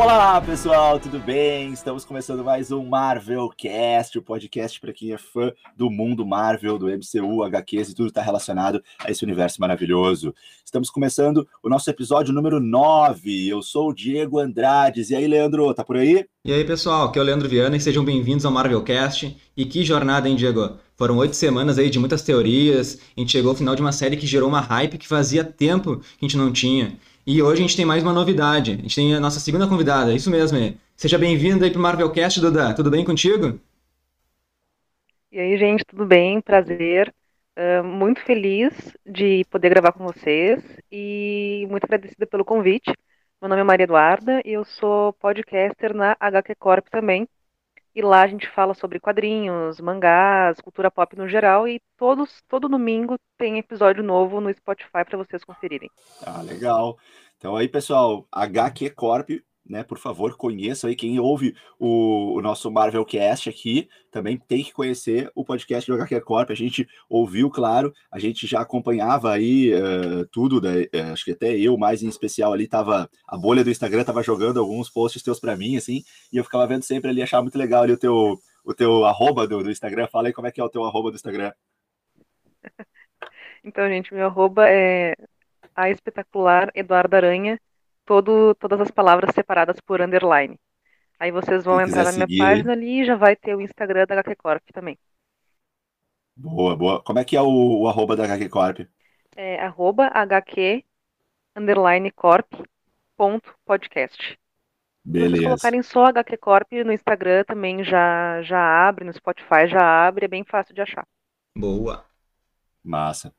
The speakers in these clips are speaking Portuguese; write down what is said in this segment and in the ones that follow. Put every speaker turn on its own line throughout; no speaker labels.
Olá, pessoal, tudo bem? Estamos começando mais um Marvel Cast, o podcast para quem é fã do mundo Marvel, do MCU, HQs e tudo está relacionado a esse universo maravilhoso. Estamos começando o nosso episódio número 9. Eu sou o Diego Andrades. E aí, Leandro, tá por aí?
E aí, pessoal, aqui é o Leandro Viana e sejam bem-vindos ao Marvel Cast. E que jornada, hein, Diego? Foram oito semanas aí de muitas teorias. A gente chegou ao final de uma série que gerou uma hype que fazia tempo que a gente não tinha. E hoje a gente tem mais uma novidade. A gente tem a nossa segunda convidada, isso mesmo. Seja bem-vinda aí pro Marvelcast, Duda. Tudo bem contigo?
E aí, gente, tudo bem? Prazer. Uh, muito feliz de poder gravar com vocês e muito agradecida pelo convite. Meu nome é Maria Eduarda e eu sou podcaster na HQ Corp também. E lá a gente fala sobre quadrinhos, mangás, cultura pop no geral e todos, todo domingo tem episódio novo no Spotify para vocês conferirem.
Ah, legal. Então aí, pessoal, HQ Corp, né, por favor, conheça aí quem ouve o, o, nosso Marvel Cast aqui, também tem que conhecer o podcast do HQ Corp. A gente ouviu, claro, a gente já acompanhava aí uh, tudo, uh, acho que até eu, mais em especial ali, tava a bolha do Instagram tava jogando alguns posts teus para mim, assim, e eu ficava vendo sempre ali, achava muito legal ali o teu o teu arroba do, do Instagram. Fala aí como é que é o teu arroba do Instagram.
Então, gente, meu arroba é a espetacular Eduardo Aranha, todo, todas as palavras separadas por underline. Aí vocês vão entrar na minha seguir, página ali e já vai ter o Instagram da HQ Corp também.
Boa, boa. Como é que é o, o arroba da HQ Corp?
É arroba HQ underline corp ponto podcast.
Beleza. Se vocês
colocarem só HQ Corp no Instagram também já, já abre, no Spotify já abre, é bem fácil de achar.
Boa.
Massa.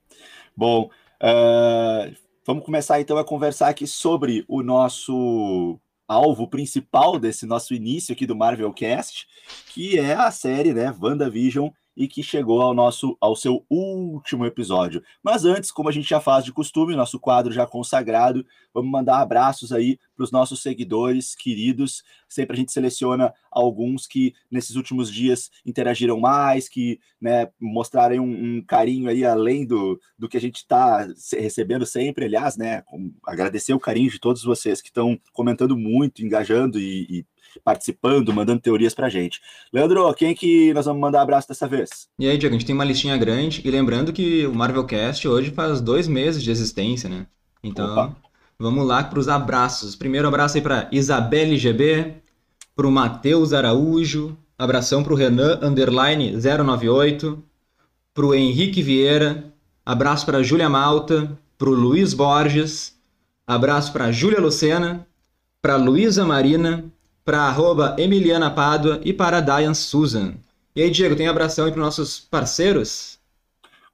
Bom, uh, Vamos começar então a conversar aqui sobre o nosso alvo principal desse nosso início aqui do Marvel Cast, que é a série, né, WandaVision e que chegou ao nosso ao seu último episódio. Mas antes, como a gente já faz de costume, nosso quadro já consagrado, vamos mandar abraços aí para os nossos seguidores queridos. Sempre a gente seleciona alguns que nesses últimos dias interagiram mais, que né, mostraram um, um carinho aí além do, do que a gente está recebendo sempre. Aliás, né, agradecer o carinho de todos vocês que estão comentando muito, engajando e, e participando, mandando teorias pra gente. Leandro, quem é que nós vamos mandar abraço dessa vez?
E aí, Diego, a gente tem uma listinha grande, e lembrando que o Marvelcast hoje faz dois meses de existência, né? Então, Opa. vamos lá para os abraços. Primeiro abraço aí para Isabelle GB, para o Matheus Araújo, abração para o Renan Underline 098, para o Henrique Vieira, abraço para Júlia Malta, para o Luiz Borges, abraço para Júlia Lucena, para Luísa Marina, para arroba Emiliana Pádua e para Diane Susan. E aí, Diego, tem abração aí para os nossos parceiros?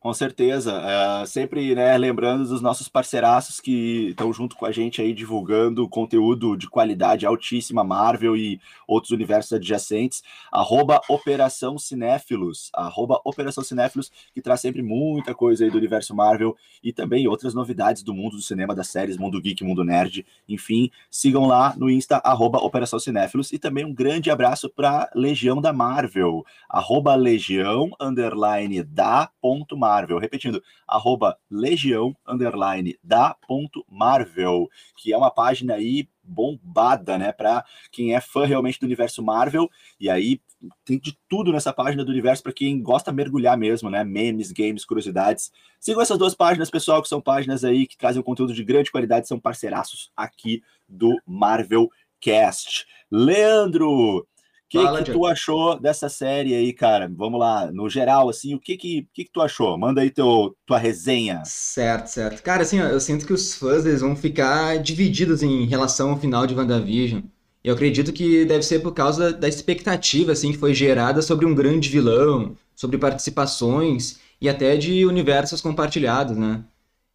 Com certeza. É, sempre né, lembrando dos nossos parceiraços que estão junto com a gente aí divulgando conteúdo de qualidade altíssima, Marvel e outros universos adjacentes. Arroba Operação Cinéfilos. Arroba Operação Cinéfilos, que traz sempre muita coisa aí do universo Marvel e também outras novidades do mundo do cinema, das séries, mundo geek, mundo nerd. Enfim, sigam lá no Insta, arroba Operação Cinéfilos. E também um grande abraço para Legião da Marvel. Arroba Legião, underline, da ponto Marvel. Marvel. Repetindo, arroba legião, underline, da ponto Marvel, que é uma página aí bombada, né, para quem é fã realmente do universo Marvel, e aí tem de tudo nessa página do universo para quem gosta de mergulhar mesmo, né, memes, games, curiosidades. Sigam essas duas páginas, pessoal, que são páginas aí que trazem um conteúdo de grande qualidade, são parceiraços aqui do Marvel Cast. Leandro, que, Fala, que tu achou dessa série aí, cara? Vamos lá, no geral, assim, o que que, que, que tu achou? Manda aí teu, tua resenha.
Certo, certo. Cara, assim, eu sinto que os fãs eles vão ficar divididos em relação ao final de WandaVision. Eu acredito que deve ser por causa da expectativa, assim, que foi gerada sobre um grande vilão, sobre participações e até de universos compartilhados, né?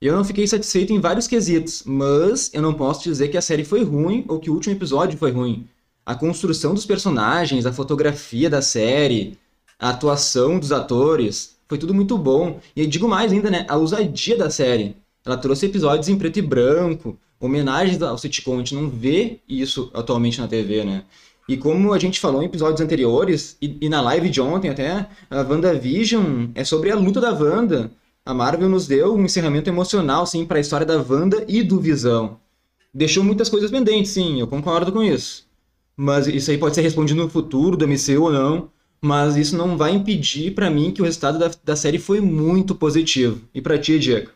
Eu não fiquei satisfeito em vários quesitos, mas eu não posso dizer que a série foi ruim ou que o último episódio foi ruim a construção dos personagens, a fotografia da série, a atuação dos atores, foi tudo muito bom. E digo mais ainda, né? A ousadia da série. Ela trouxe episódios em preto e branco, homenagens ao sitcom. A gente não vê isso atualmente na TV, né? E como a gente falou em episódios anteriores, e, e na live de ontem até, a WandaVision é sobre a luta da Wanda. A Marvel nos deu um encerramento emocional, sim, para a história da Wanda e do Visão. deixou muitas coisas pendentes, sim, eu concordo com isso. Mas isso aí pode ser respondido no futuro do MCU ou não, mas isso não vai impedir para mim que o resultado da, da série foi muito positivo. E para ti, Diego?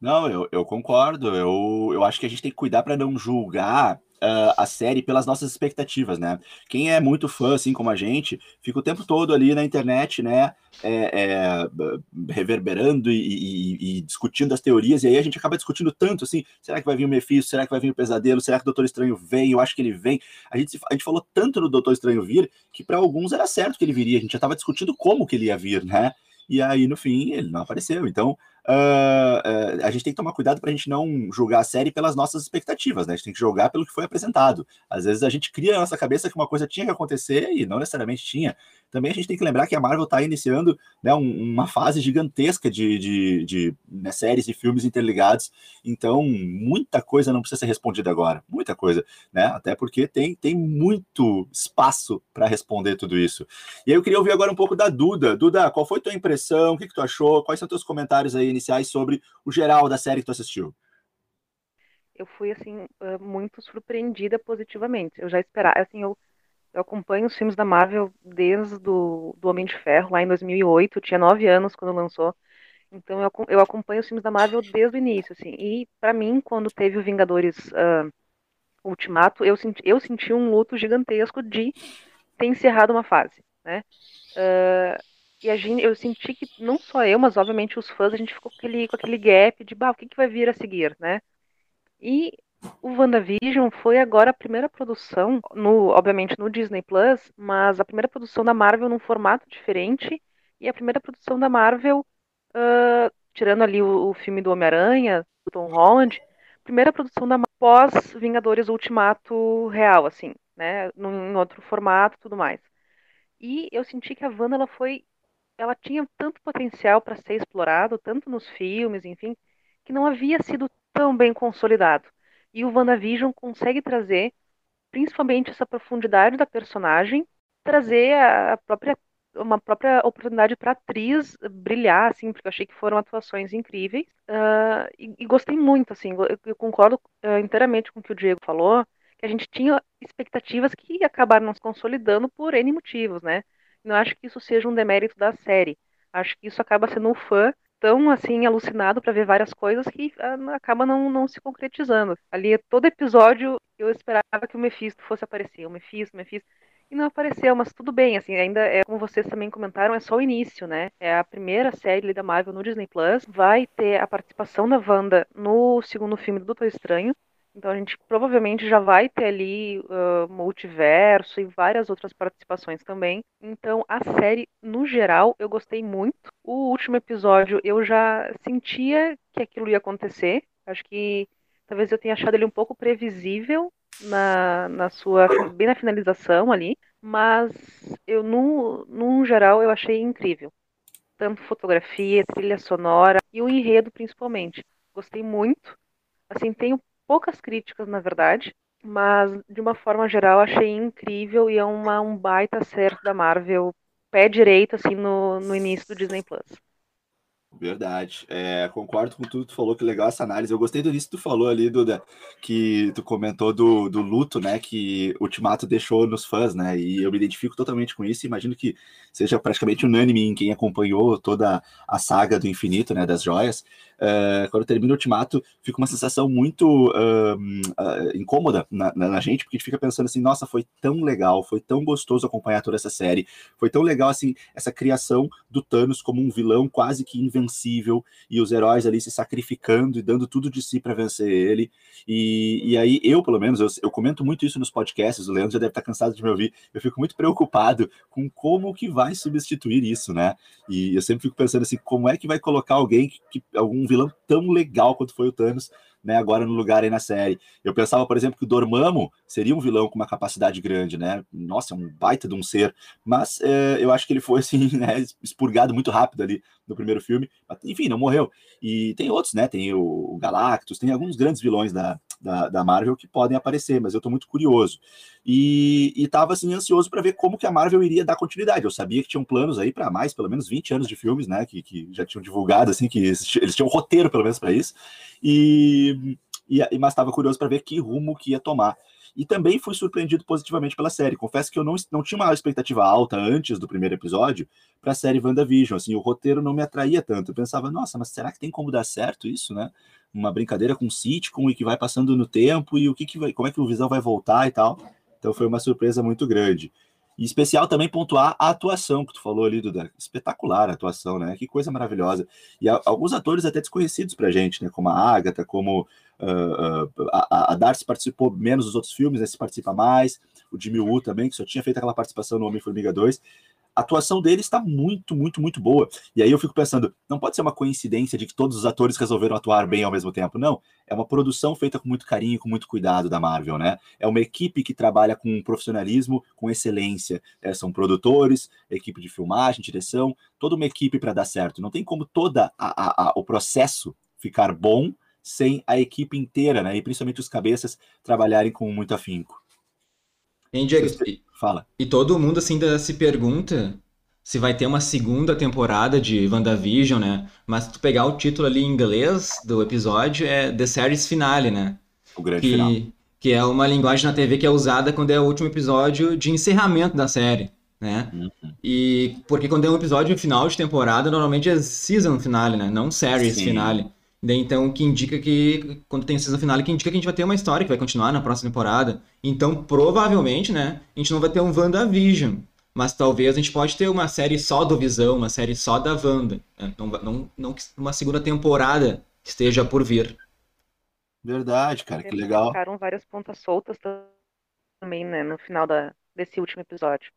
Não, eu, eu concordo. Eu, eu acho que a gente tem que cuidar para não julgar uh, a série pelas nossas expectativas, né? Quem é muito fã, assim como a gente, fica o tempo todo ali na internet, né? É, é, reverberando e, e, e, discutindo as teorias, e aí a gente acaba discutindo tanto assim: será que vai vir o Mephisto? Será que vai vir o Pesadelo? Será que o Doutor Estranho vem? Eu acho que ele vem. A gente, a gente falou tanto no Doutor Estranho vir que para alguns era certo que ele viria, a gente já estava discutindo como que ele ia vir, né? E aí, no fim, ele não apareceu. Então, uh, a gente tem que tomar cuidado para a gente não julgar a série pelas nossas expectativas, né? A gente tem que jogar pelo que foi apresentado. Às vezes a gente cria na nossa cabeça que uma coisa tinha que acontecer e não necessariamente tinha. Também a gente tem que lembrar que a Marvel está iniciando né, um, uma fase gigantesca de, de, de né, séries e filmes interligados. Então, muita coisa não precisa ser respondida agora. Muita coisa, né? Até porque tem, tem muito espaço para responder tudo isso. E aí eu queria ouvir agora um pouco da Duda. Duda, qual foi tua impressão? O que, que tu achou? Quais são teus comentários aí iniciais sobre o geral da série que tu assistiu?
Eu fui, assim, muito surpreendida positivamente. Eu já esperava, assim, eu, eu acompanho os filmes da Marvel desde do, do Homem de Ferro, lá em 2008, eu tinha nove anos quando lançou. Então eu, eu acompanho os filmes da Marvel desde o início, assim. E para mim, quando teve o Vingadores uh, Ultimato, eu senti, eu senti um luto gigantesco de ter encerrado uma fase, né? Uh, e a gente, eu senti que não só eu, mas obviamente os fãs, a gente ficou com aquele, com aquele gap de, bah, o que, que vai vir a seguir, né? E o WandaVision foi agora a primeira produção, no, obviamente no Disney Plus, mas a primeira produção da Marvel num formato diferente e a primeira produção da Marvel, uh, tirando ali o, o filme do Homem-Aranha, do Tom Holland, primeira produção da Marvel pós Vingadores Ultimato real, assim, né? Num, em outro formato, tudo mais. E eu senti que a Wanda ela foi ela tinha tanto potencial para ser explorado, tanto nos filmes, enfim, que não havia sido tão bem consolidado. E o WandaVision consegue trazer, principalmente essa profundidade da personagem, trazer a própria uma própria oportunidade para atriz brilhar, assim, porque eu achei que foram atuações incríveis uh, e, e, gostei muito, assim, eu, eu concordo uh, inteiramente com o que o Diego falou, que a gente tinha expectativas que acabaram nos consolidando por N motivos, né? Não acho que isso seja um demérito da série. Acho que isso acaba sendo um fã tão assim alucinado para ver várias coisas que ah, acaba não, não se concretizando. Ali todo episódio eu esperava que o Mephisto fosse aparecer, o Mephisto, o Mephisto e não apareceu, mas tudo bem, assim, ainda é como vocês também comentaram, é só o início, né? É a primeira série da Marvel no Disney Plus, vai ter a participação da Wanda no segundo filme do Doutor Estranho, então a gente provavelmente já vai ter ali uh, multiverso e várias outras participações também. Então a série, no geral, eu gostei muito. O último episódio eu já sentia que aquilo ia acontecer. Acho que talvez eu tenha achado ele um pouco previsível na, na sua bem na finalização ali, mas eu no, no geral eu achei incrível. Tanto fotografia, trilha sonora e o enredo principalmente. Gostei muito. Assim, tenho poucas críticas, na verdade, mas de uma forma geral achei incrível e é uma, um baita acerto da Marvel, pé direito, assim, no, no início do Disney Plus.
Verdade. É, concordo com tudo que tu falou, que legal essa análise. Eu gostei do início que tu falou ali, Duda, que tu comentou do, do luto, né, que Ultimato deixou nos fãs, né, e eu me identifico totalmente com isso. Imagino que seja praticamente unânime em quem acompanhou toda a saga do infinito, né, das joias. Uh, quando termina o Ultimato, fica uma sensação muito uh, uh, incômoda na, na, gente, porque a gente fica pensando assim, nossa, foi tão legal, foi tão gostoso acompanhar toda essa série, foi tão legal, assim, essa criação do Thanos como um vilão quase que invencível invencível e os heróis ali se sacrificando e dando tudo de si para vencer ele. E, e aí, eu, pelo menos, eu, eu, comento muito isso nos podcasts, o Leandro já deve estar cansado de me ouvir. Eu fico muito preocupado com como que vai substituir isso, né? E eu sempre fico pensando assim, como é que vai colocar alguém, que, que algum vilão tão legal quanto foi o Thanos, né, agora no lugar aí na série. Eu pensava, por exemplo, que o Dormammu seria um vilão com uma capacidade grande, né? Nossa, um baita de um ser. Mas é, eu acho que ele foi, assim, né, expurgado muito rápido ali no primeiro filme. Enfim, não morreu. E tem outros, né? Tem o Galactus, tem alguns grandes vilões da, da, da Marvel que podem aparecer, mas eu tô muito curioso. E, e tava, assim, ansioso para ver como que a Marvel iria dar continuidade. Eu sabia que tinham planos aí para mais, pelo menos 20 anos de filmes, né? Que, que já tinham divulgado, assim, que eles tinham um roteiro, pelo menos, para isso. E e, mas estava curioso para ver que rumo que ia tomar. E também fui surpreendido positivamente pela série. Confesso que eu não, não tinha uma expectativa alta antes do primeiro episódio para a série WandaVision. Assim, o roteiro não me atraía tanto. Eu pensava, nossa, mas será que tem como dar certo isso, né? Uma brincadeira com sitcom e que vai passando no tempo e o que, que vai, como é que o Visão vai voltar e tal. Então foi uma surpresa muito grande. Em especial também pontuar a atuação que tu falou ali, Duda. Espetacular a atuação, né? Que coisa maravilhosa. E a, alguns atores até desconhecidos pra gente, né? Como a Agatha, como uh, a, a, Darcy participou menos dos outros filmes, esse participa mais. O Jimmy Woo também, que só tinha feito aquela participação no Homem-Formiga 2 a atuação dele está muito, muito, muito boa. E aí eu fico pensando, não pode ser uma coincidência de que todos os atores resolveram atuar bem ao mesmo tempo. Não, é uma produção feita com muito carinho, com muito cuidado da Marvel, né? É uma equipe que trabalha com profissionalismo, com excelência. É, são produtores, equipe de filmagem, direção, toda uma equipe para dar certo. Não tem como toda a, a, a, o processo ficar bom sem a equipe inteira, né? E principalmente os cabeças trabalharem com muito afinco.
Diego? Fala. E todo mundo assim ainda se pergunta se vai ter uma segunda temporada de WandaVision, né? Mas se tu pegar o título ali em inglês do episódio é The Series Finale, né?
O grande que, final.
Que é uma linguagem na TV que é usada quando é o último episódio de encerramento da série, né? Uhum. E porque quando é um episódio final de temporada, normalmente é season finale, né? Não series Sim. finale. Então, que indica que, quando tem season final, que indica que a gente vai ter uma história que vai continuar na próxima temporada. Então, provavelmente, né, a gente não vai ter um WandaVision. Mas talvez a gente pode ter uma série só do Visão, uma série só da Wanda. Né? Não, não, não uma segunda temporada esteja por vir.
Verdade, cara, que legal.
Ficaram várias pontas soltas também, né, no final da, desse último episódio.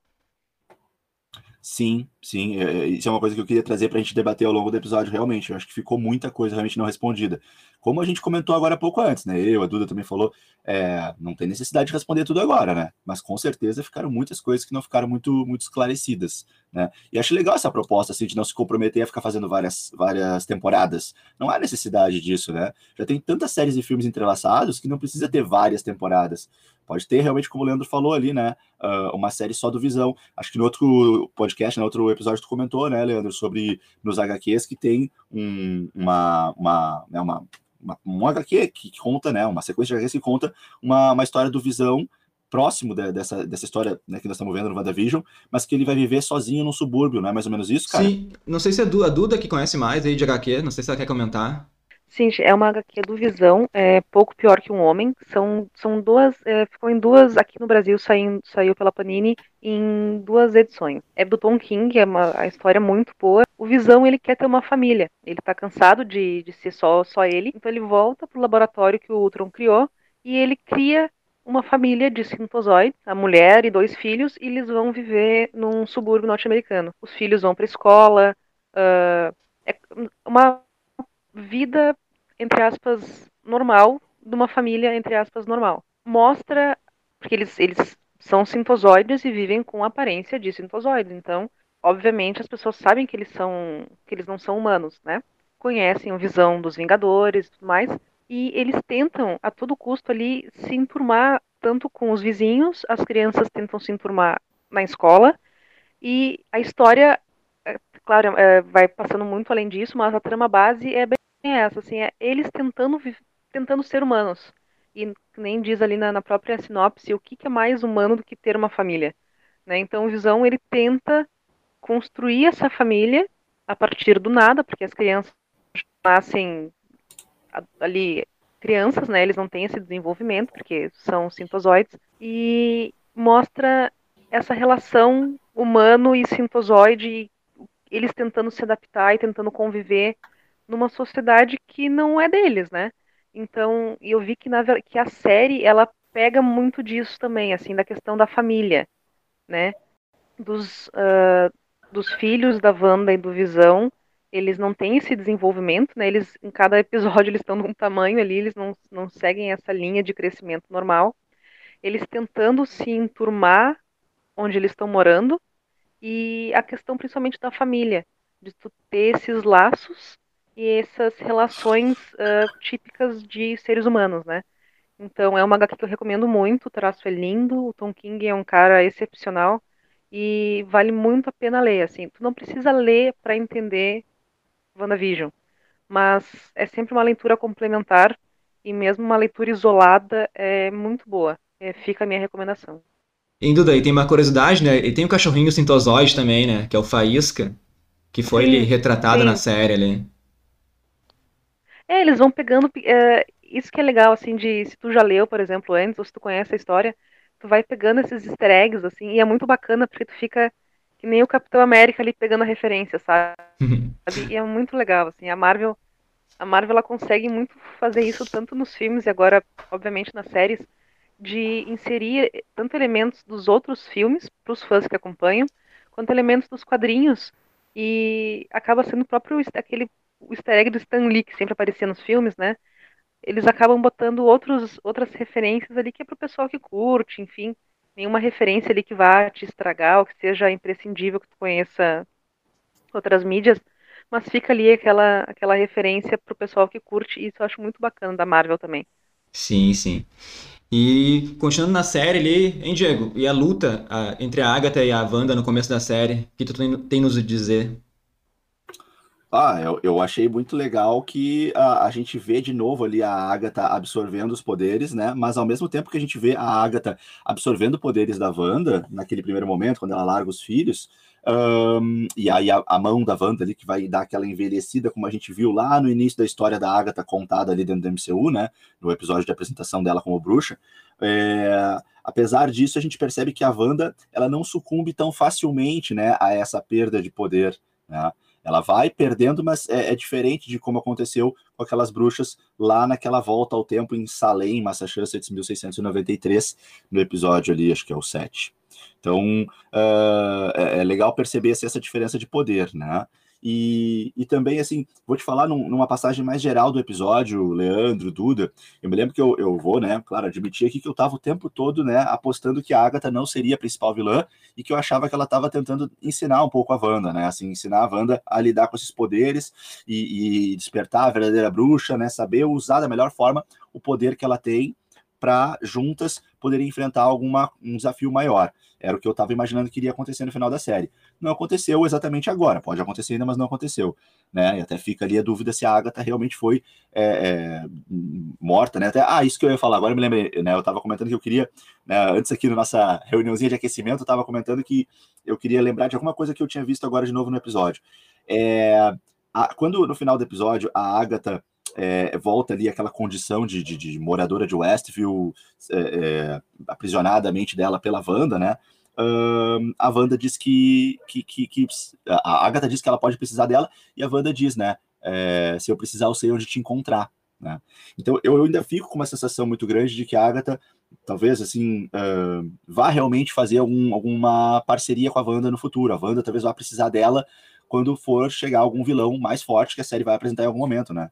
Sim, sim. É, é, isso é uma coisa que eu queria trazer para a gente debater ao longo do episódio, realmente. Eu acho que ficou muita coisa realmente não respondida. Como a gente comentou agora há pouco antes, né? Eu, a Duda também falou, é, não tem necessidade de responder tudo agora, né? Mas com certeza ficaram muitas coisas que não ficaram muito, muito esclarecidas, né? E acho legal essa proposta, assim, de não se comprometer a ficar fazendo várias, várias temporadas. Não há necessidade disso, né? Já tem tantas séries e filmes entrelaçados que não precisa ter várias temporadas. Pode ter realmente, como o Leandro falou ali, né? Uh, uma série só do Visão. Acho que no outro podcast, no outro episódio, tu comentou, né, Leandro, sobre nos HQs que tem um, uma, uma, né, uma, uma, um HQ que conta, né? Uma sequência de HQs que conta uma, uma história do Visão próximo de, dessa, dessa história né, que nós estamos vendo no WandaVision, mas que ele vai viver sozinho no subúrbio, não é mais ou menos isso, cara?
Sim, não sei se é a Duda que conhece mais aí de HQ, não sei se ela quer comentar.
Sim, é uma HQ do Visão, é pouco pior que um homem. São, são duas, é, ficou em duas aqui no Brasil, saiu, saiu pela Panini em duas edições. É do Tom King, é uma a história muito boa. O Visão ele quer ter uma família. Ele tá cansado de, de ser só, só ele, então ele volta pro laboratório que o Ultron criou e ele cria uma família de sintozoides, a mulher e dois filhos, e eles vão viver num subúrbio norte-americano. Os filhos vão para escola, uh, é uma vida, entre aspas, normal de uma família, entre aspas, normal. Mostra, porque eles, eles são sintozoides e vivem com aparência de sintozoides, então, obviamente, as pessoas sabem que eles são, que eles não são humanos, né? Conhecem a visão dos Vingadores e tudo mais, e eles tentam, a todo custo ali, se enturmar tanto com os vizinhos, as crianças tentam se enturmar na escola, e a história, é, claro, é, vai passando muito além disso, mas a trama base é bem essa, assim, é eles tentando, tentando ser humanos. E nem diz ali na, na própria sinopse o que, que, é mais humano do que ter uma família. Né? Então o Visão ele tenta construir essa família a partir do nada, porque as crianças nascem ali crianças, né? Eles não têm esse desenvolvimento porque são sintozoides e mostra essa relação humano e sintozoide, eles tentando se adaptar e tentando conviver numa sociedade que não é deles, né? Então, eu vi que, na, que a série, ela pega muito disso também, assim, da questão da família, né? Dos, uh, dos filhos da Wanda e do Visão, eles não têm esse desenvolvimento, né? Eles, em cada episódio, eles estão num tamanho ali, eles não, não seguem essa linha de crescimento normal. Eles tentando se enturmar onde eles estão morando, e a questão principalmente da família, de tu ter esses laços e essas relações uh, típicas de seres humanos, né? Então é uma HQ que eu recomendo muito, o traço é lindo, o Tom King é um cara excepcional e vale muito a pena ler, assim. Tu não precisa ler para entender WandaVision, mas é sempre uma leitura complementar e mesmo uma leitura isolada é muito boa. É, fica a minha recomendação.
Em Duda, e tem uma curiosidade, né? E tem o cachorrinho sintozoide também, né? Que é o Faísca, que foi sim, ele retratado sim. na série ali.
É, eles vão pegando. É, isso que é legal, assim, de se tu já leu, por exemplo, antes, ou se tu conhece a história, tu vai pegando esses easter eggs, assim, e é muito bacana porque tu fica que nem o Capitão América ali pegando a referência, sabe? e é muito legal, assim, a Marvel, a Marvel ela consegue muito fazer isso tanto nos filmes e agora, obviamente, nas séries, de inserir tanto elementos dos outros filmes para os fãs que acompanham, quanto elementos dos quadrinhos e acaba sendo o próprio aquele o easter egg do Stan Lee que sempre aparecia nos filmes, né? Eles acabam botando outros, outras referências ali que é para o pessoal que curte, enfim, nenhuma referência ali que vá te estragar ou que seja imprescindível que tu conheça outras mídias, mas fica ali aquela aquela referência para o pessoal que curte e isso eu acho muito bacana da Marvel também.
Sim, sim. E continuando na série ali, hein, Diego? E a luta a, entre a Agatha e a Wanda no começo da série, o que tu tem, tem nos dizer?
Ah, eu, eu achei muito legal que a, a gente vê de novo ali a Agatha absorvendo os poderes, né? Mas ao mesmo tempo que a gente vê a Agatha absorvendo poderes da Wanda, naquele primeiro momento, quando ela larga os filhos, um, e aí a, a, mão da Wanda ali que vai dar aquela envelhecida, como a gente viu lá no início da história da Agatha contada ali dentro do MCU, né? No episódio de apresentação dela como bruxa. É, apesar disso, a gente percebe que a Wanda ela não sucumbe tão facilmente né, a essa perda de poder. Né? Ela vai perdendo, mas é, é, diferente de como aconteceu com aquelas bruxas lá naquela volta ao tempo em Salem, Massachusetts, 1693, no episódio ali, acho que é o 7. Então, uh, é, é, legal perceber assim, essa diferença de poder, né? E, e também, assim, vou te falar num, numa passagem mais geral do episódio, Leandro, Duda. Eu me lembro que eu, eu vou, né, claro, admitir aqui que eu estava o tempo todo, né, apostando que a Agatha não seria a principal vilã e que eu achava que ela estava tentando ensinar um pouco a Wanda, né, assim, ensinar a Wanda a lidar com esses poderes e, e despertar a verdadeira bruxa, né, saber usar da melhor forma o poder que ela tem para juntas poderem enfrentar alguma, um desafio maior. Era o que eu estava imaginando que iria acontecer no final da série. Não aconteceu exatamente agora, pode acontecer ainda, mas não aconteceu. Né? E até fica ali a dúvida se a Agatha realmente foi é, é, morta, né? Até, ah, isso que eu ia falar, agora eu me lembrei, né? Eu estava comentando que eu queria, né, antes aqui na nossa reuniãozinha de aquecimento, eu estava comentando que eu queria lembrar de alguma coisa que eu tinha visto agora de novo no episódio. É, a, quando no final do episódio a Agatha é, volta ali aquela condição de, de, de moradora de Westview, é, é, aprisionada a mente dela pela Wanda, né? A Wanda diz que, que, que, que, a Agatha diz que ela pode precisar dela e a Wanda diz, né? É, se eu precisar, eu sei onde te encontrar. Né? Então eu, ainda fico com uma sensação muito grande de que a Agatha talvez assim uh, vá realmente fazer algum, alguma parceria com a Wanda no futuro. A Wanda talvez vá precisar dela quando for chegar algum vilão mais forte que a série vai apresentar em algum momento, né?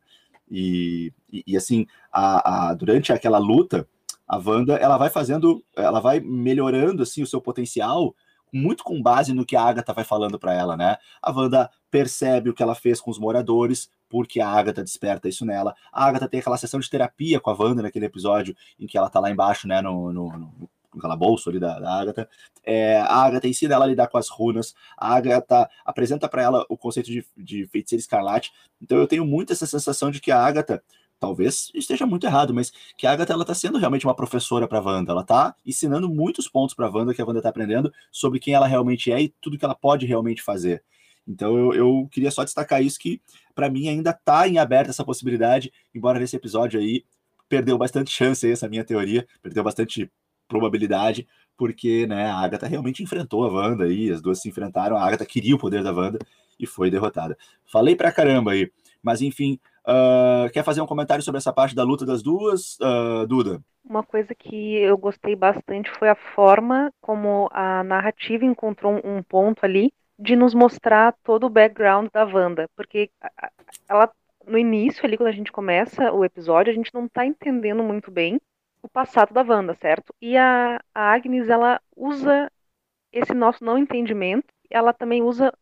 E, e, e assim, a, a, durante aquela luta, a Wanda ela vai fazendo, ela vai melhorando assim o seu potencial muito com base no que a Agatha vai falando para ela, né? A Wanda percebe o que ela fez com os moradores, porque a Agatha desperta isso nela. A Agatha tem aquela sessão de terapia com a Wanda naquele episódio em que ela tá lá embaixo, né, no, no, no no calabouço ali da, da Agatha. É, a Agatha ensina ela a lidar com as runas. A Agatha apresenta para ela o conceito de, de feiticeira escarlate. Então eu tenho muito essa sensação de que a Agatha talvez esteja muito errado, mas que a Agatha ela tá sendo realmente uma professora para Wanda. Ela tá ensinando muitos pontos para Wanda que a Wanda tá aprendendo sobre quem ela realmente é e tudo que ela pode realmente fazer. Então eu, eu queria só destacar isso que para mim ainda tá em aberto essa possibilidade, embora nesse episódio aí perdeu bastante chance aí, essa minha teoria, perdeu bastante probabilidade, porque né, a Agatha realmente enfrentou a Wanda aí, as duas se enfrentaram, a Agatha queria o poder da Wanda e foi derrotada. Falei pra caramba aí, mas enfim, uh, quer fazer um comentário sobre essa parte da luta das duas, uh, Duda?
Uma coisa que eu gostei bastante foi a forma como a narrativa encontrou um ponto ali de nos mostrar todo o background da Wanda, porque ela no início ali quando a gente começa o episódio, a gente não tá entendendo muito bem o passado da Wanda, certo? E a, a Agnes, ela usa esse nosso não entendimento, ela também usa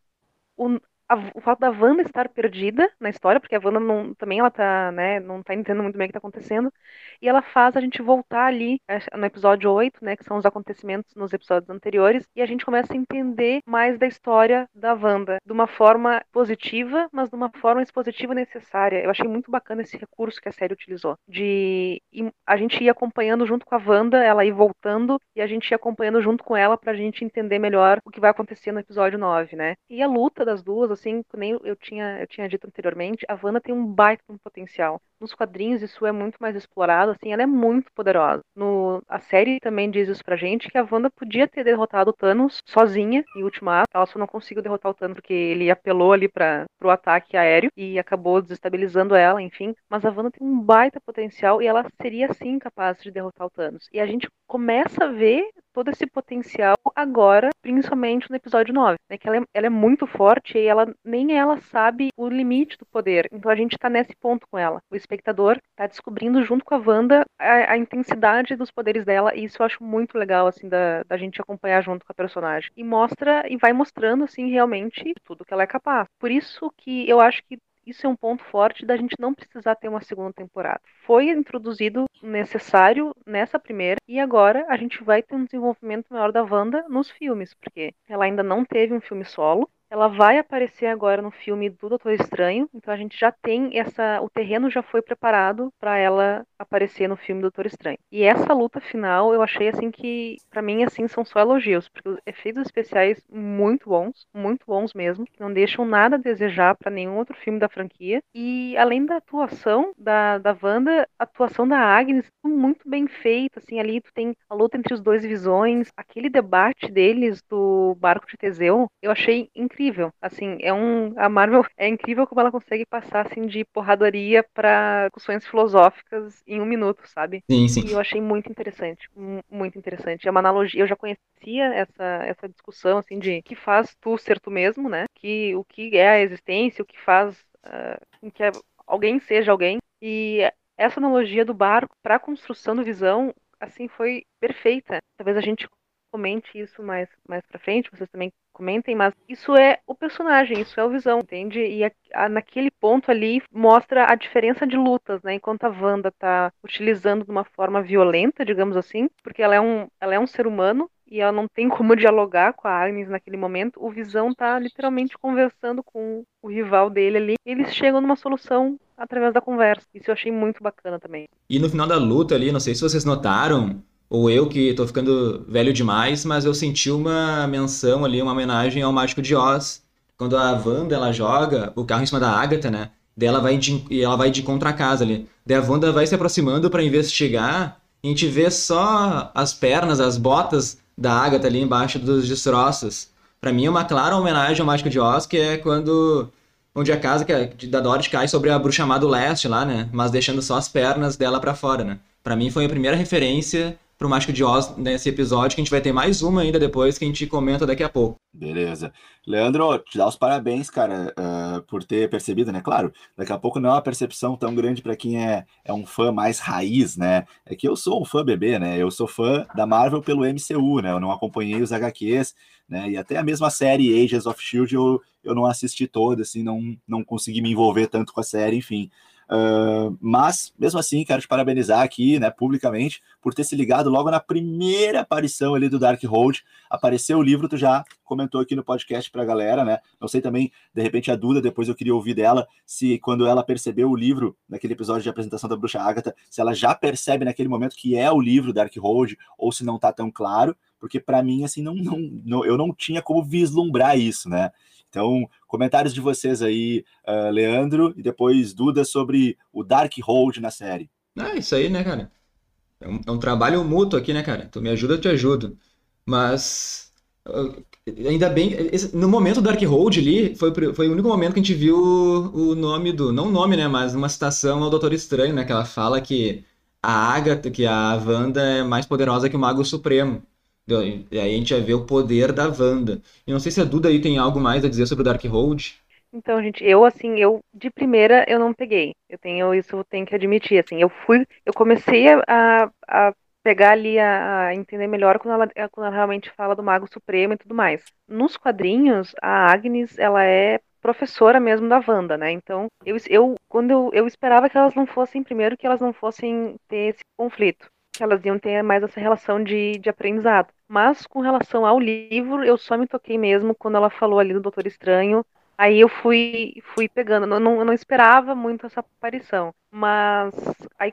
o, a o fato da Wanda estar perdida na história, porque a Wanda não, também ela tá, né, não tá entendendo muito bem o que tá acontecendo, e ela faz a gente voltar ali é, no episódio 8, né, que são os acontecimentos nos episódios anteriores, e a gente começa a entender mais da história da Wanda, de uma forma positiva, mas de uma forma expositiva necessária. Eu achei muito bacana esse recurso que a série utilizou, de a gente ir acompanhando junto com a Wanda, ela ir voltando, e a gente ir acompanhando junto com ela pra gente entender melhor o que vai acontecer no episódio 9, né? E a luta das duas, assim, nem eu tinha, eu tinha dito anteriormente, a Wanda tem um baita potencial. Nos quadrinhos isso é muito mais explorado, assim, ela é muito poderosa. No, a série também diz isso pra gente, que a Wanda podia ter derrotado o Thanos sozinha em Ultimato, ela só não conseguiu derrotar o Thanos porque ele apelou ali para pro ataque aéreo e acabou desestabilizando ela, enfim. Mas a Wanda tem um baita potencial e ela seria sim capaz de derrotar o Thanos. E a gente começa a ver todo esse potencial agora, principalmente no episódio 9, né? Que ela é, ela é muito forte e ela nem ela sabe o limite do poder. Então a gente tá nesse ponto com ela. O espectador tá descobrindo junto com a Wanda a, a intensidade dos poderes dela e isso eu acho muito legal, assim, da, da gente acompanhar junto com a personagem. E mostra, e vai mostrando, assim, realmente tudo que ela é capaz. Por isso que eu acho que isso é um ponto forte da gente não precisar ter uma segunda temporada. Foi introduzido necessário nessa primeira e agora a gente vai ter um desenvolvimento maior da Wanda nos filmes, porque ela ainda não teve um filme solo. Ela vai aparecer agora no filme do Doutor Estranho, então a gente já tem essa, o terreno já foi preparado para ela aparecer no filme do Doutor Estranho. E essa luta final, eu achei assim que para mim assim são só elogios, porque os efeitos especiais muito bons, muito bons mesmo, não deixam nada a desejar para nenhum outro filme da franquia. E além da atuação da da Wanda, a atuação da Agnes muito bem feita, assim, ali tu tem a luta entre os dois visões, aquele debate deles do barco de Teseu, eu achei incrível incrível. Assim, é um. A Marvel é incrível como ela consegue passar assim de porradaria para discussões filosóficas em um minuto, sabe?
Sim, sim.
E eu achei muito interessante. Muito interessante. É uma analogia. Eu já conhecia essa, essa discussão, assim, de que faz tu ser tu mesmo, né? Que, o que é a existência, o que faz uh, que alguém seja alguém. E essa analogia do barco para a construção do visão, assim, foi perfeita. Talvez a gente comente isso mais, mais pra frente, vocês também comentem, mas isso é o personagem, isso é o Visão, entende? E a, a, naquele ponto ali mostra a diferença de lutas, né? Enquanto a Wanda tá utilizando de uma forma violenta, digamos assim, porque ela é um, ela é um ser humano e ela não tem como dialogar com a Agnes naquele momento, o Visão tá literalmente conversando com o rival dele ali, e eles chegam numa solução através da conversa. Isso eu achei muito bacana também.
E no final da luta ali, não sei se vocês notaram, ou eu que tô ficando velho demais, mas eu senti uma menção ali, uma homenagem ao Mágico de Oz. Quando a Wanda, ela joga o carro em cima da Agatha, né? Daí ela vai de, e ela vai de contra a casa ali. Daí a Wanda vai se aproximando para investigar e a gente vê só as pernas, as botas da Agatha ali embaixo dos destroços. Para mim é uma clara homenagem ao Mágico de Oz, que é quando onde a casa que é, da Dorothy cai sobre a bruxa má do leste lá, né? Mas deixando só as pernas dela para fora, né? Para mim foi a primeira referência pro Mágico de Oz nesse episódio, que a gente vai ter mais uma ainda depois que a gente comenta daqui a pouco.
Beleza. Leandro, te dá os parabéns, cara, uh, por ter percebido, né? Claro, daqui a pouco não é uma percepção tão grande para quem é, é um fã mais raiz, né? É que eu sou um fã bebê, né? Eu sou fã da Marvel pelo MCU, né? Eu não acompanhei os HQs, né? E até a mesma série Agents of Shield eu, eu não assisti toda, assim, não, não consegui me envolver tanto com a série, enfim. Uh, mas, mesmo assim, quero te parabenizar aqui, né, publicamente, por ter se ligado logo na primeira aparição ali do Darkhold. Apareceu o livro, tu já comentou aqui no podcast pra galera, né? Não sei também, de repente, a Duda, depois eu queria ouvir dela, se quando ela percebeu o livro, naquele episódio de apresentação da Bruxa Agatha, se ela já percebe naquele momento que é o livro Darkhold, ou se não tá tão claro, porque para mim, assim, não, não, não, eu não tinha como vislumbrar isso, né? Então, comentários de vocês aí, uh, Leandro, e depois Duda sobre o Dark Hold na série.
É isso aí, né, cara? É um, é um trabalho mútuo aqui, né, cara? Tu me ajuda, eu te ajudo. Mas. Uh, ainda bem. No momento do Dark Hold ali, foi, foi o único momento que a gente viu o, o nome do. Não o nome, né? Mas uma citação ao Doutor Estranho, né? Que ela fala que a Agatha, que a Wanda é mais poderosa que o Mago Supremo. E aí a gente vai ver o poder da Wanda. E não sei se a Duda aí tem algo mais a dizer sobre o Darkhold.
Então, gente, eu assim, eu de primeira eu não peguei. Eu tenho isso, eu tenho que admitir, assim, eu fui, eu comecei a, a pegar ali a, a, entender melhor quando ela, quando ela realmente fala do Mago Supremo e tudo mais. Nos quadrinhos, a Agnes, ela é professora mesmo da Wanda, né? Então, eu, eu quando eu, eu esperava que elas não fossem, primeiro, que elas não fossem ter esse conflito, elas iam ter mais essa relação de, de aprendizado. Mas com relação ao livro, eu só me toquei mesmo quando ela falou ali do Doutor Estranho. Aí eu fui, fui pegando. Eu não, eu não esperava muito essa aparição. Mas aí,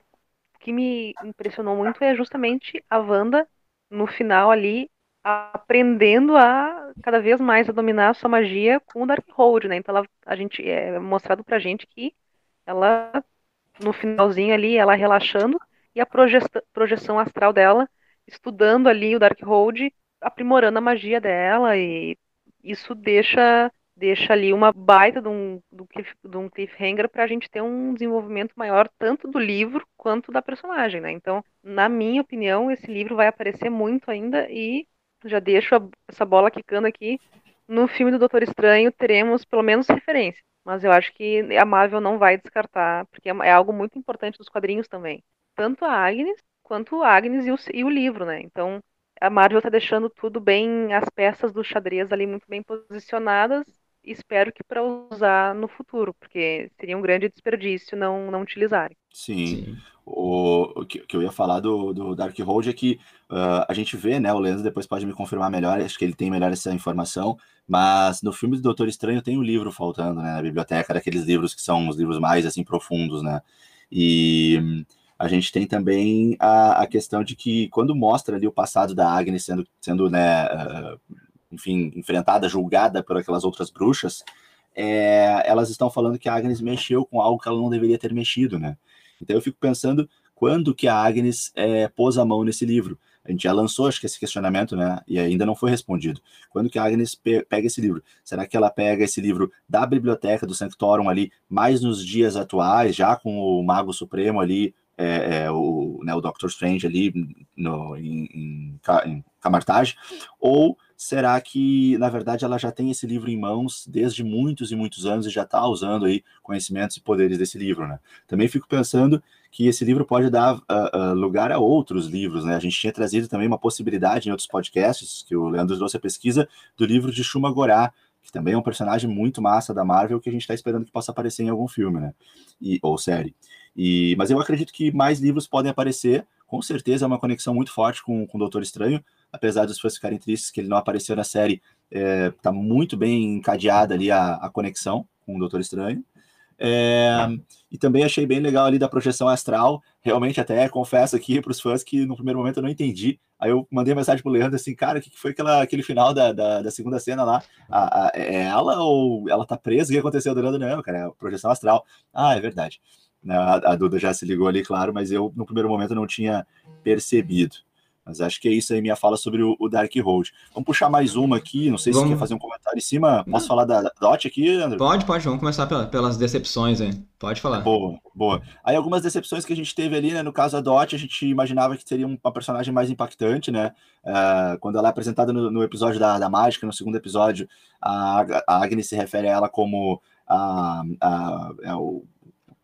o que me impressionou muito é justamente a Wanda, no final ali, aprendendo a cada vez mais a dominar a sua magia com o Darkhold, né? Então ela, a gente é mostrado pra gente que ela no finalzinho ali, ela relaxando e a projeção astral dela estudando ali o Darkhold, aprimorando a magia dela e isso deixa deixa ali uma baita de um, de um cliffhanger para a gente ter um desenvolvimento maior tanto do livro quanto da personagem, né? Então, na minha opinião, esse livro vai aparecer muito ainda e já deixo a, essa bola quicando aqui. No filme do Doutor Estranho teremos pelo menos referência, mas eu acho que a Marvel não vai descartar, porque é, é algo muito importante dos quadrinhos também. Tanto a Agnes quanto a Agnes e o, e o livro, né? Então a Marvel está deixando tudo bem, as peças do xadrez ali muito bem posicionadas. Espero que para usar no futuro, porque seria um grande desperdício não, não utilizarem.
Sim. Sim. O, o que, que, eu ia falar do, do Darkhold é que uh, a gente vê, né? O Leandro depois pode me confirmar melhor, acho que ele tem melhor essa informação, mas no filme do Doutor Estranho tem um livro faltando, né? Na biblioteca, daqueles livros que são os livros mais assim profundos, né? E a gente tem também a, a questão de que quando mostra ali o passado da Agnes sendo, sendo né, uh, enfim, enfrentada, julgada por aquelas outras bruxas, é, elas estão falando que a Agnes mexeu com algo que ela não deveria ter mexido, né? Então eu fico pensando quando que a Agnes é, pôs a mão nesse livro. A gente já lançou, acho que esse questionamento, né? E ainda não foi respondido. Quando que a Agnes pe pega esse livro? Será que ela pega esse livro da biblioteca do Sanctorum ali, mais nos dias atuais, já com o Mago Supremo ali, é, é, o, né, o Doctor Strange ali no, em, em, Camartage? Ou será que, na verdade, ela já tem esse livro em mãos desde muitos e muitos anos e já está usando aí conhecimentos e poderes desse livro, né? Também fico pensando que esse livro pode dar uh, uh, lugar a outros livros, né? A gente tinha trazido também uma possibilidade em outros podcasts, que o Leandro trouxe a pesquisa, do livro de Shuma Gorá, que também é um personagem muito massa da Marvel, que a gente está esperando que possa aparecer em algum filme, né? E, ou série. E, mas eu acredito que mais livros podem aparecer, com certeza é uma conexão muito forte com, com o Doutor Estranho, apesar dos fãs ficarem tristes que ele não apareceu na série, é, tá muito bem encadeada ali a, a conexão com o Doutor Estranho. É, e também achei bem legal ali da projeção astral. Realmente, até confesso aqui para os fãs que no primeiro momento eu não entendi. Aí eu mandei mensagem pro Leandro assim, cara, o que foi aquela, aquele final da, da, da segunda cena lá? A, a, é ela ou ela tá presa? O que aconteceu? Leandro, não, cara, é a projeção astral. Ah, é verdade. Né, a, a Duda já se ligou ali, claro, mas eu no primeiro momento não tinha percebido. Mas acho que é isso aí, minha fala sobre o, o Dark Road. Vamos puxar mais uma aqui, não sei se você quer fazer um comentário em cima. Posso não. falar da Dot aqui, André?
Pode, pode, vamos começar pela, pelas decepções aí. Pode falar.
Boa, boa. Aí algumas decepções que a gente teve ali, né? No caso da Dot, a gente imaginava que seria uma personagem mais impactante, né? Uh, quando ela é apresentada no, no episódio da, da Mágica, no segundo episódio, a, a Agnes se refere a ela como a, a, a, é o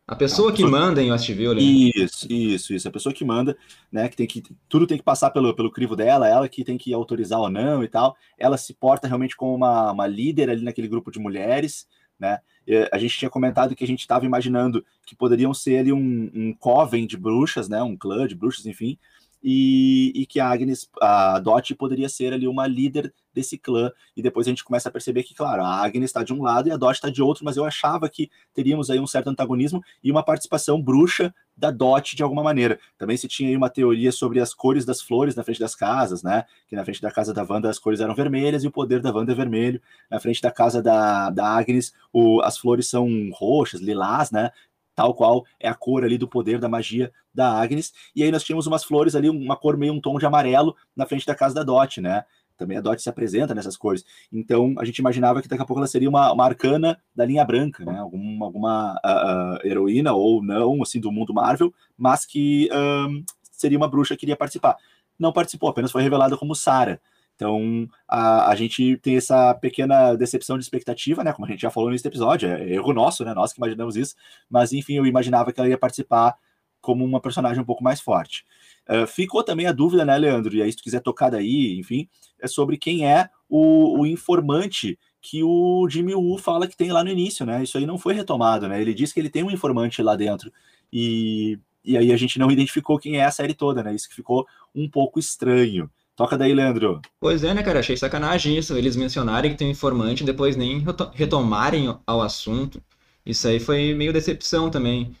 a pessoa que manda em Westview,
Isso, isso, isso. A pessoa que manda, né? Que tem que. Tudo tem que passar pelo, pelo crivo dela, ela que tem que autorizar ou não e tal. Ela se porta realmente como uma, uma líder ali naquele grupo de mulheres, né? E a gente tinha comentado que a gente estava imaginando que poderiam ser ali um, um coven de bruxas, né? Um clã de bruxas, enfim, e, e, que a Agnes, a Dot poderia ser ali uma líder desse clã, e depois a gente começa a perceber que, claro, a Agnes está de um lado e a Dot está de outro, mas eu achava que teríamos aí um certo antagonismo e uma participação bruxa da Dot de alguma maneira. Também se tinha aí uma teoria sobre as cores das flores na frente das casas, né? Que na frente da casa da Wanda as cores eram vermelhas e o poder da Wanda é vermelho. Na frente da casa da, da Agnes, o, as flores são roxas, lilás, né? Tal qual é a cor ali do poder da magia da Agnes. E aí nós tínhamos umas flores ali, uma cor meio um tom de amarelo na frente da casa da Dot, né? Também a Dot se apresenta nessas cores. Então a gente imaginava que daqui a pouco ela seria uma, uma arcana da linha branca, né? Algum, alguma uh, uh, heroína ou não, assim, do mundo Marvel, mas que uh, seria uma bruxa que iria participar. Não participou, apenas foi revelada como Sarah. Então, a, a gente tem essa pequena decepção de expectativa, né? Como a gente já falou nesse episódio, é erro nosso, né? Nós que imaginamos isso. Mas, enfim, eu imaginava que ela ia participar como uma personagem um pouco mais forte. Uh, ficou também a dúvida, né, Leandro? E aí, se tu quiser tocar daí, enfim, é sobre quem é o, o informante que o Jimmy Woo fala que tem lá no início, né? Isso aí não foi retomado, né? Ele diz que ele tem um informante lá dentro. E, e aí a gente não identificou quem é a série toda, né? Isso que ficou um pouco estranho. Toca daí, Leandro.
Pois é, né, cara? Achei sacanagem isso. Eles mencionarem que tem um informante e depois nem retomarem ao assunto. Isso aí foi meio decepção também.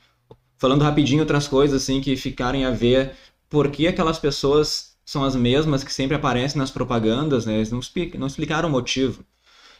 Falando rapidinho outras coisas, assim, que ficarem a ver por que aquelas pessoas são as mesmas que sempre aparecem nas propagandas, né? Eles não, não explicaram o motivo.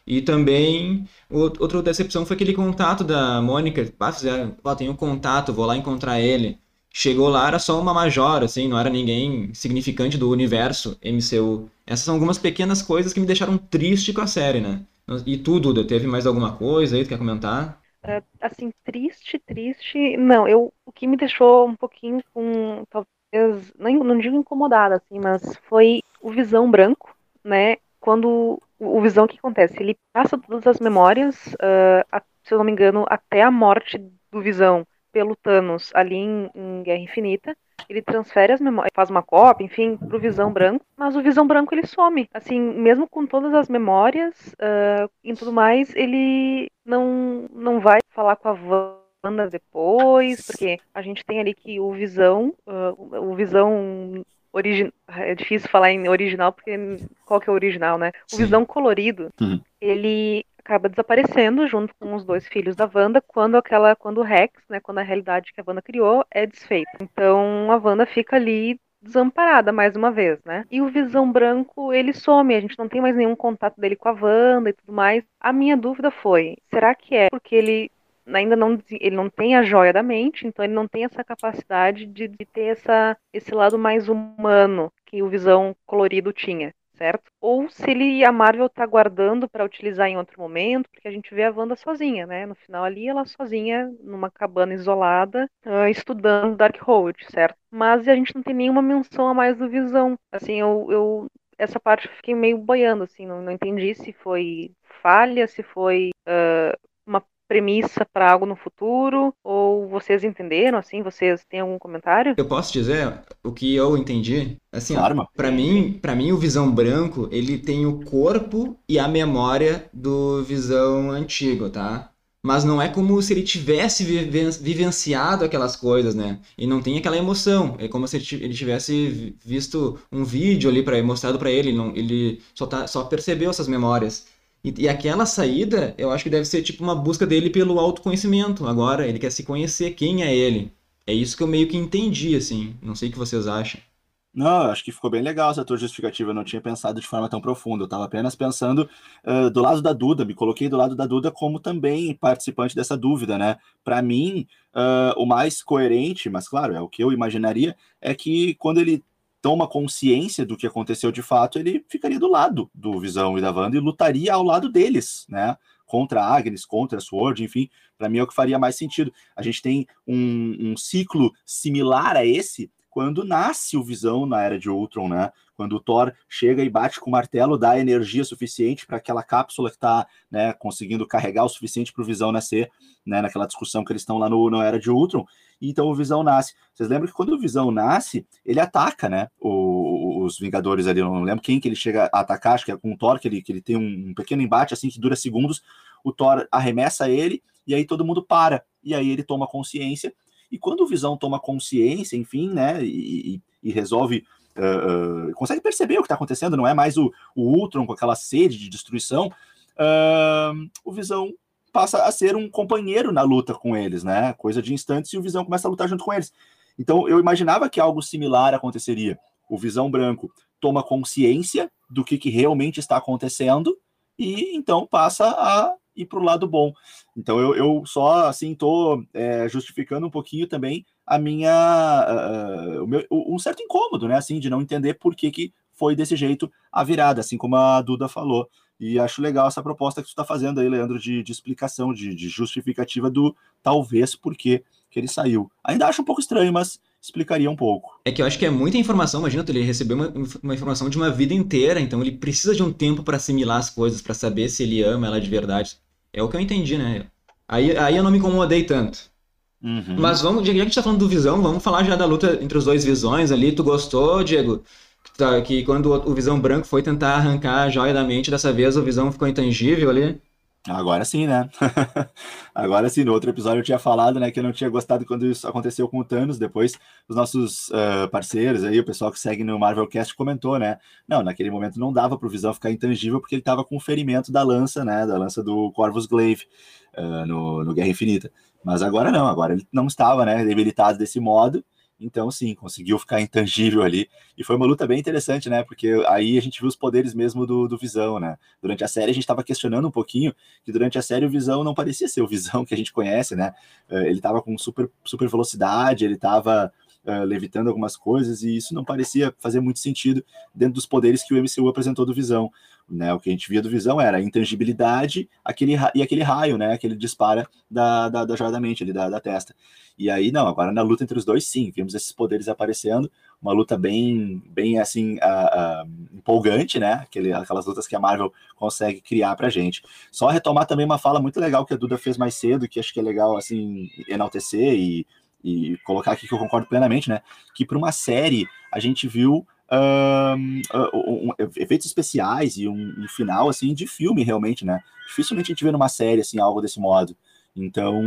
E também, outra decepção foi aquele contato da Mônica. Ah, fizeram, ó, tem um contato, vou lá encontrar ele. Chegou lá, era só uma major, assim, não era ninguém significante do universo MCU. Essas são algumas pequenas coisas que me deixaram triste com a série, né? E tudo, Duda, teve mais alguma coisa aí que quer comentar?
É, assim, triste, triste. Não, eu o que me deixou um pouquinho com talvez não, não digo incomodada assim, mas foi o Visão Branco, né? Quando o Visão, o que acontece? Ele passa todas as memórias, uh, a, se eu não me engano, até a morte do Visão pelo Thanos ali em, em Guerra Infinita. Ele transfere as memórias, faz uma cópia, enfim, pro Visão Branco, mas o Visão Branco ele some. Assim, mesmo com todas as memórias uh, e tudo mais, ele não, não vai falar com a Wanda depois, porque a gente tem ali que o Visão, uh, o Visão origi... é difícil falar em original porque qual que é o original, né? O Sim. Visão colorido, uhum. ele acaba desaparecendo junto com os dois filhos da Wanda quando aquela quando o Rex, né, quando a realidade que a Wanda criou é desfeita. Então a Wanda fica ali desamparada mais uma vez, né? E o Visão Branco, ele some, a gente não tem mais nenhum contato dele com a Wanda e tudo mais. A minha dúvida foi, será que é porque ele ainda não ele não tem a joia da mente, então ele não tem essa capacidade de, de ter essa, esse lado mais humano que o Visão colorido tinha, certo? Ou se ele a Marvel tá guardando para utilizar em outro momento, porque a gente vê a Wanda sozinha, né? No final ali ela sozinha numa cabana isolada, uh, estudando Darkhold, certo? Mas a gente não tem nenhuma menção a mais do Visão. Assim, eu, eu essa parte eu fiquei meio boiando, assim, não, não entendi se foi falha, se foi uh, premissa para algo no futuro? Ou vocês entenderam, assim? Vocês têm algum comentário?
Eu posso dizer o que eu entendi? Assim, para mim, para mim o Visão Branco, ele tem o corpo e a memória do Visão antigo, tá? Mas não é como se ele tivesse vivenciado aquelas coisas, né? E não tem aquela emoção. É como se ele tivesse visto um vídeo ali para mostrado para ele. Não, ele só, tá, só percebeu essas memórias. E, e, aquela saída, eu acho que deve ser tipo uma busca dele pelo autoconhecimento. Agora, ele quer se conhecer quem é ele. É isso que eu meio que entendi, assim. Não sei o que vocês acham.
Não, acho que ficou bem legal essa tua justificativa. Eu não tinha pensado de forma tão profunda. Eu estava apenas pensando uh, do lado da Duda. Me coloquei do lado da Duda como também participante dessa dúvida, né? Para mim, uh, o mais coerente, mas claro, é o que eu imaginaria, é que quando ele toma consciência do que aconteceu de fato, ele ficaria do lado do Visão e da Wanda e lutaria ao lado deles, né? Contra a Agnes, contra a Sword, enfim, para mim é o que faria mais sentido. A gente tem um, um ciclo similar a esse quando nasce o Visão na Era de Ultron, né? Quando o Thor chega e bate com o martelo, dá energia suficiente para aquela cápsula que está né, conseguindo carregar o suficiente para o Visão nascer, né? Naquela discussão que eles estão lá no, na Era de Ultron e então o Visão nasce. Vocês lembram que quando o Visão nasce, ele ataca, né? O, os Vingadores ali, eu não lembro quem que ele chega a atacar, acho que é com o Thor, que ele, que ele tem um, pequeno embate assim que dura segundos. O Thor arremessa ele e aí todo mundo para. E aí ele toma consciência. E quando o Visão toma consciência, enfim, né? E, e, resolve. Uh, uh, consegue perceber o que está acontecendo, não é mais o, o Ultron com aquela sede de destruição. Uh, o Visão passa a ser um companheiro na luta com eles, né? Coisa de instantes e o Visão começa a lutar junto com eles. Então eu imaginava que algo similar aconteceria. O Visão Branco toma consciência do que, que realmente está acontecendo e então passa a ir para o lado bom. Então eu, eu só assim estou é, justificando um pouquinho também a minha uh, o meu, um certo incômodo, né? Assim de não entender por que, que foi desse jeito a virada, assim como a Duda falou. E acho legal essa proposta que tu está fazendo aí, Leandro, de, de explicação, de, de, justificativa do talvez por que ele saiu. Ainda acho um pouco estranho, mas explicaria um pouco.
É que eu acho que é muita informação, imagina, ele recebeu uma, uma informação de uma vida inteira, então ele precisa de um tempo para assimilar as coisas, para saber se ele ama ela de verdade. É o que eu entendi, né? Aí, aí eu não me incomodei tanto. Uhum. Mas vamos, já que a gente tá falando do Visão, vamos falar já da luta entre os dois Visões ali. Tu gostou, Diego? Tá, que quando o Visão Branco foi tentar arrancar a joia da mente, dessa vez o Visão ficou intangível ali.
Agora sim, né? Agora sim, no outro episódio eu tinha falado, né, que eu não tinha gostado quando isso aconteceu com o Thanos. Depois, os nossos uh, parceiros aí, o pessoal que segue no Marvelcast comentou, né? Não, naquele momento não dava pro Visão ficar intangível porque ele tava com o ferimento da lança, né? Da lança do Corvus Glaive uh, no, no Guerra Infinita. Mas agora não, agora ele não estava, né, debilitado desse modo. Então, sim, conseguiu ficar intangível ali. E foi uma luta bem interessante, né? Porque aí a gente viu os poderes mesmo do, do Visão, né? Durante a série a gente estava questionando um pouquinho que durante a série o Visão não parecia ser o Visão que a gente conhece, né? Eh, ele estava com super, super velocidade, ele estava uh, levitando algumas coisas, e isso não parecia fazer muito sentido dentro dos poderes que o MCU apresentou do Visão. Né, o que a gente via do Visão era a intangibilidade aquele, e aquele raio, né, que ele dispara da, da, da joia da mente, ali, da, da testa. E aí, não, agora na luta entre os dois, sim, vimos esses poderes aparecendo, uma luta bem, bem assim, empolgante, né? Aquele, aquelas lutas que a Marvel consegue criar pra gente. Só retomar também uma fala muito legal que a Duda fez mais cedo, que acho que é legal, assim, enaltecer e, e colocar aqui que eu concordo plenamente, né? Que para uma série a gente viu um, um, um, efeitos especiais e um, final assim de filme realmente, né? Dificilmente a gente vê numa série assim algo desse modo. Então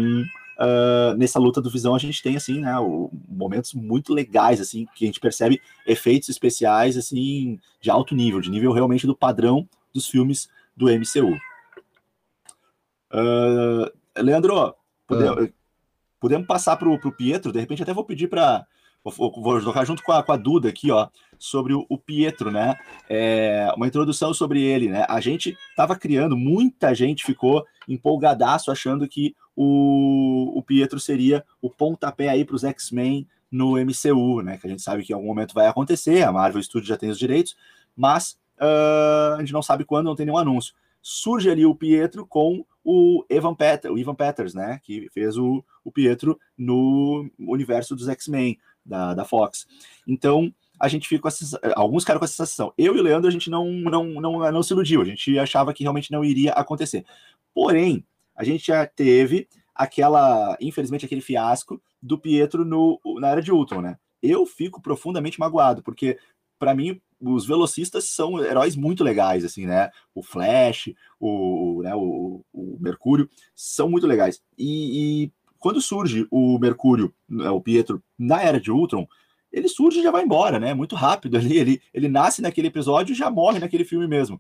uh, nessa luta do Visão a gente tem assim, né, o, momentos muito legais assim que a gente percebe efeitos especiais assim de alto nível, de nível realmente do padrão dos filmes do MCU. Uh, Leandro, podemos, uh. Podemos passar para o Pietro? De repente até vou pedir para Vou, jogar junto com a, com a, Duda aqui, ó, sobre o, o Pietro, né? É, uma introdução sobre ele, né? A gente estava criando, muita gente ficou empolgadaço achando que o, o Pietro seria o pontapé aí para os X-Men no MCU, né? Que a gente sabe que em algum momento vai acontecer, a Marvel Studios já tem os direitos, mas uh, a gente não sabe quando, não tem nenhum anúncio. Surge ali o Pietro com o Evan Peters, o Ivan Peters, né? Que fez o, o Pietro no universo dos X-Men da, da Fox. Então, a gente fica com essa, alguns ficaram com essa sensação. Eu e o Leandro, a gente não, não, não, não se iludiu, a gente achava que realmente não iria acontecer. Porém, a gente já teve aquela, infelizmente, aquele fiasco do Pietro no, na era de Ultron, né? Eu fico profundamente magoado, porque para mim os velocistas são heróis muito legais, assim, né? O Flash, o, né, o, o Mercúrio são muito legais. E, e quando surge o Mercúrio, né, o Pietro, na era de Ultron, ele surge e já vai embora, né? Muito rápido ali. Ele, ele nasce naquele episódio e já morre naquele filme mesmo.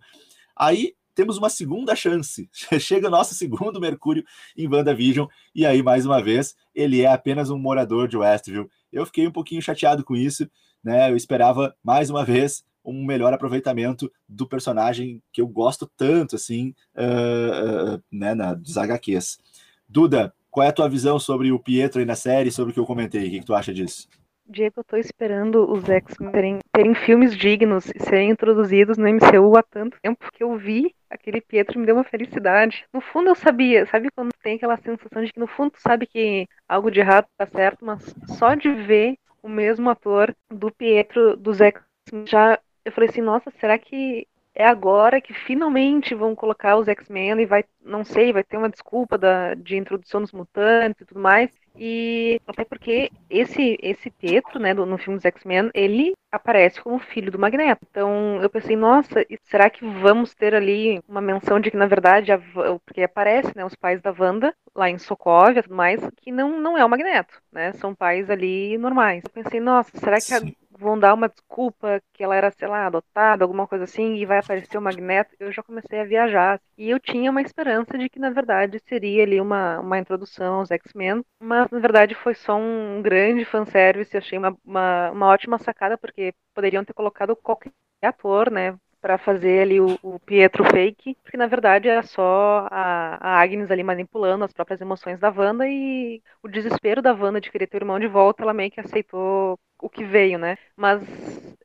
Aí temos uma segunda chance. Chega o nosso segundo Mercúrio em WandaVision, e aí, mais uma vez, ele é apenas um morador de Westview. Eu fiquei um pouquinho chateado com isso, né? Eu esperava, mais uma vez, um melhor aproveitamento do personagem que eu gosto tanto, assim, uh, né, na, dos HQs. Duda, qual é a tua visão sobre o Pietro aí na série, sobre o que eu comentei? O que, que tu acha disso?
Diego, eu tô esperando os X-Men terem, terem, filmes dignos e serem introduzidos no MCU há tanto tempo que eu vi aquele Pietro me deu uma felicidade. No fundo eu sabia, sabe quando tem aquela sensação de que no fundo tu sabe que algo de errado tá certo, mas só de ver o mesmo ator do Pietro dos X-Men já eu falei assim, nossa, será que é agora que finalmente vão colocar os X-Men e vai, não sei, vai ter uma desculpa da, de introdução dos mutantes e tudo mais. E até porque esse esse Pietro, né, no filme dos X-Men, ele aparece como filho do Magneto. Então eu pensei, nossa, será que vamos ter ali uma menção de que na verdade, a, porque aparece, né, os pais da Wanda lá em Sokovia, tudo mais, que não não é o Magneto, né? São pais ali normais. Eu pensei, nossa, será que a, vão dar uma desculpa que ela era, sei lá, adotada, alguma coisa assim, e vai aparecer o Magneto, eu já comecei a viajar. E eu tinha uma esperança de que, na verdade, seria ali uma, uma introdução aos X-Men, mas, na verdade, foi só um grande fanservice, achei uma, uma, uma ótima sacada, porque poderiam ter colocado qualquer ator, né, para fazer ali o, o, Pietro fake, porque na verdade era só a, a, Agnes ali manipulando as próprias emoções da Wanda e o desespero da Wanda de querer ter o irmão de volta, ela meio que aceitou o que veio, né? Mas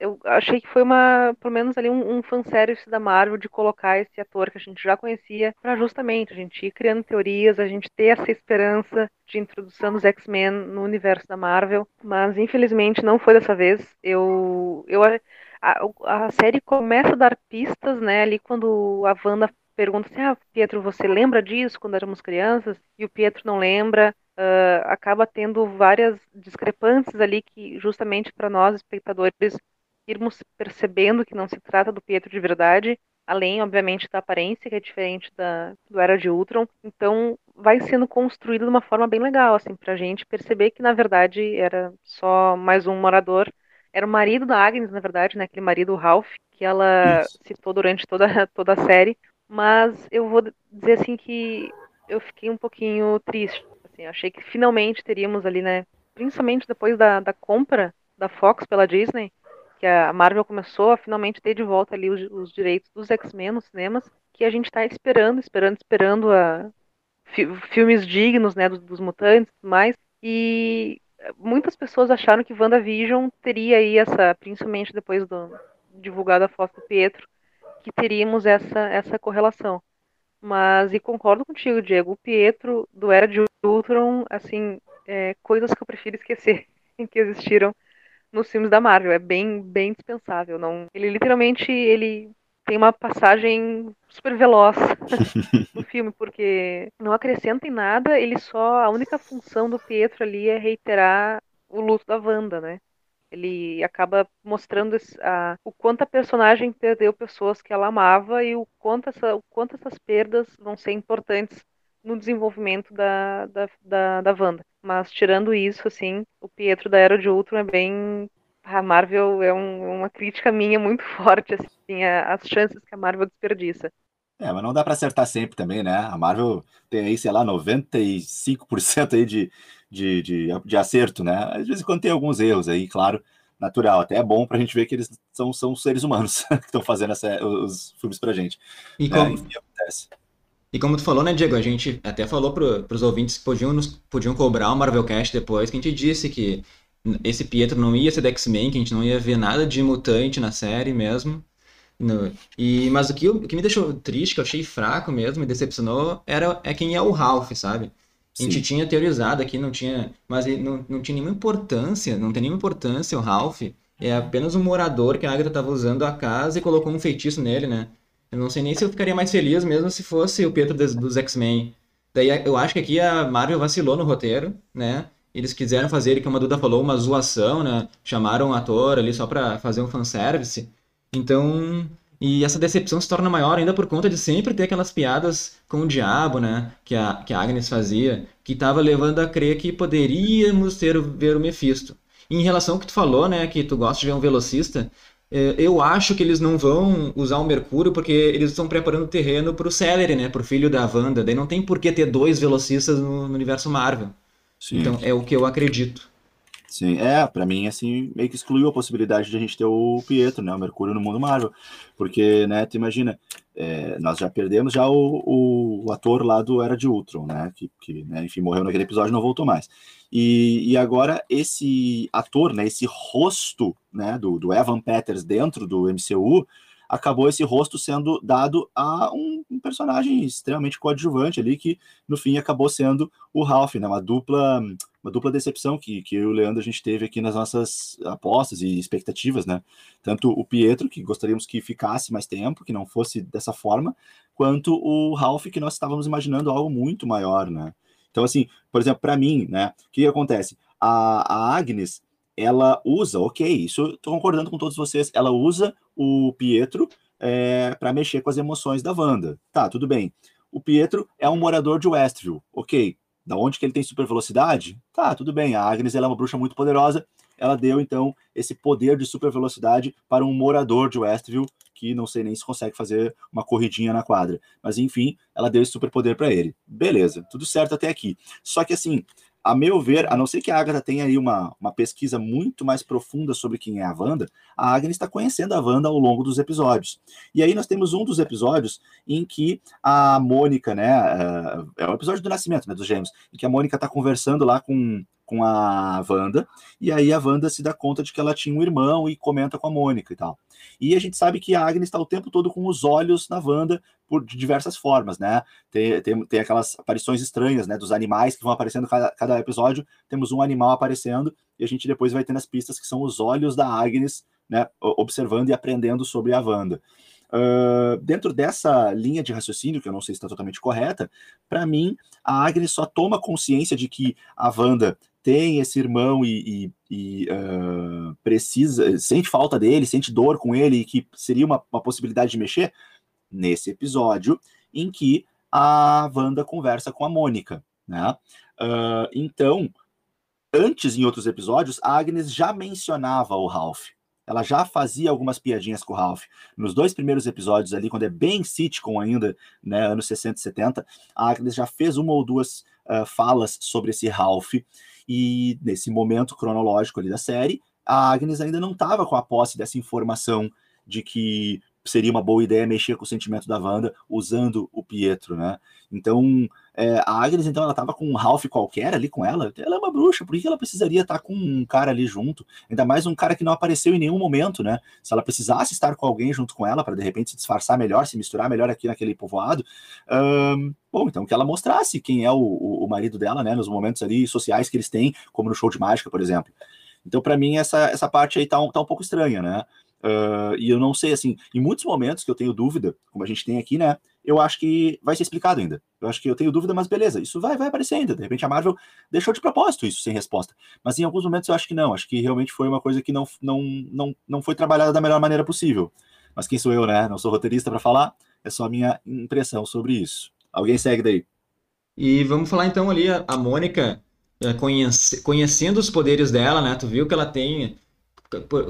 eu achei que foi uma, pelo menos ali um, um fanservice da Marvel de colocar esse ator que a gente já conhecia para justamente a gente ir criando teorias, a gente ter essa esperança de introdução dos X-Men no universo da Marvel, mas infelizmente não foi dessa vez. Eu eu a, a série começa a dar pistas, né, ali quando a Wanda pergunta assim, ah, Pietro, você lembra disso quando éramos crianças? E o Pietro não lembra. Uh, acaba tendo várias discrepâncias ali que justamente para nós espectadores irmos percebendo que não se trata do Pietro de verdade, além, obviamente, da aparência, que é diferente da, do Era de Ultron. Então, vai sendo construído de uma forma bem legal, assim, pra gente perceber que, na verdade, era só mais um morador. Era o marido da Agnes, na verdade, né? Aquele marido, o Ralph, que ela Isso. citou durante toda, toda a série. Mas eu vou dizer, assim, que eu fiquei um pouquinho triste. Assim, achei que finalmente teríamos ali, né? Principalmente depois da, da compra da Fox pela Disney, que a Marvel começou a finalmente ter de volta ali os, os direitos dos X-Men nos cinemas, que a gente está esperando, esperando, esperando a, fi, filmes dignos, né, dos, dos mutantes e mais. E muitas pessoas acharam que WandaVision teria aí essa, principalmente depois do divulgado a foto do Pietro, que teríamos essa, essa correlação. Mas, e concordo contigo, Diego, o Pietro do Era de Ultron, assim, é, coisas que eu prefiro esquecer que existiram nos filmes da Marvel. É bem, bem dispensável. Não, ele literalmente ele tem uma passagem super veloz no filme, porque não acrescenta em nada, ele só. A única função do Pietro ali é reiterar o luto da Wanda, né? Ele acaba mostrando a, o quanto a personagem perdeu pessoas que ela amava e o quanto, essa, o quanto essas perdas vão ser importantes no desenvolvimento da, da, da, da Wanda. Mas tirando isso, assim, o Pietro da Era de Ultron é bem. A Marvel é um, uma crítica minha muito forte, assim, as chances que a Marvel desperdiça.
É, mas não dá para acertar sempre também, né? A Marvel tem aí, sei lá, 95% aí de, de, de, de acerto, né? Às vezes quando tem alguns erros aí, claro, natural. Até é bom para a gente ver que eles são, são seres humanos que estão fazendo essa, os filmes para gente.
E
né?
como... Enfim, acontece. E como tu falou, né, Diego? A gente até falou para os ouvintes que podiam, nos, podiam cobrar o Marvelcast depois, que a gente disse que esse Pietro não ia ser da X-Men, que a gente não ia ver nada de mutante na série mesmo. No, e, mas o que, o que me deixou triste, que eu achei fraco mesmo, me decepcionou, era, é quem é o Ralph, sabe? A gente Sim. tinha teorizado aqui, não tinha. Mas não, não tinha nenhuma importância, não tem nenhuma importância o Ralph. É apenas um morador que a Agatha estava usando a casa e colocou um feitiço nele, né? Eu não sei nem se eu ficaria mais feliz mesmo se fosse o Pietro dos, dos X-Men. Daí eu acho que aqui a Marvel vacilou no roteiro, né? Eles quiseram fazer, como a Duda falou, uma zoação, né? Chamaram um ator ali só pra fazer um fanservice. Então, e essa decepção se torna maior ainda por conta de sempre ter aquelas piadas com o diabo, né? Que a, que a Agnes fazia, que estava levando a crer que poderíamos ter ver o Mephisto. Em relação ao que tu falou, né? Que tu gosta de ver um velocista, é, eu acho que eles não vão usar o Mercúrio porque eles estão preparando o terreno para o Celery, né? Para o filho da Wanda. Daí não tem por que ter dois velocistas no, no universo Marvel. Sim. Então é o que eu acredito.
Sim, é, para mim, assim, meio que excluiu a possibilidade de a gente ter o Pietro, né, o Mercúrio no mundo Marvel, porque, né, tu imagina, é, nós já perdemos já o, o, ator lá do Era de Ultron, né, que, que né, enfim, morreu naquele episódio e não voltou mais. E, e agora esse ator, né, esse rosto, né, do, do Evan Peters dentro do MCU, acabou esse rosto sendo dado a um, personagem extremamente coadjuvante ali, que no fim acabou sendo o Ralph, né? Uma dupla, uma dupla decepção que, que eu e o Leandro a gente teve aqui nas nossas apostas e expectativas, né? Tanto o Pietro, que gostaríamos que ficasse mais tempo, que não fosse dessa forma, quanto o Ralph, que nós estávamos imaginando algo muito maior, né? Então, assim, por exemplo, para mim, né? O que, que acontece? A, a Agnes, ela usa, ok, isso estou concordando com todos vocês, ela usa o Pietro é, para mexer com as emoções da Wanda. Tá, tudo bem. O Pietro é um morador de Westview, ok. Da onde que ele tem super velocidade? Tá, tudo bem. A Agnes ela é uma bruxa muito poderosa. Ela deu então esse poder de super velocidade para um morador de Westview que não sei nem se consegue fazer uma corridinha na quadra. Mas enfim, ela deu esse super poder para ele. Beleza, tudo certo até aqui. Só que assim, a meu ver, a não ser que a Agatha tenha aí uma, uma pesquisa muito mais profunda sobre quem é a Wanda, a Agnes está conhecendo a Wanda ao longo dos episódios. E aí nós temos um dos episódios em que a Mônica, né, é, é o episódio do nascimento, né, dos gêmeos, em que a Mônica está conversando lá com, com a Wanda, e aí a Wanda se dá conta de que ela tinha um irmão e comenta com a Mônica e tal. E a gente sabe que a Agnes está o tempo todo com os olhos na Wanda por de diversas formas, né? Tem, tem, tem aquelas aparições estranhas, né? Dos animais que vão aparecendo cada, cada episódio. Temos um animal aparecendo e a gente depois vai tendo as pistas que são os olhos da Agnes, né? Observando e aprendendo sobre a Wanda. Uh, dentro dessa linha de raciocínio, que eu não sei se está totalmente correta, para mim, a Agnes só toma consciência de que a Wanda tem esse irmão e, e, e uh, precisa, sente falta dele, sente dor com ele, e que seria uma, uma possibilidade de mexer, nesse episódio em que a Wanda conversa com a Mônica, né? Uh, então, antes, em outros episódios, a Agnes já mencionava o Ralph. Ela já fazia algumas piadinhas com o Ralph. Nos dois primeiros episódios ali, quando é bem sitcom ainda, né, anos 60 e 70, a Agnes já fez uma ou duas uh, falas sobre esse Ralph. E nesse momento cronológico ali da série, a Agnes ainda não estava com a posse dessa informação de que seria uma boa ideia mexer com o sentimento da Wanda usando o Pietro, né? Então, é, a Agnes, então, ela tava com um Ralph qualquer ali com ela. Ela é uma bruxa, por que ela precisaria estar com um cara ali junto? Ainda mais um cara que não apareceu em nenhum momento, né? Se ela precisasse estar com alguém junto com ela, para de repente se disfarçar melhor, se misturar melhor aqui naquele povoado, bom, então que ela mostrasse quem é o, o, marido dela, né? Nos momentos ali sociais que eles têm, como no show de mágica, por exemplo. Então, para mim, essa, essa parte aí tá um, tá um pouco estranha, né? Uh, e eu não sei, assim, em muitos momentos que eu tenho dúvida, como a gente tem aqui, né? Eu acho que vai ser explicado ainda. Eu acho que eu tenho dúvida, mas beleza, isso vai, vai aparecer ainda. De repente a Marvel deixou de propósito isso sem resposta. Mas em alguns momentos eu acho que não. Acho que realmente foi uma coisa que não, não, não, não foi trabalhada da melhor maneira possível. Mas quem sou eu, né? Não sou roteirista para falar, é só a minha impressão sobre isso. Alguém segue daí.
E vamos falar então ali, a Mônica, eh, conhece, conhecendo os poderes dela, né? Tu viu que ela tem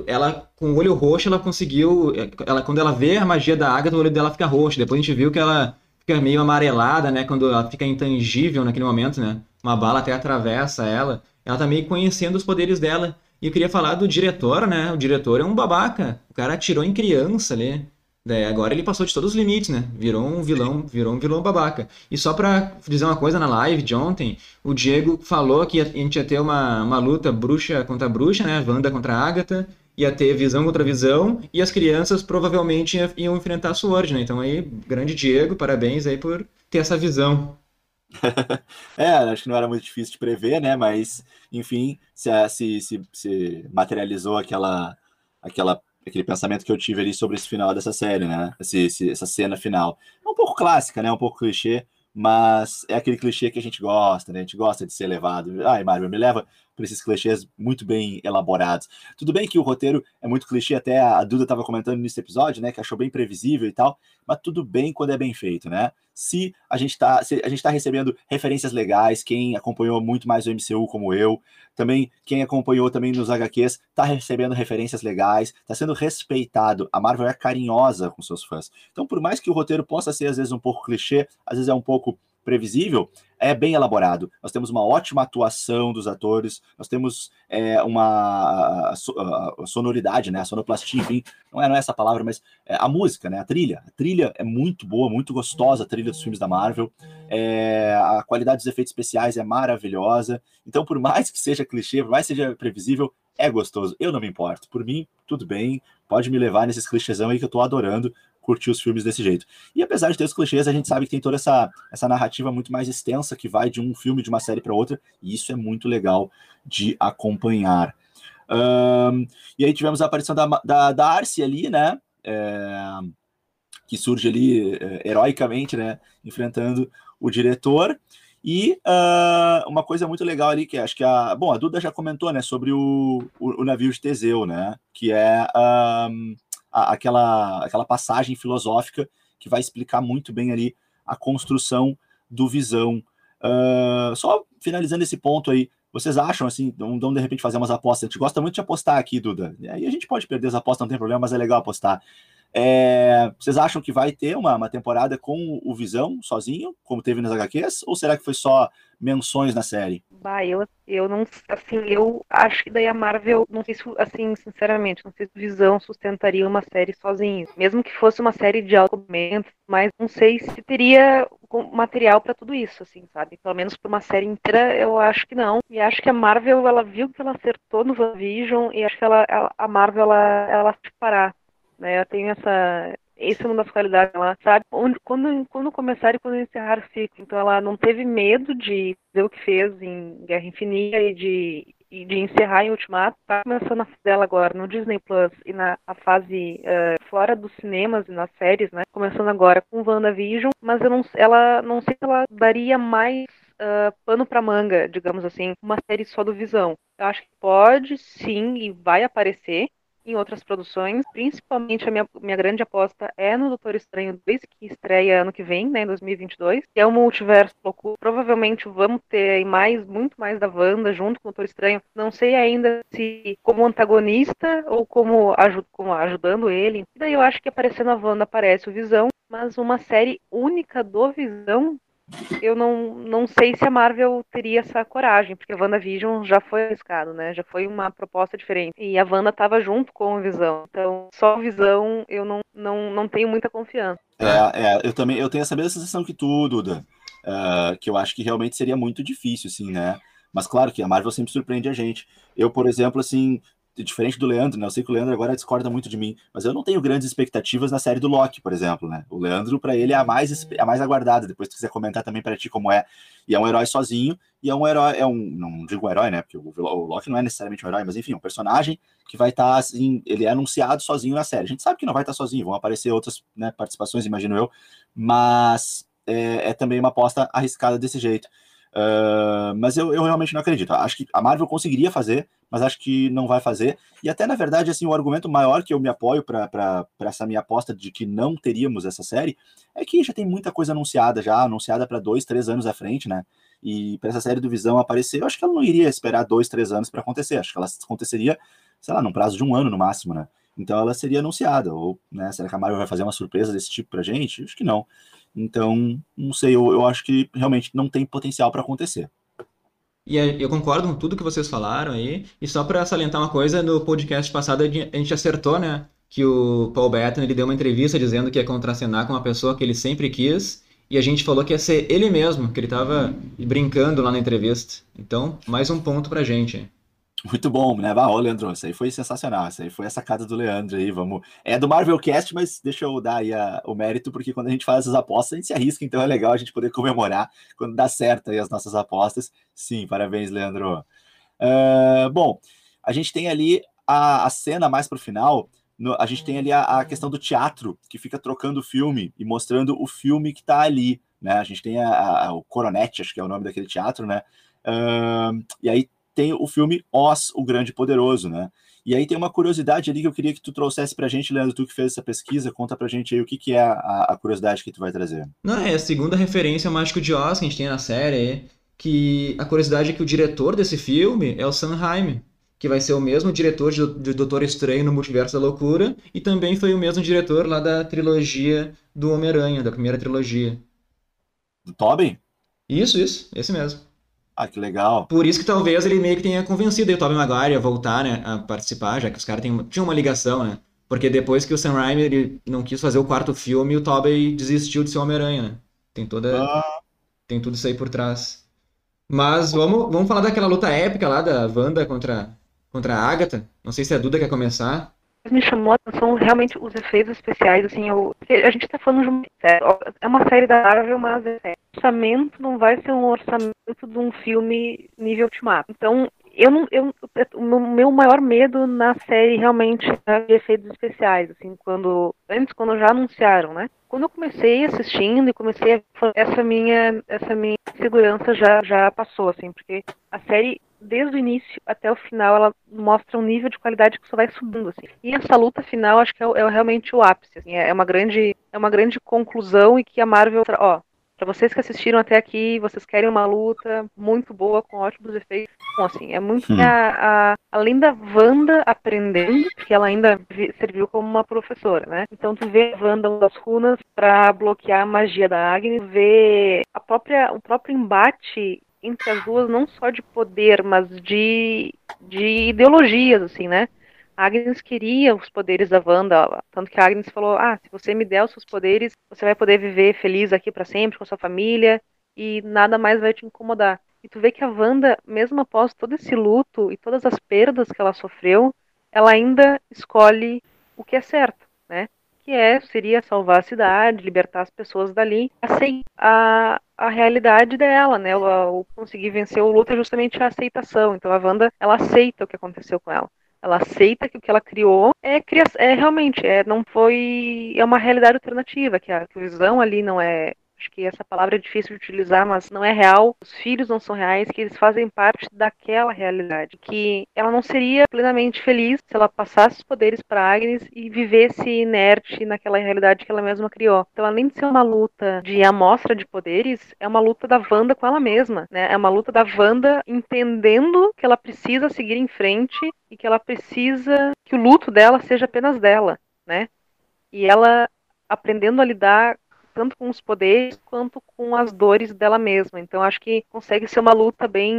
ela com o olho roxo ela conseguiu ela quando ela vê a magia da Agatha o olho dela fica roxo. Depois a gente viu que ela fica meio amarelada né quando ela fica intangível naquele momento né. Uma bala até atravessa ela. Ela tá meio conhecendo os poderes dela. E eu queria falar do diretor né o diretor é um babaca. O cara atirou em criança ali Daí agora ele passou de todos os limites, né? Virou um vilão, virou um vilão babaca. E só pra dizer uma coisa na live de ontem, o Diego falou que a gente ia ter uma, uma luta bruxa contra bruxa, né? Wanda contra Agatha, ia ter visão contra visão, e as crianças provavelmente iam enfrentar a Sword, né? Então aí, grande Diego, parabéns aí por ter essa visão.
é, acho que não era muito difícil de prever, né? Mas, enfim, se, se, se, se materializou aquela, aquela aquele pensamento que eu tive ali sobre esse final dessa série, né? Esse, esse, essa cena final. É um pouco clássica, né? Um pouco clichê, mas é aquele clichê que a gente gosta, né? A gente gosta de ser levado. Ai, Mário, me leva para esses clichês muito bem elaborados. Tudo bem que o roteiro é muito clichê, até a Duda estava comentando nesse episódio, né? Que achou bem previsível e tal, mas tudo bem quando é bem feito, né? Se a gente está tá recebendo referências legais, quem acompanhou muito mais o MCU como eu, também quem acompanhou também nos HQs, está recebendo referências legais, está sendo respeitado. A Marvel é carinhosa com seus fãs. Então, por mais que o roteiro possa ser às vezes um pouco clichê, às vezes é um pouco previsível, é bem elaborado. Nós temos uma ótima atuação dos atores, nós temos é, uma sonoridade, né, a sonoplastia, enfim, não é, não é essa palavra, mas é, a música, né, a trilha. A trilha é muito boa, muito gostosa, a trilha dos filmes da Marvel. É, a qualidade dos efeitos especiais é maravilhosa. Então, por mais que seja clichê, por mais que seja previsível, é gostoso. Eu não me importo. Por mim, tudo bem. Pode me levar nesses clichêsão aí que eu tô adorando curtir os filmes desse jeito. E apesar de ter os clichês, a gente sabe que tem toda essa, essa narrativa muito mais extensa que vai de um filme, de uma série para outra, e isso é muito legal de acompanhar. Um, e aí tivemos a aparição da, da, da Arce ali, né? É, que surge ali é, heroicamente, né? Enfrentando o diretor. E uh, uma coisa muito legal ali, que acho que a. Bom, a Duda já comentou, né? Sobre o, o, o navio de Teseu, né? Que é. Um, a, aquela, aquela passagem filosófica que vai explicar muito bem ali a construção do Visão. Uh, só finalizando esse ponto aí, vocês acham assim, vamos de repente fazer umas apostas? A gente gosta muito de apostar aqui, Duda. E aí a gente pode perder as apostas, não tem problema, mas é legal apostar. É, vocês acham que vai ter uma, uma temporada com o Visão sozinho, como teve nas HQs? Ou será que foi só menções na série?
Bah, eu, eu não, assim, eu acho que daí a Marvel, não sei se, assim, sinceramente, não sei se Visão sustentaria uma série sozinho, mesmo que fosse uma série de argumentos, mas não sei se teria material para tudo isso, assim, sabe? Pelo menos para uma série inteira, eu acho que não. E acho que a Marvel, ela viu que ela acertou no WandaVision e acho que ela, ela a Marvel, ela, ela parar, né? Eu tenho essa esse é uma das qualidades dela, sabe? Quando, quando começar e quando encerrar o ciclo. Então ela não teve medo de fazer o que fez em Guerra Infinita e de, e de encerrar em Ultimato. Tá começando a fase dela agora no Disney Plus e na fase uh, fora dos cinemas e nas séries, né? Começando agora com WandaVision, mas eu não, ela, não sei se ela daria mais uh, pano para manga, digamos assim, uma série só do Visão. Eu acho que pode sim e vai aparecer em outras produções. Principalmente a minha, minha grande aposta é no Doutor Estranho 2, que estreia ano que vem, né, em 2022, que é um multiverso louco. Provavelmente vamos ter mais, muito mais da Wanda junto com o Doutor Estranho. Não sei ainda se como antagonista ou como, como ajudando ele. E daí eu acho que aparecendo a Wanda aparece o Visão, mas uma série única do Visão eu não, não sei se a Marvel teria essa coragem, porque a WandaVision já foi arriscado, né? Já foi uma proposta diferente. E a Wanda estava junto com o Visão. Então, só o Visão eu não, não, não tenho muita confiança.
É, é, eu também eu tenho essa mesma sensação que tu, Duda. Uh, que eu acho que realmente seria muito difícil, assim, né? Mas claro que a Marvel sempre surpreende a gente. Eu, por exemplo, assim, diferente do Leandro, né? Eu sei que o Leandro agora discorda muito de mim, mas eu não tenho grandes expectativas na série do Loki, por exemplo, né? O Leandro, para ele, é a mais, a mais aguardada. Depois, se quiser comentar também para ti como é. E é um herói sozinho, e é um herói, é um, não digo um herói, né? Porque o, o Loki não é necessariamente um herói, mas enfim, um personagem que vai estar, tá, assim, ele é anunciado sozinho na série. A gente sabe que não vai estar tá sozinho, vão aparecer outras né, participações, imagino eu, mas é, é também uma aposta arriscada desse jeito. Uh, mas eu, eu realmente não acredito. Acho que a Marvel conseguiria fazer, mas acho que não vai fazer. E até, na verdade, assim, o argumento maior que eu me apoio para essa minha aposta de que não teríamos essa série é que já tem muita coisa anunciada, já anunciada para dois, três anos à frente, né? E para essa série do Visão aparecer, eu acho que ela não iria esperar dois, três anos para acontecer. Acho que ela aconteceria, sei lá, num prazo de um ano no máximo, né? Então ela seria anunciada. Ou, né, será que a Marvel vai fazer uma surpresa desse tipo pra gente? Acho que não. Então, não sei, eu, eu acho que realmente não tem potencial para acontecer.
E eu concordo com tudo que vocês falaram aí. E só para salientar uma coisa, no podcast passado a gente acertou, né? Que o Paul Bettany ele deu uma entrevista dizendo que ia contracenar com uma pessoa que ele sempre quis. E a gente falou que ia ser ele mesmo, que ele estava brincando lá na entrevista. Então, mais um ponto pra gente.
Muito bom, né? Ah, Leandro, isso aí foi sensacional. Isso aí foi a sacada do Leandro aí. Vamos. É do Marvelcast, mas deixa eu dar aí a, o mérito, porque quando a gente faz essas apostas, a gente se arrisca, então é legal a gente poder comemorar quando dá certo aí as nossas apostas. Sim, parabéns, Leandro. Uh, bom, a gente tem ali a, a cena mais para o final. No, a gente tem ali a, a, questão do teatro, que fica trocando o filme e mostrando o filme que está ali. Né? A gente tem o Coronete, acho que é o nome daquele teatro, né? Uh, e aí tem o filme Oz, o Grande Poderoso, né? E aí tem uma curiosidade ali que eu queria que tu trouxesse pra gente, Leandro, tu que fez essa pesquisa, conta pra gente aí o que, que é a, a curiosidade que tu vai trazer.
Não, é a segunda referência ao Mágico de Oz que a gente tem na série, que a curiosidade é que o diretor desse filme é o Sam Raimi, que vai ser o mesmo diretor de, de Doutor Estranho no Multiverso da Loucura, e também foi o mesmo diretor lá da trilogia do Homem-Aranha, da primeira trilogia.
Do Tobey?
Isso, isso, esse mesmo.
Ah, que legal.
Por isso que talvez ele meio que tenha convencido o Tobey Maguire a voltar, né, a participar, já que os caras tinham uma ligação, né? Porque depois que o Sam Raimi ele não quis fazer o quarto filme, o Tobey desistiu de ser Homem-Aranha, né? Tem toda... Ah. Tem tudo isso aí por trás. Mas vamos, vamos falar daquela luta épica lá da Wanda contra, contra a Agatha. Não sei se a Duda quer começar
me chamou a atenção realmente os efeitos especiais, assim, eu, a gente tá falando de uma série, é uma série da Marvel, mas é, orçamento não vai ser um orçamento de um filme nível ultimato. Então, eu não, eu, o meu maior medo na série realmente é de efeitos especiais, assim, quando, antes, quando já anunciaram, né? Quando eu comecei assistindo e comecei a essa minha, essa minha segurança já, já passou, assim, porque a série desde o início até o final, ela mostra um nível de qualidade que só vai subindo, assim. E essa luta final, acho que é, é realmente o ápice, assim, é uma grande, é uma grande conclusão e que a Marvel, ó, para vocês que assistiram até aqui, vocês querem uma luta muito boa, com ótimos efeitos. Bom, assim, é muito hum. a, a, além da Wanda aprendendo, que ela ainda serviu como uma professora, né? Então tu vê a Wanda das runas para bloquear a magia da Agnes, vê a própria, o próprio embate entre as duas, não só de poder, mas de, de ideologias, assim, né? Agnes queria os poderes da Wanda, tanto que a Agnes falou: Ah, se você me der os seus poderes, você vai poder viver feliz aqui para sempre com a sua família e nada mais vai te incomodar. E tu vê que a Wanda, mesmo após todo esse luto e todas as perdas que ela sofreu, ela ainda escolhe o que é certo, né? Que é, seria salvar a cidade, libertar as pessoas dali, aceitar a, a realidade dela, né? O, o conseguir vencer o luto é justamente a aceitação. Então a Wanda, ela aceita o que aconteceu com ela. Ela aceita que o que ela criou é, é realmente, é, não foi. É uma realidade alternativa, que a, que Visão ali não é acho que essa palavra é difícil de utilizar, mas não é real. Os filhos não são reais, que eles fazem parte daquela realidade. Que ela não seria plenamente feliz se ela passasse os poderes para Agnes e vivesse inerte naquela realidade que ela mesma criou. Então, além de ser uma luta de amostra de poderes, é uma luta da Wanda com ela mesma, né? É uma luta da Wanda entendendo que ela precisa seguir em frente e que ela precisa que o luto dela seja apenas dela, né? E ela aprendendo a lidar tanto com os poderes quanto com as dores dela mesma. Então acho que consegue ser uma luta bem,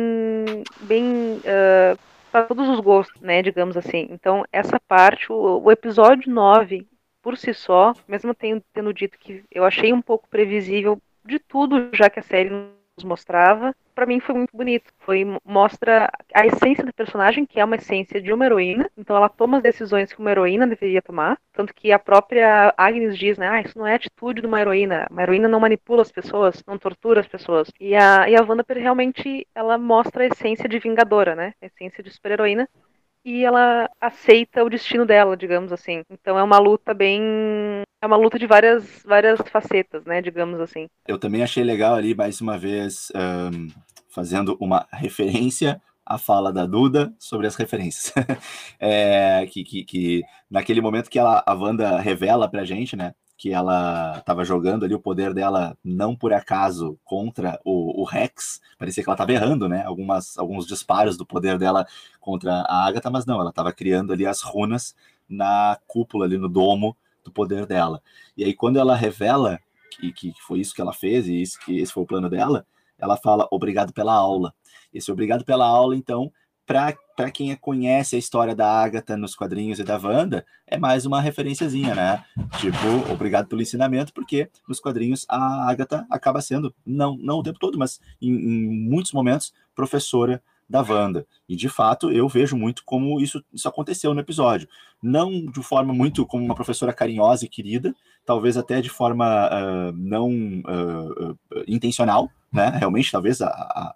bem uh, para todos os gostos, né, digamos assim. Então essa parte, o, o episódio 9 por si só, mesmo tendo, tendo dito que eu achei um pouco previsível de tudo já que a série nos mostrava, para mim foi muito bonito. Foi mostra a essência da personagem, que é uma essência de uma heroína. Então ela toma as decisões que uma heroína deveria tomar, tanto que a própria Agnes diz, né, ah, isso não é atitude de uma heroína. Uma heroína não manipula as pessoas, não tortura as pessoas. E a e a Wanda realmente ela mostra a essência de vingadora, né? A essência de super-heroína e ela aceita o destino dela, digamos assim. Então é uma luta bem é uma luta de várias várias facetas, né, digamos assim.
Eu também achei legal ali mais uma vez um, fazendo uma referência à fala da Duda sobre as referências. é, que, que, que, naquele momento que ela, a Wanda revela pra gente, né? Que ela estava jogando ali o poder dela, não por acaso, contra o, o, Rex. Parecia que ela estava errando, né? Algumas, alguns disparos do poder dela contra a Agatha, mas não, ela estava criando ali as runas na cúpula, ali no domo do poder dela. E aí, quando ela revela que, que foi isso que ela fez e isso que esse foi o plano dela, ela fala obrigado pela aula. Esse obrigado pela aula, então, para quem conhece a história da Agatha nos quadrinhos e da Wanda, é mais uma referenciazinha, né? Tipo, obrigado pelo ensinamento, porque nos quadrinhos a Agatha acaba sendo, não, não o tempo todo, mas em, em muitos momentos, professora da Wanda. E de fato, eu vejo muito como isso, isso aconteceu no episódio. Não de forma muito como uma professora carinhosa e querida, talvez até de forma uh, não uh, uh, intencional, né? Realmente, talvez a,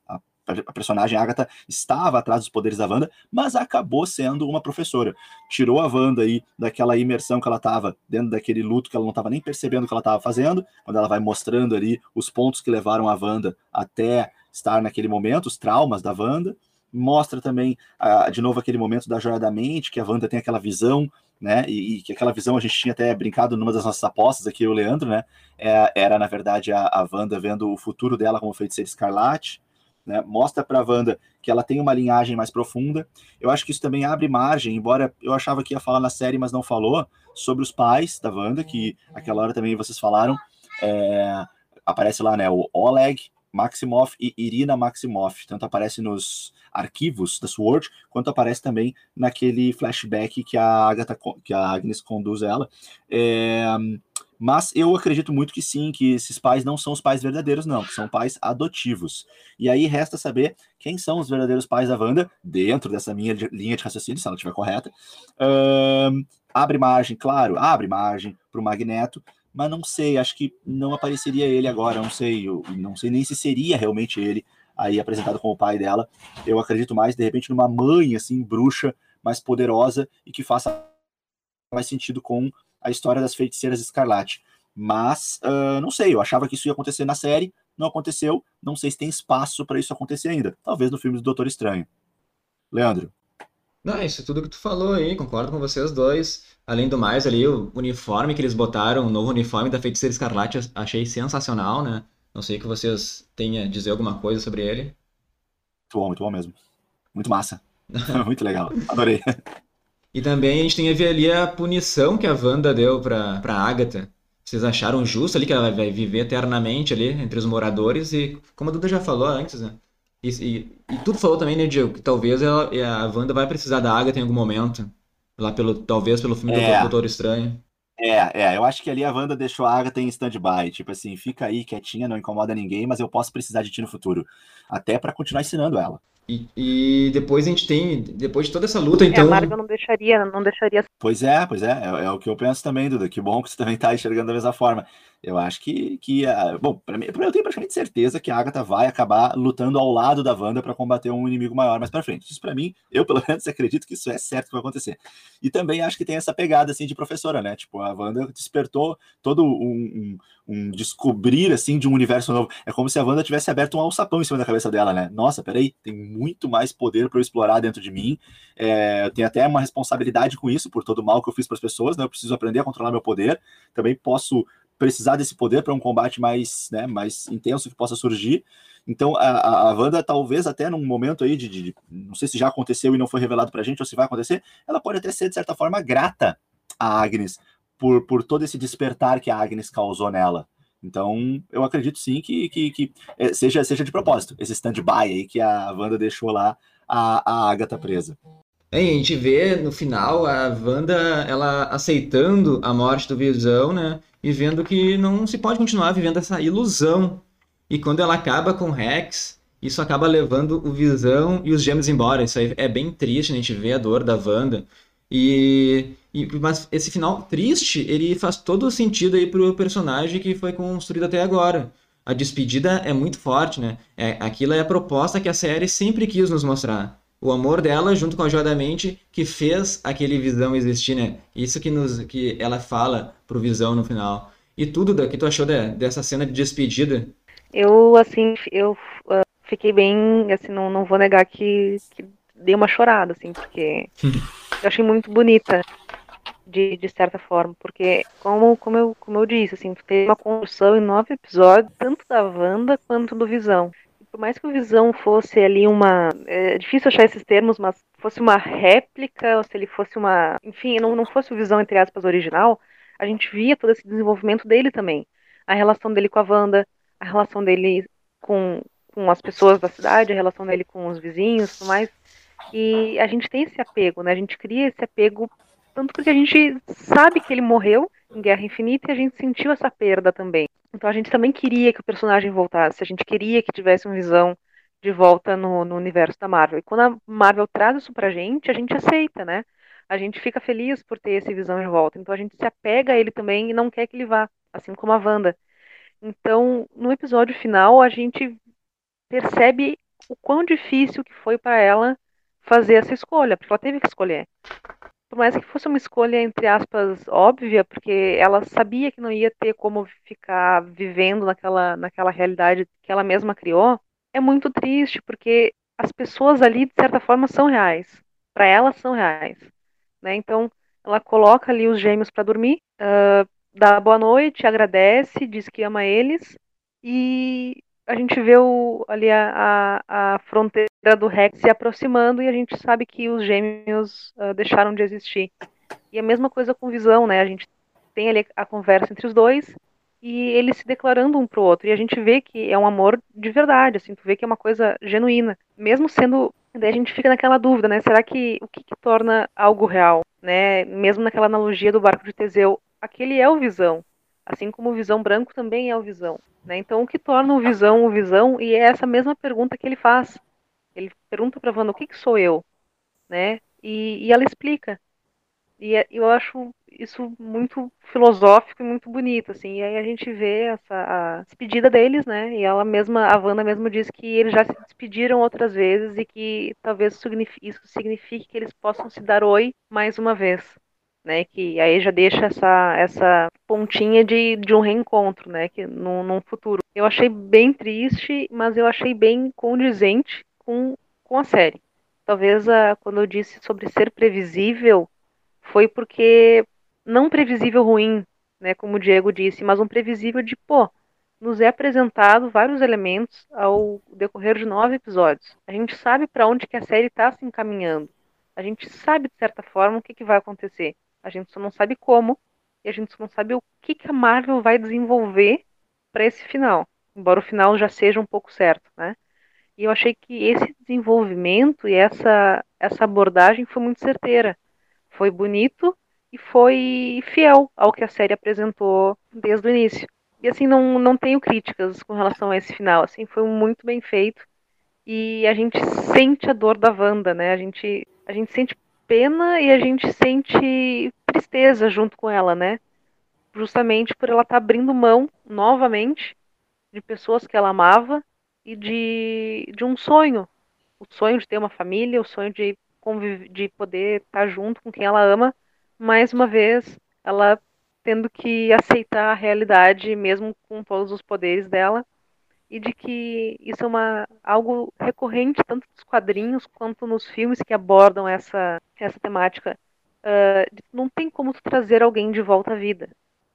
a, a personagem Agatha estava atrás dos poderes da Wanda, mas acabou sendo uma professora. Tirou a Wanda aí daquela imersão que ela estava, dentro daquele luto que ela não estava nem percebendo que ela estava fazendo, quando ela vai mostrando ali os pontos que levaram a Wanda até estar naquele momento, os traumas da Wanda. Mostra também, uh, de novo, aquele momento da joia da mente, que a Wanda tem aquela visão né? E, e, que aquela visão a gente tinha até brincado numa das nossas apostas aqui, o Leandro, né? É, era, na verdade, a, a Wanda vendo o futuro dela como feiticeira escarlate, né? Mostra para a Wanda que ela tem uma linhagem mais profunda. Eu acho que isso também abre margem, embora eu achava que ia falar na série, mas não falou, sobre os pais da Wanda, que aquela hora também vocês falaram. É, aparece lá, né? O Oleg, Maximoff e Irina Maximoff. Tanto aparece nos arquivos da Sword, quanto aparece também naquele flashback que a Agatha, que a Agnes conduz ela. É, mas eu acredito muito que sim, que esses pais não são os pais verdadeiros, não, que são pais adotivos. E aí resta saber quem são os verdadeiros pais da Wanda, dentro dessa minha linha de raciocínio, se ela estiver correta. Um, abre margem, claro, abre margem para o Magneto, mas não sei, acho que não apareceria ele agora, não sei, não sei nem se seria realmente ele aí apresentado como o pai dela. Eu acredito mais, de repente, numa mãe, assim, bruxa, mais poderosa e que faça mais sentido com a história das feiticeiras escarlate. Mas, uh, não sei, eu achava que isso ia acontecer na série, não aconteceu, não sei se tem espaço para isso acontecer ainda. Talvez no filme do Doutor Estranho. Leandro.
Não, isso é tudo que tu falou aí, concordo com vocês dois. Além do mais, ali, o uniforme que eles botaram, o novo uniforme da Feiticeira Escarlate, achei sensacional, né? Não sei que vocês tenham a dizer alguma coisa sobre ele. Muito
bom, muito bom mesmo. Muito massa. muito legal. Adorei.
E também a gente tem a ver ali a punição que a Wanda deu pra, pra Agatha. Vocês acharam justo ali que ela vai viver eternamente ali entre os moradores? E como a Duda já falou antes, né? E, e, e tudo falou também, né, Diego, que talvez ela, a Wanda vai precisar da Agatha em algum momento. Lá pelo, talvez pelo filme é. do Doutor Estranho.
É, é, eu acho que ali a Wanda deixou a Agatha em stand-by. Tipo assim, fica aí quietinha, não incomoda ninguém, mas eu posso precisar de ti no futuro. Até para continuar ensinando ela.
E, e, depois a gente tem, depois de toda essa luta, então. É, a
Marvel não deixaria, não deixaria.
Pois é, pois é, é, é, o que eu penso também, Duda. Que bom que você também está enxergando da mesma forma. Eu acho que, que uh, bom, para mim, eu tenho praticamente certeza que a Agatha vai acabar lutando ao lado da Wanda para combater um inimigo maior mais para frente. Isso para mim, eu pelo menos acredito que isso é certo que vai acontecer. E também acho que tem essa pegada assim de professora, né? Tipo, a Wanda despertou todo um, um, um descobrir assim de um universo novo. É como se a Wanda tivesse aberto um alçapão em cima da cabeça dela, né? Nossa, peraí, tem muito mais poder para eu explorar dentro de mim. É, eu tenho até uma responsabilidade com isso por todo o mal que eu fiz para as pessoas, né? Eu preciso aprender a controlar meu poder. Também posso precisar desse poder para um combate mais, né, mais intenso que possa surgir. Então, a, a Wanda, talvez até num momento aí de, de, Não sei se já aconteceu e não foi revelado para a gente, ou se vai acontecer, ela pode até ser, de certa forma, grata a Agnes por, por todo esse despertar que a Agnes causou nela. Então, eu acredito sim que, que, que é, seja, seja de propósito, esse stand-by aí que a Wanda deixou lá a, a Agatha presa.
A gente vê no final a Wanda ela aceitando a morte do Visão, né? e vendo que não se pode continuar vivendo essa ilusão. E quando ela acaba com o Rex, isso acaba levando o Visão e os Gêmeos embora. Isso aí é bem triste, né? a gente vê a dor da Wanda. E, e, mas esse final triste, ele faz todo o sentido aí pro personagem que foi construído até agora. A despedida é muito forte, né? É, aquilo é a proposta que a série sempre quis nos mostrar o amor dela junto com a joia da mente que fez aquele Visão existir, né? Isso que nos que ela fala pro Visão no final. E tudo da que tu achou de, dessa cena de despedida?
Eu assim, eu uh, fiquei bem, assim, não, não vou negar que, que dei uma chorada assim, porque eu achei muito bonita. De, de certa forma, porque como, como, eu, como eu disse, assim, teve uma construção em nove episódios, tanto da Wanda quanto do Visão por mais que o Visão fosse ali uma. É difícil achar esses termos, mas fosse uma réplica, ou se ele fosse uma. Enfim, não, não fosse o Visão, entre aspas, original, a gente via todo esse desenvolvimento dele também. A relação dele com a Wanda, a relação dele com, com as pessoas da cidade, a relação dele com os vizinhos tudo mais. E a gente tem esse apego, né? A gente cria esse apego, tanto porque a gente sabe que ele morreu em Guerra Infinita e a gente sentiu essa perda também. Então a gente também queria que o personagem voltasse, a gente queria que tivesse uma visão de volta no, no universo da Marvel. E quando a Marvel traz isso pra gente, a gente aceita, né? A gente fica feliz por ter esse visão de volta. Então a gente se apega a ele também e não quer que ele vá, assim como a Wanda. Então, no episódio final, a gente percebe o quão difícil que foi para ela fazer essa escolha, porque ela teve que escolher por mais que fosse uma escolha, entre aspas, óbvia, porque ela sabia que não ia ter como ficar vivendo naquela, naquela realidade que ela mesma criou, é muito triste, porque as pessoas ali, de certa forma, são reais. Para ela, são reais. Né? Então, ela coloca ali os gêmeos para dormir, uh, dá boa noite, agradece, diz que ama eles, e a gente vê o, ali a, a, a, fronteira do Rex se aproximando e a gente sabe que os gêmeos uh, deixaram de existir. E a mesma coisa com Visão, né? A gente tem ali a conversa entre os dois e eles se declarando um pro outro. E a gente vê que é um amor de verdade, assim, tu vê que é uma coisa genuína. Mesmo sendo. Daí a gente fica naquela dúvida, né? Será que o que, que torna algo real? Né? Mesmo naquela analogia do barco de Teseu, aquele é o Visão. Assim como o Visão Branco também é o Visão. Né? Então, o que torna o Visão o Visão? E é essa mesma pergunta que ele faz. Ele pergunta para Wanda, o que, que sou eu? Né? E, e ela explica. E é, eu acho isso muito filosófico e muito bonito, assim. E aí a gente vê essa a despedida deles, né? E ela mesma, a Wanda mesmo diz que eles já se despediram outras vezes e que talvez isso signifique que eles possam se dar oi mais uma vez né? Que aí já deixa essa, essa pontinha de, de um reencontro, né? Que num futuro. Eu achei bem triste, mas eu achei bem condizente com, com a série. Talvez a, quando eu disse sobre ser previsível, foi porque não previsível ruim, né? Como o Diego disse, mas um previsível de pô. Nos é apresentado vários elementos ao decorrer de nove episódios. A gente sabe para onde que a série está se encaminhando. A gente sabe, de certa forma, o que, que vai acontecer. A gente só não sabe como e a gente só não sabe o que, que a Marvel vai desenvolver para esse final, embora o final já seja um pouco certo, né? E eu achei que esse desenvolvimento e essa essa abordagem foi muito certeira, foi bonito e foi fiel ao que a série apresentou desde o início. E assim não não tenho críticas com relação a esse final, assim foi muito bem feito e a gente sente a dor da Wanda, né? A gente, a gente sente pena e a gente sente tristeza junto com ela, né? Justamente por ela estar tá abrindo mão novamente de pessoas que ela amava e de, de um sonho. O sonho de ter uma família, o sonho de, de poder estar tá junto com quem ela ama. Mais uma vez, ela tendo que aceitar a realidade, mesmo com todos os poderes dela, e de que isso é uma, algo recorrente tanto nos quadrinhos quanto nos filmes que abordam essa, essa temática. Uh, não tem como trazer alguém de volta à vida.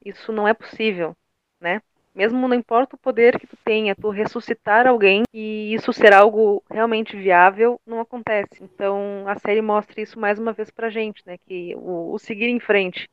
Isso não é possível, né? Mesmo não importa o poder que tu tenha, tu ressuscitar alguém e isso ser algo realmente viável, não acontece. Então a série mostra isso mais uma vez pra gente, né? Que o, o seguir em frente.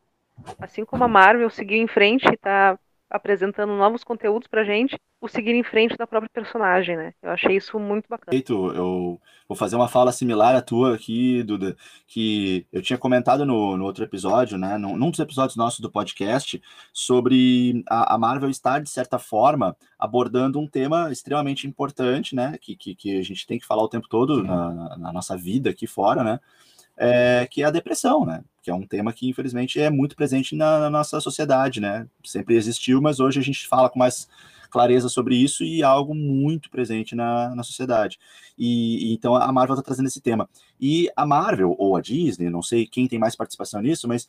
Assim como a Marvel seguiu em frente e tá apresentando novos conteúdos pra gente, o seguir em frente da própria personagem, né? Eu achei isso muito bacana.
Eu vou fazer uma fala similar à tua aqui, Duda, que eu tinha comentado no, no outro episódio, né? Num, num, dos episódios nossos do podcast, sobre a, a, Marvel estar, de certa forma, abordando um tema extremamente importante, né? Que, que, que a gente tem que falar o tempo todo na, na nossa vida aqui fora, né? É, que é a depressão, né? que é um tema que, infelizmente, é muito presente na, na, nossa sociedade, né? Sempre existiu, mas hoje a gente fala com mais clareza sobre isso e é algo muito presente na, na sociedade. E, e então a Marvel está trazendo esse tema. E a Marvel, ou a Disney, não sei quem tem mais participação nisso, mas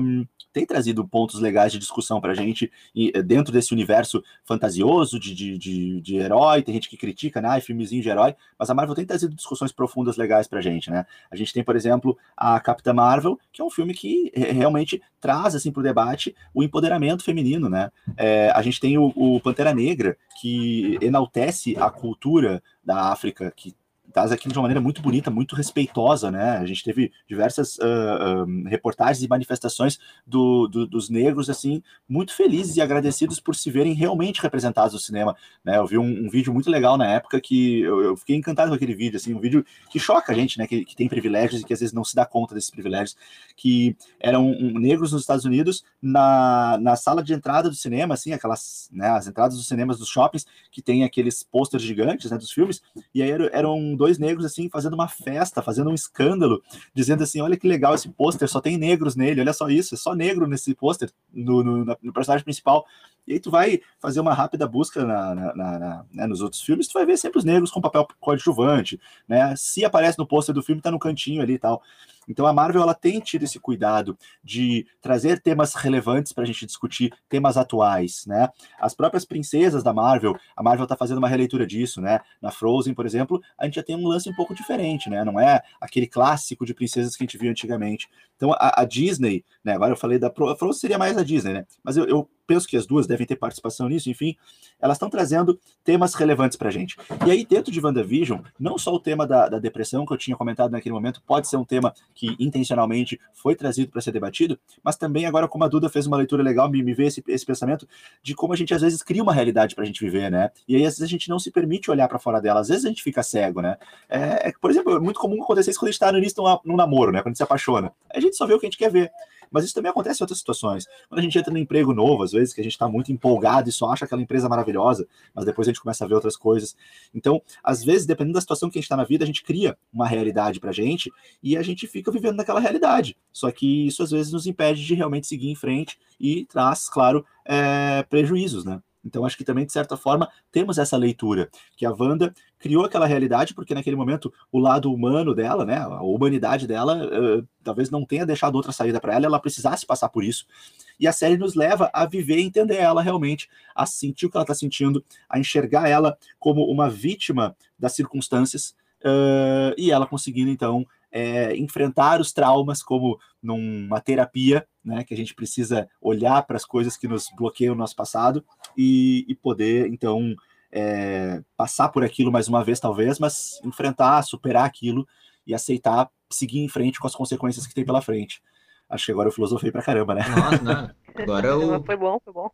um, tem trazido pontos legais de discussão para a gente e, eh, dentro desse universo fantasioso de, de, de, de, herói. Tem gente que critica, né? Ah, filmezinho de herói, mas a Marvel tem trazido discussões profundas legais para a gente, né? A gente tem, por exemplo, a Capitã Marvel, que é um filme que realmente traz assim para o debate o empoderamento feminino, né? É, a gente tem o, o Pantera Negra, que enaltece a cultura da África, que traz aquilo de uma maneira muito bonita, muito respeitosa, né? A gente teve diversas uh, uh, reportagens e manifestações do, do, dos negros, assim, muito felizes e agradecidos por se verem realmente representados no cinema, né? Eu vi um, um vídeo muito legal na época que eu, eu, fiquei encantado com aquele vídeo, assim, um vídeo que choca a gente, né? Que, que tem privilégios e que às vezes não se dá conta desses privilégios, que eram um, negros nos Estados Unidos na, na sala de entrada do cinema, assim, aquelas, né? As entradas dos cinemas dos shoppings que tem aqueles posters gigantes, né? Dos filmes, e aí eram dois negros assim fazendo uma festa, fazendo um escândalo, dizendo assim: olha que legal esse pôster, só tem negros nele, olha só isso, é só negro nesse pôster, no, no, no, personagem principal. E aí tu vai fazer uma rápida busca na, na, na, né, nos outros filmes, tu vai ver sempre os negros com papel coadjuvante, né? Se aparece no pôster do filme, tá no cantinho ali e tal. Então a Marvel ela tem tido esse cuidado de trazer temas relevantes para a gente discutir, temas atuais, né? As próprias princesas da Marvel, a Marvel está fazendo uma releitura disso, né? Na Frozen, por exemplo, a gente já tem um lance um pouco diferente, né? Não é aquele clássico de princesas que a gente viu antigamente. Então a, a Disney, né? Agora eu falei da Frozen seria mais a Disney, né? Mas eu, eu penso que as duas devem ter participação nisso, enfim, elas estão trazendo temas relevantes para a gente. E aí, dentro de WandaVision, não só o tema da, da, depressão, que eu tinha comentado naquele momento, pode ser um tema que intencionalmente foi trazido para ser debatido, mas também agora, como a Duda fez uma leitura legal, me, me vê esse, esse pensamento de como a gente às vezes cria uma realidade para a gente viver, né? E aí, às vezes, a gente não se permite olhar para fora dela, às vezes a gente fica cego, né? É, é, por exemplo, é muito comum acontecer isso quando a gente está no início de um namoro, né? Quando a gente se apaixona. A gente só vê o que a gente quer ver. Mas isso também acontece em outras situações. Quando a gente entra no emprego novo, às vezes, que a gente está muito empolgado e só acha aquela empresa maravilhosa, mas depois a gente começa a ver outras coisas. Então, às vezes, dependendo da situação que a gente está na vida, a gente cria uma realidade para gente e a gente fica vivendo naquela realidade. Só que isso às vezes nos impede de realmente seguir em frente e traz, claro, é, prejuízos, né? Então, acho que também, de certa forma, temos essa leitura, que a Wanda criou aquela realidade, porque naquele momento o lado humano dela, né, a humanidade dela, uh, talvez não tenha deixado outra saída para ela, ela precisasse passar por isso. E a série nos leva a viver e entender ela realmente, a sentir o que ela está sentindo, a enxergar ela como uma vítima das circunstâncias, uh, e ela conseguindo, então, é, enfrentar os traumas como numa terapia, né, que a gente precisa olhar para as coisas que nos bloqueiam no nosso passado e, e poder, então, é, passar por aquilo mais uma vez, talvez, mas enfrentar, superar aquilo e aceitar, seguir em frente com as consequências que tem pela frente. Acho que agora eu filosofei pra caramba, né?
Nossa, não. Agora o...
Foi bom, foi bom.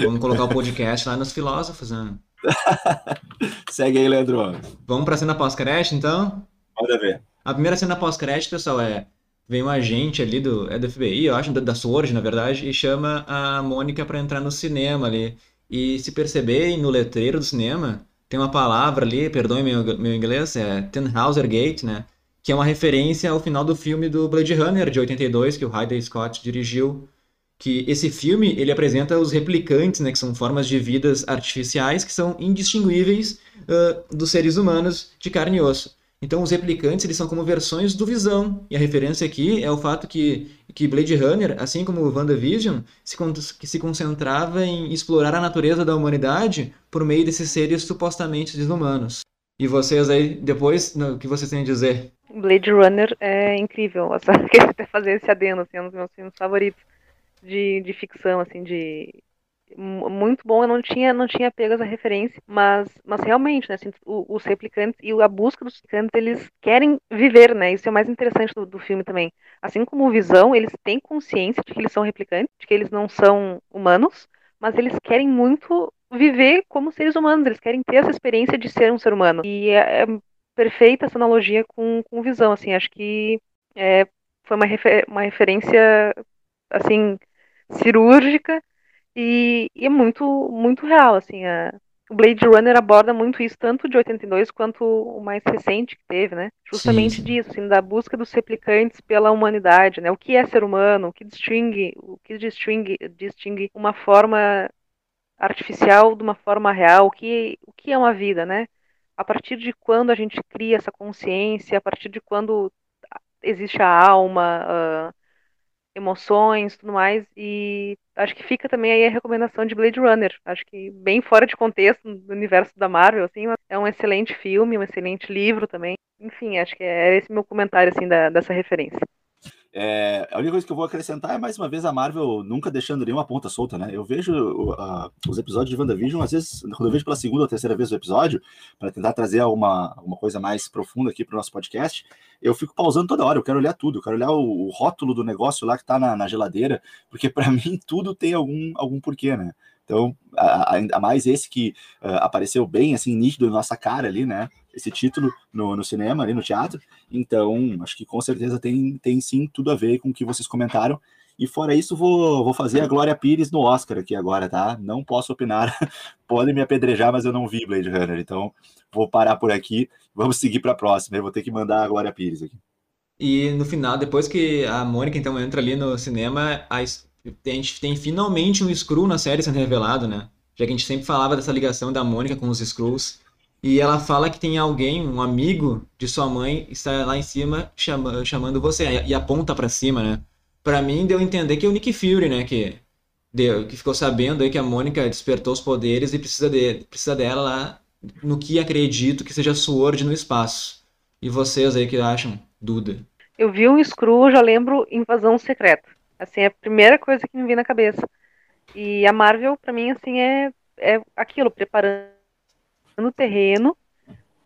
Vamos colocar o podcast lá nos filósofos, né?
Segue aí, Leandro.
Vamos pra cena pós-crédito, então?
Pode ver.
A primeira cena pós-crédito, pessoal, é vem um agente ali do, é do FBI, eu acho, da, da Sword, na verdade, e chama a Mônica para entrar no cinema ali. E se perceberem no letreiro do cinema, tem uma palavra ali, perdoe meu, meu inglês, é Tannhauser Gate, né? Que é uma referência ao final do filme do Blade Runner de 82, que o Ridley Scott dirigiu. Que esse filme ele apresenta os replicantes, né? Que são formas de vidas artificiais que são indistinguíveis uh, dos seres humanos de carne e osso. Então, os replicantes eles são como versões do Visão. E a referência aqui é o fato que, que Blade Runner, assim como WandaVision, se, que se concentrava em explorar a natureza da humanidade por meio desses seres supostamente desumanos. E vocês aí, depois, o que vocês têm a dizer?
Blade Runner é incrível. Só queria até fazer esse adendo, assim, é um dos meus filmes favoritos de, de ficção, assim, de muito bom, eu não tinha, não tinha pego essa referência, mas, mas realmente, né, assim, os replicantes e a busca dos replicantes, eles querem viver, né, isso é o mais interessante do, do filme também. Assim como o Visão, eles têm consciência de que eles são replicantes, de que eles não são humanos, mas eles querem muito viver como seres humanos, eles querem ter essa experiência de ser um ser humano. E é, é perfeita essa analogia com, com Visão, assim, acho que é, foi uma, refer uma referência, assim, cirúrgica e, e é muito, muito real, assim, a, o Blade Runner aborda muito isso, tanto de 82 quanto o mais recente que teve, né? Justamente sim, sim. disso, assim, da busca dos replicantes pela humanidade, né? O que é ser humano, o que distingue, o que distingue, distingue uma forma artificial de uma forma real, o que, o que é uma vida, né? A partir de quando a gente cria essa consciência, a partir de quando existe a alma, emoções, tudo mais, e acho que fica também aí a recomendação de Blade Runner. Acho que bem fora de contexto do universo da Marvel, assim, é um excelente filme, um excelente livro também. Enfim, acho que é esse meu comentário, assim, da, dessa referência.
É, a única coisa que eu vou acrescentar é mais uma vez a Marvel nunca deixando nenhuma ponta solta, né? Eu vejo uh, os episódios de WandaVision, às vezes, quando eu vejo pela segunda ou terceira vez o episódio, para tentar trazer alguma, alguma coisa mais profunda aqui para o nosso podcast, eu fico pausando toda hora, eu quero olhar tudo, eu quero olhar o, o rótulo do negócio lá que está na, na, geladeira, porque para mim tudo tem algum, algum porquê, né? Então, ainda mais esse que uh, apareceu bem, assim, nítido na nossa cara ali, né? Esse título no, no, cinema, ali no teatro. Então, acho que com certeza tem, tem sim tudo a ver com o que vocês comentaram. E fora isso, vou, vou fazer a Glória Pires no Oscar aqui agora, tá? Não posso opinar. Podem me apedrejar, mas eu não vi Blade Runner. Então, vou parar por aqui. Vamos seguir para a próxima. Eu vou ter que mandar a Glória Pires aqui.
E no final, depois que a Mônica então entra ali no cinema, a, a gente tem finalmente um Screw na série sendo revelado, né? Já que a gente sempre falava dessa ligação da Mônica com os Screws. E ela fala que tem alguém, um amigo de sua mãe, está lá em cima chama, chamando você. E aponta para cima, né? Pra mim, deu a entender que é o Nick Fury, né? Que, deu, que ficou sabendo aí que a Mônica despertou os poderes e precisa, de, precisa dela lá no que acredito que seja Sword no espaço. E vocês aí que acham, Duda?
Eu vi um Screw, já lembro Invasão Secreta. Assim, é a primeira coisa que me vem na cabeça. E a Marvel, para mim, assim, é, é aquilo, preparando o terreno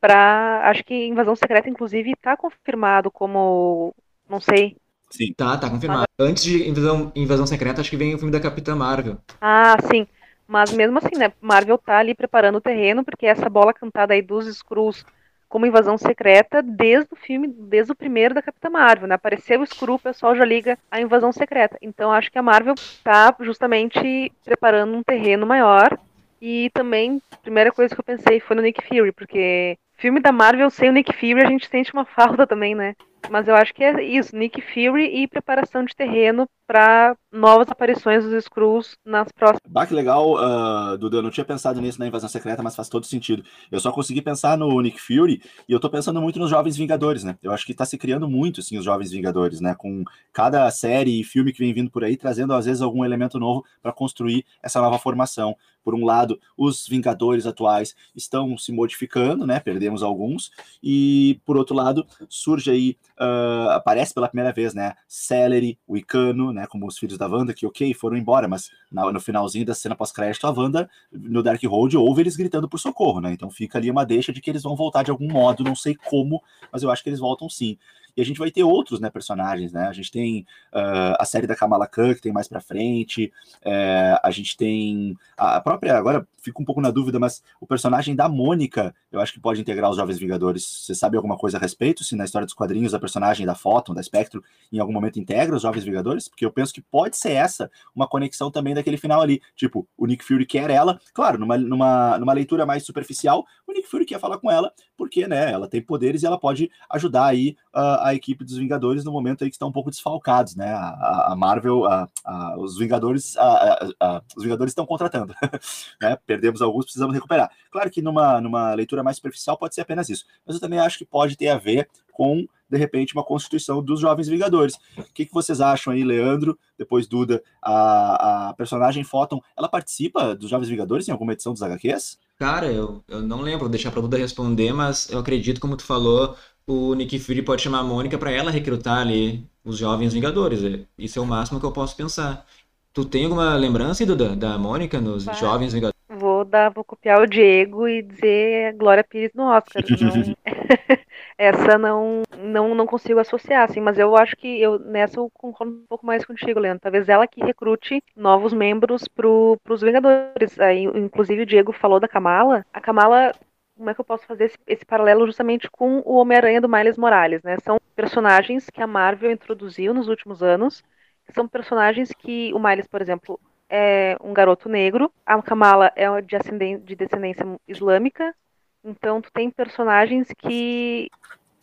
para Acho que Invasão Secreta, inclusive, está confirmado como. Não sei.
Sim. Tá, tá confirmado. Antes de Invasão, Invasão Secreta, acho que vem o filme da Capitã Marvel.
Ah, sim. Mas mesmo assim, né? Marvel tá ali preparando o terreno, porque essa bola cantada aí dos Skrulls como invasão secreta desde o filme, desde o primeiro da Capitã Marvel, né? Apareceu o Skrull, o pessoal já liga a invasão secreta. Então acho que a Marvel tá justamente preparando um terreno maior. E também, a primeira coisa que eu pensei foi no Nick Fury, porque filme da Marvel sem o Nick Fury a gente sente uma falta também, né? Mas eu acho que é isso, Nick Fury e preparação de terreno para novas aparições dos Skrulls nas próximas.
Bah, que legal, uh, Duda. Eu não tinha pensado nisso na Invasão Secreta, mas faz todo sentido. Eu só consegui pensar no Nick Fury e eu tô pensando muito nos Jovens Vingadores, né? Eu acho que tá se criando muito, assim, os Jovens Vingadores, né? Com cada série e filme que vem vindo por aí, trazendo às vezes algum elemento novo para construir essa nova formação. Por um lado, os Vingadores atuais estão se modificando, né? Perdemos alguns. E, por outro lado, surge aí, uh, aparece pela primeira vez, né? Celery, o Icano, né, como os filhos da Wanda, que ok, foram embora, mas na, no finalzinho da cena pós-crédito, a Wanda, no Dark Road, ouve eles gritando por socorro, né? Então fica ali uma deixa de que eles vão voltar de algum modo, não sei como, mas eu acho que eles voltam sim. E a gente vai ter outros né, personagens, né? A gente tem uh, a série da Kamala Khan, que tem mais pra frente, é, a gente tem a própria, agora fico um pouco na dúvida, mas o personagem da Mônica, eu acho que pode integrar os Jovens Vingadores. Você sabe alguma coisa a respeito? Se na história dos quadrinhos a personagem da Photon, da Spectro, em algum momento integra os Jovens Vingadores? Porque eu penso que pode ser essa uma conexão também daquele final ali. Tipo, o Nick Fury quer ela, claro, numa, numa, numa leitura mais superficial, o Nick Fury quer falar com ela, porque, né, ela tem poderes e ela pode ajudar aí uh, a equipe dos Vingadores no momento aí que estão um pouco desfalcados, né? A, a Marvel, a, os Vingadores, os Vingadores estão contratando, né? Perdemos alguns, precisamos recuperar. Claro que numa, numa leitura mais superficial pode ser apenas isso, mas eu também acho que pode ter a ver com de repente, uma constituição dos Jovens Vingadores. O que, que vocês acham aí, Leandro? Depois Duda, a, a personagem Photon, ela participa dos Jovens Vingadores em alguma edição dos HQs?
Cara, eu, eu não lembro, vou deixar pra Duda responder, mas eu acredito, como tu falou, o Nick Fury pode chamar a Mônica para ela recrutar ali os Jovens Vingadores. Isso é o máximo que eu posso pensar. Tu tem alguma lembrança, Duda, da Mônica nos Vai. Jovens Vingadores?
Vou dar, vou copiar o Diego e dizer Glória Pires no Oscar. Não... Essa não, não não consigo associar, assim, mas eu acho que eu nessa eu concordo um pouco mais contigo, Leandro. Talvez ela que recrute novos membros pro, pros Vingadores. Aí, inclusive, o Diego falou da Kamala. A Kamala como é que eu posso fazer esse, esse paralelo justamente com o Homem-Aranha do Miles Morales, né? São personagens que a Marvel introduziu nos últimos anos são personagens que o Miles, por exemplo, é um garoto negro, a Kamala é de, de descendência islâmica, então tu tem personagens que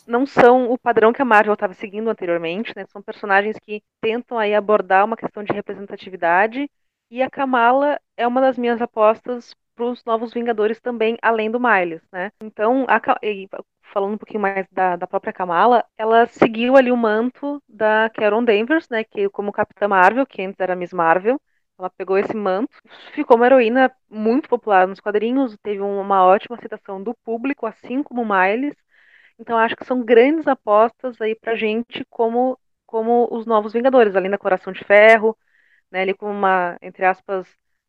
não são o padrão que a Marvel estava seguindo anteriormente, né? São personagens que tentam aí abordar uma questão de representatividade e a Kamala é uma das minhas apostas para os novos Vingadores também, além do Miles, né? Então, a, falando um pouquinho mais da, da própria Kamala, ela seguiu ali o manto da Carol Danvers, né, que como Capitã Marvel, que antes era Miss Marvel, ela pegou esse manto, ficou uma heroína muito popular nos quadrinhos, teve uma ótima aceitação do público, assim como Miles. Então acho que são grandes apostas aí pra gente como como os novos Vingadores, além da Coração de Ferro, né, ali como uma, entre aspas,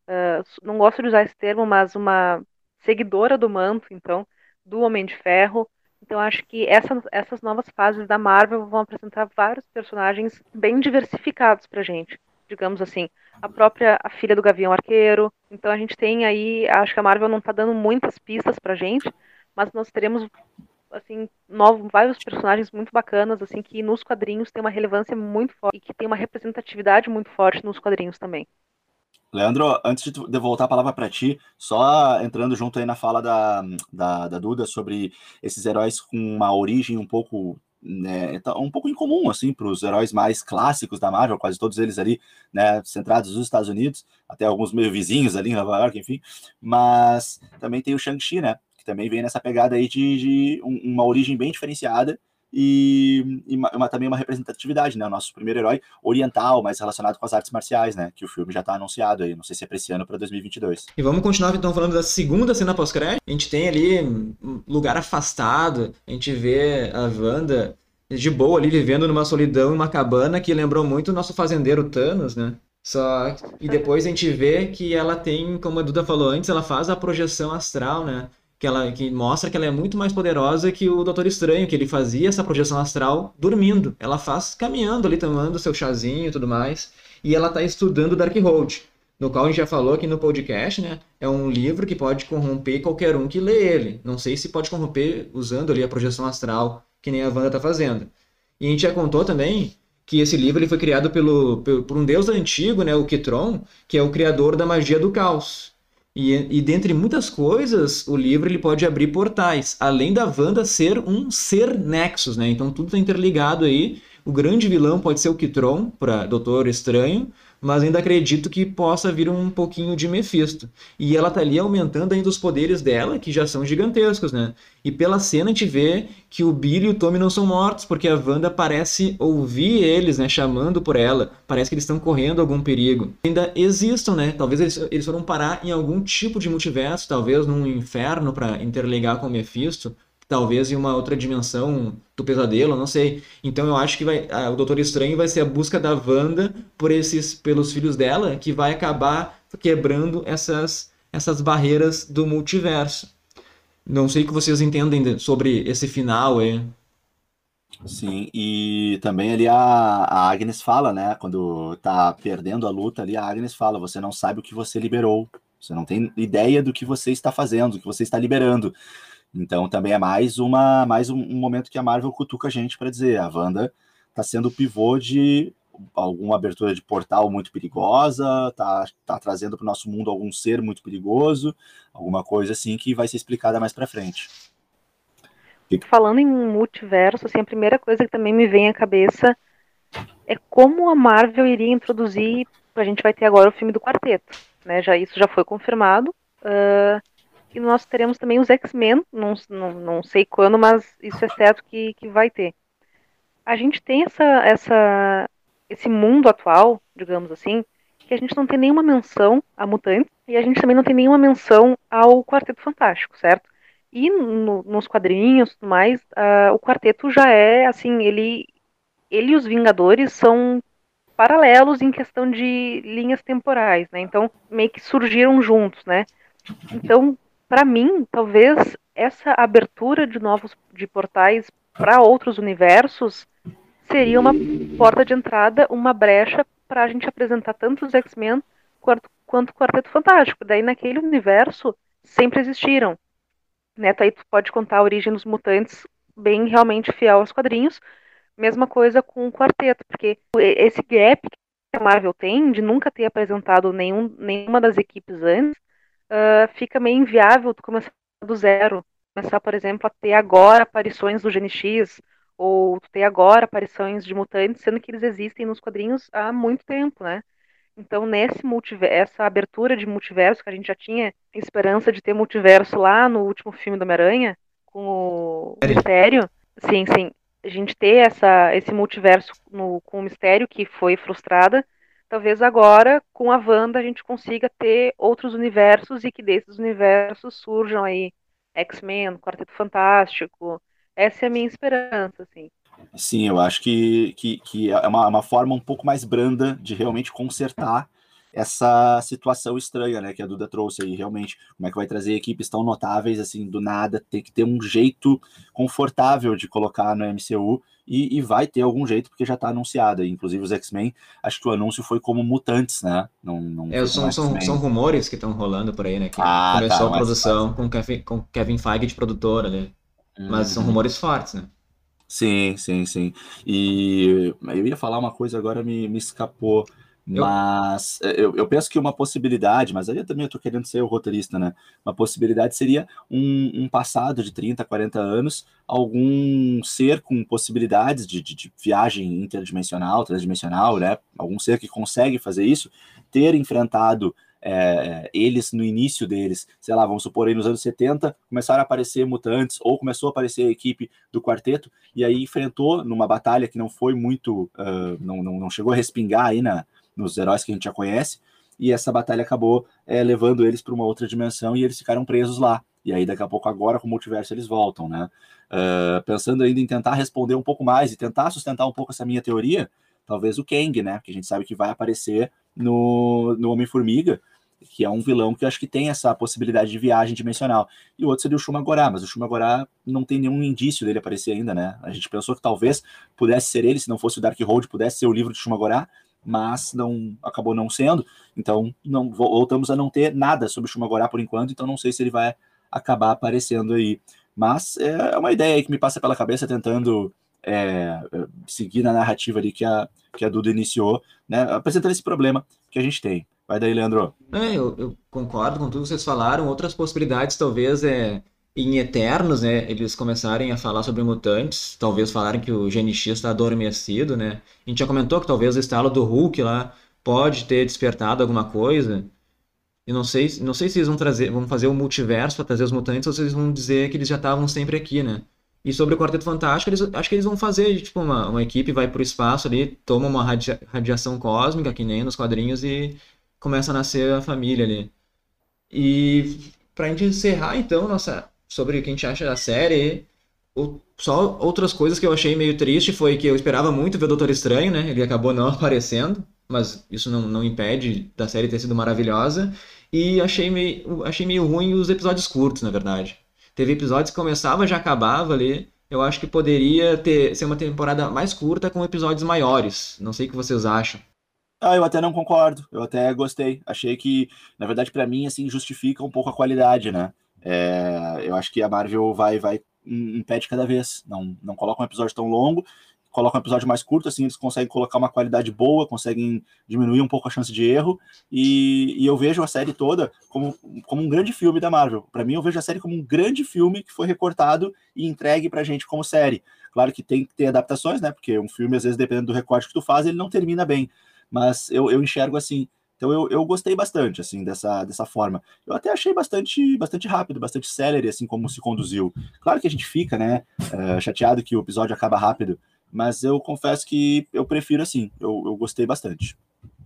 uh, não gosto de usar esse termo, mas uma seguidora do manto, então, do Homem de Ferro, então acho que essa, essas novas fases da Marvel vão apresentar vários personagens bem diversificados pra gente. Digamos assim, a própria a filha do Gavião Arqueiro. Então a gente tem aí, acho que a Marvel não tá dando muitas pistas pra gente, mas nós teremos assim, novos, vários personagens muito bacanas, assim, que nos quadrinhos tem uma relevância muito forte e que tem uma representatividade muito forte nos quadrinhos também.
Leandro, antes de voltar a palavra para ti, só entrando junto aí na fala da, da, da, Duda sobre esses heróis com uma origem um pouco né, tá um pouco incomum assim para os heróis mais clássicos da Marvel, quase todos eles ali, né, centrados nos Estados Unidos, até alguns meio vizinhos ali em Nova York, enfim. Mas também tem o Shang-Chi, né, que também vem nessa pegada aí de, de uma origem bem diferenciada e, e uma, também uma representatividade, né? O nosso primeiro herói oriental, mais relacionado com as artes marciais, né? Que o filme já está anunciado aí, não sei se é para esse ano para 2022.
E vamos continuar então falando da segunda cena pós-crédito. A gente tem ali um lugar afastado, a gente vê a Wanda de boa ali vivendo numa solidão, uma cabana que lembrou muito o nosso fazendeiro Thanos, né? Só e depois a gente vê que ela tem, como a Duda falou antes, ela faz a projeção astral, né? Que, ela, que mostra que ela é muito mais poderosa que o Doutor Estranho, que ele fazia essa projeção astral dormindo. Ela faz caminhando ali, tomando seu chazinho e tudo mais. E ela está estudando Darkhold, no qual a gente já falou aqui no podcast, né? É um livro que pode corromper qualquer um que lê ele. Não sei se pode corromper usando ali a projeção astral, que nem a Wanda está fazendo. E a gente já contou também que esse livro ele foi criado pelo, por um deus antigo, né, o Kitron, que é o criador da magia do caos. E, e dentre muitas coisas, o livro ele pode abrir portais, além da Wanda ser um ser Nexus, né? Então tudo está interligado aí. O grande vilão pode ser o Kitron, para Doutor Estranho, mas ainda acredito que possa vir um pouquinho de Mephisto. E ela tá ali aumentando ainda os poderes dela, que já são gigantescos, né? E pela cena a gente vê que o Billy e o Tommy não são mortos, porque a Wanda parece ouvir eles, né? Chamando por ela. Parece que eles estão correndo algum perigo. Ainda existam, né? Talvez eles, eles foram parar em algum tipo de multiverso, talvez num inferno para interligar com o Mephisto talvez em uma outra dimensão do pesadelo, não sei. Então eu acho que vai, a, o Doutor Estranho vai ser a busca da Wanda por esses, pelos filhos dela, que vai acabar quebrando essas, essas barreiras do multiverso. Não sei o que vocês entendem sobre esse final aí.
Sim, e também ali a, a Agnes fala, né? Quando tá perdendo a luta ali, a Agnes fala: você não sabe o que você liberou, você não tem ideia do que você está fazendo, do que você está liberando. Então também é mais uma mais um, um momento que a Marvel cutuca a gente para dizer: a Wanda está sendo o pivô de alguma abertura de portal muito perigosa, tá, tá trazendo para o nosso mundo algum ser muito perigoso, alguma coisa assim que vai ser explicada mais para frente.
Falando em multiverso, assim, a primeira coisa que também me vem à cabeça é como a Marvel iria introduzir. A gente vai ter agora o filme do quarteto, né? Já isso já foi confirmado. Uh, e nós teremos também os X-Men, não, não, não sei quando, mas isso é certo que, que vai ter. A gente tem essa, essa, esse mundo atual, digamos assim, que a gente não tem nenhuma menção a mutantes e a gente também não tem nenhuma menção ao Quarteto Fantástico, certo? E no, nos quadrinhos tudo mais, uh, o quarteto já é, assim, ele, ele e os Vingadores são paralelos em questão de linhas temporais, né? Então, meio que surgiram juntos, né? Então, para mim, talvez essa abertura de novos de portais para outros universos seria uma porta de entrada, uma brecha para a gente apresentar tanto os X-Men quanto, quanto o Quarteto Fantástico. Daí, naquele universo, sempre existiram né? Tá aí tu pode contar a origem dos mutantes bem realmente fiel aos quadrinhos. Mesma coisa com o quarteto, porque esse gap que a Marvel tem de nunca ter apresentado nenhum, nenhuma das equipes antes, uh, fica meio inviável tu começar do zero. Começar, por exemplo, a ter agora aparições do GNX, ou tu ter agora aparições de mutantes, sendo que eles existem nos quadrinhos há muito tempo, né? Então, nesse multiverso, essa abertura de multiverso, que a gente já tinha esperança de ter multiverso lá no último filme do Homem-Aranha, com o Mistério, sim, sim, a gente ter essa, esse multiverso no, com o Mistério, que foi frustrada, talvez agora, com a Wanda, a gente consiga ter outros universos e que desses universos surjam aí X-Men, Quarteto Fantástico. Essa é a minha esperança, assim.
Sim, eu acho que, que, que é uma, uma forma um pouco mais branda de realmente consertar essa situação estranha, né, que a Duda trouxe aí, realmente, como é que vai trazer equipes tão notáveis, assim, do nada, tem que ter um jeito confortável de colocar no MCU, e, e vai ter algum jeito, porque já está anunciado, inclusive os X-Men, acho que o anúncio foi como mutantes, né, não, não
é, são, são, são, rumores que estão rolando por aí, né, que ah, começou tá, a produção com Kevin, com Kevin Feige de produtora, né, mas uhum. são rumores fortes, né.
Sim, sim, sim. E eu ia falar uma coisa, agora me, me escapou. Mas eu, eu penso que uma possibilidade, mas aí eu também estou querendo ser o roteirista, né? Uma possibilidade seria um, um, passado de 30, 40 anos, algum ser com possibilidades de, de, de viagem interdimensional, transdimensional, né? Algum ser que consegue fazer isso, ter enfrentado é, eles no início deles, sei lá, vamos supor aí nos anos 70, começaram a aparecer mutantes, ou começou a aparecer a equipe do quarteto, e aí enfrentou numa batalha que não foi muito, uh, não, não, não, chegou a respingar aí na, nos heróis que a gente já conhece, e essa batalha acabou é, levando eles para uma outra dimensão e eles ficaram presos lá. E aí, daqui a pouco, agora com o multiverso, eles voltam, né? Uh, pensando ainda em tentar responder um pouco mais e tentar sustentar um pouco essa minha teoria, talvez o Kang, né? Que a gente sabe que vai aparecer no, no Homem-Formiga, que é um vilão que eu acho que tem essa possibilidade de viagem dimensional. E o outro seria o Shumagorá, mas o Shumagorá não tem nenhum indício dele aparecer ainda, né? A gente pensou que talvez pudesse ser ele, se não fosse o Darkhold, pudesse ser o livro de Shumagorá, mas não acabou não sendo. Então, não voltamos a não ter nada sobre o Shumagorá por enquanto, então não sei se ele vai acabar aparecendo aí. Mas é uma ideia aí que me passa pela cabeça tentando é, seguir na narrativa ali que a, que a Duda iniciou, né, apresentando esse problema que a gente tem. Vai daí, Leandro.
É, eu, eu, concordo com tudo que vocês falaram. Outras possibilidades, talvez, é em Eternos, né? Eles começarem a falar sobre mutantes, talvez falarem que o GNX está adormecido, né? A gente já comentou que talvez o estalo do Hulk lá pode ter despertado alguma coisa. E não sei, não sei se eles vão trazer, vão fazer o multiverso para trazer os mutantes ou se eles vão dizer que eles já estavam sempre aqui, né? E sobre o Quarteto Fantástico, eles, acho que eles vão fazer, tipo, uma, uma equipe vai para o espaço ali, toma uma radia, radiação cósmica, que nem nos quadrinhos, e começa a nascer a família ali. E pra gente encerrar, então, nossa, sobre o que a gente acha da série, o, só outras coisas que eu achei meio triste foi que eu esperava muito ver o Doutor Estranho, né? Ele acabou não aparecendo, mas isso não, não impede da série ter sido maravilhosa. E achei meio, achei meio ruim os episódios curtos, na verdade. Teve episódios que começava, já acabava ali. eu acho que poderia ter ser uma temporada mais curta com episódios maiores. Não sei o que vocês acham.
Ah, eu até não concordo. Eu até gostei. Achei que, na verdade, para mim, assim, justifica um pouco a qualidade, né? É, eu acho que a Marvel vai, vai um pé de cada vez. Não, não coloca um episódio tão longo, coloca um episódio mais curto, assim eles conseguem colocar uma qualidade boa, conseguem diminuir um pouco a chance de erro. E, e eu vejo a série toda como, como um grande filme da Marvel. Para mim, eu vejo a série como um grande filme que foi recortado e entregue pra gente como série. Claro que tem que ter adaptações, né? Porque um filme, às vezes, dependendo do recorte que tu faz, ele não termina bem. Mas eu, eu enxergo assim. Então eu, eu gostei bastante, assim, dessa, dessa forma. Eu até achei bastante, bastante rápido, bastante célere, assim, como se conduziu. Claro que a gente fica, né, uh, chateado que o episódio acaba rápido, mas eu confesso que eu prefiro assim, eu, eu gostei bastante.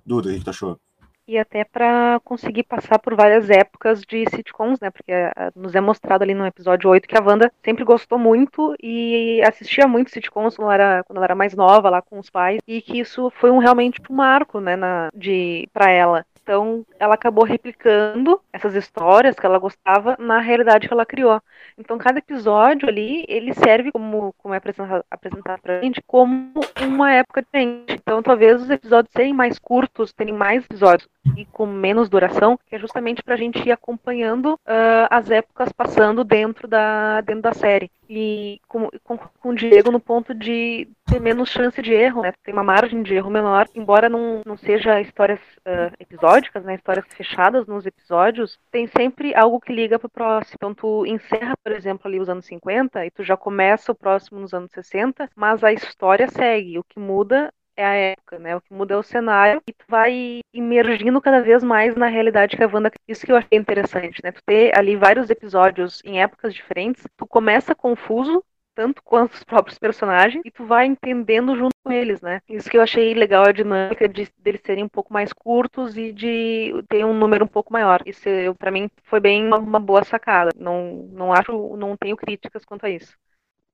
Duda, o que tu achou?
E até para conseguir passar por várias épocas de sitcoms, né? Porque uh, nos é mostrado ali no episódio 8 que a Wanda sempre gostou muito e assistia muito sitcoms quando ela era, quando ela era mais nova, lá com os pais, e que isso foi um realmente um marco, né, na, de, para ela. Então, ela acabou replicando essas histórias que ela gostava na realidade que ela criou. Então, cada episódio ali, ele serve como, como é apresentado, apresentado pra gente, como uma época diferente. Então, talvez os episódios serem mais curtos, terem mais episódios e com menos duração, que é justamente pra gente ir acompanhando uh, as épocas passando dentro da, dentro da série. E com, com, com o Diego no ponto de ter menos chance de erro, né? Tem uma margem de erro menor, embora não, não seja histórias uh, episódicas, né? Histórias fechadas nos episódios, tem sempre algo que liga pro próximo. Então tu encerra, por exemplo, ali os anos 50 e tu já começa o próximo nos anos 60, mas a história segue. O que muda é a época, né? O que muda é o cenário e tu vai imergindo cada vez mais na realidade que a Wanda. Isso que eu achei interessante, né? Tu ter ali vários episódios em épocas diferentes, tu começa confuso, tanto quanto os próprios personagens, e tu vai entendendo junto com eles, né? Isso que eu achei legal a dinâmica de deles serem um pouco mais curtos e de ter um número um pouco maior. Isso para mim foi bem uma, uma boa sacada. Não não acho, não tenho críticas quanto a isso.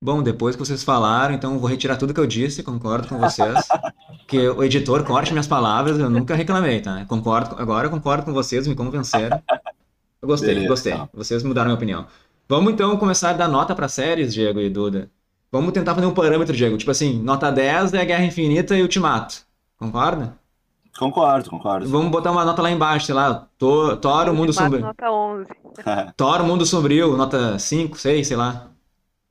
Bom, depois que vocês falaram, então vou retirar tudo que eu disse, concordo com vocês. que o editor corte minhas palavras, eu nunca reclamei, tá? Concordo, agora eu concordo com vocês, me convenceram. Eu gostei, Beleza, gostei. Então. Vocês mudaram minha opinião. Vamos então começar a dar nota para séries, Diego e Duda. Vamos tentar fazer um parâmetro, Diego. Tipo assim, nota 10 é Guerra Infinita e Ultimato. Concorda?
Concordo, concordo.
Vamos botar uma nota lá embaixo, sei lá. Thor, Thor o Mundo Sombrio.
Nota 11.
Thor, o Mundo Sombrio, nota 5, 6, sei lá.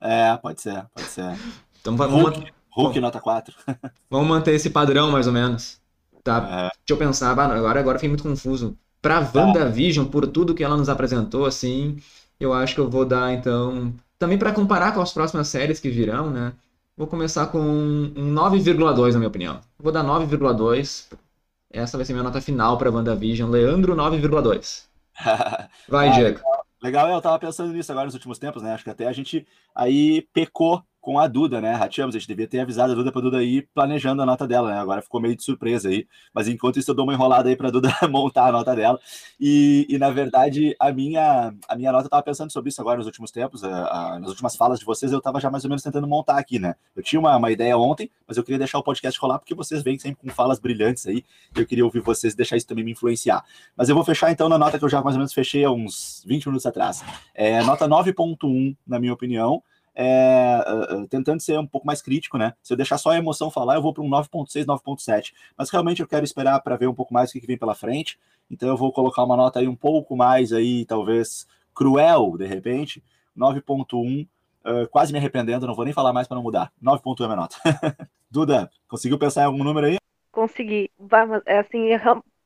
É, pode ser, pode ser.
Então vamos
Hulk, Hulk nota 4.
vamos manter esse padrão, mais ou menos. Tá? É. Deixa eu pensar, agora, agora fiquei muito confuso. Pra WandaVision, por tudo que ela nos apresentou, assim, eu acho que eu vou dar, então. Também para comparar com as próximas séries que virão, né? Vou começar com um 9,2, na minha opinião. Vou dar 9,2. Essa vai ser minha nota final para WandaVision. Leandro, 9,2. Vai, ah, Diego.
Legal, eu tava pensando nisso agora nos últimos tempos, né? Acho que até a gente aí pecou com a Duda, né? Rachamos, a gente devia ter avisado a Duda para a Duda ir planejando a nota dela, né? Agora ficou meio de surpresa aí. Mas enquanto isso, eu dou uma enrolada aí para a Duda montar a nota dela. E, e, na verdade, a minha, a minha nota, eu tava pensando sobre isso agora nos últimos tempos, a, a, nas últimas falas de vocês, eu tava já mais ou menos tentando montar aqui, né? Eu tinha uma, uma ideia ontem, mas eu queria deixar o podcast rolar porque vocês vêm sempre com falas brilhantes aí. Eu queria ouvir vocês deixar isso também me influenciar. Mas eu vou fechar então na nota que eu já mais ou menos fechei há uns 20 minutos atrás. É, nota 9.1, na minha opinião é, uh, tentando ser um pouco mais crítico, né? Se eu deixar só a emoção falar, eu vou para um 9.6, 9.7. Mas realmente eu quero esperar para ver um pouco mais o que vem pela frente. Então eu vou colocar uma nota aí um pouco mais aí, talvez cruel, de repente, 9.1. Uh, quase me arrependendo, não vou nem falar mais para não mudar. 9.1 é minha nota. Duda, conseguiu pensar em algum número aí?
Consegui. É assim,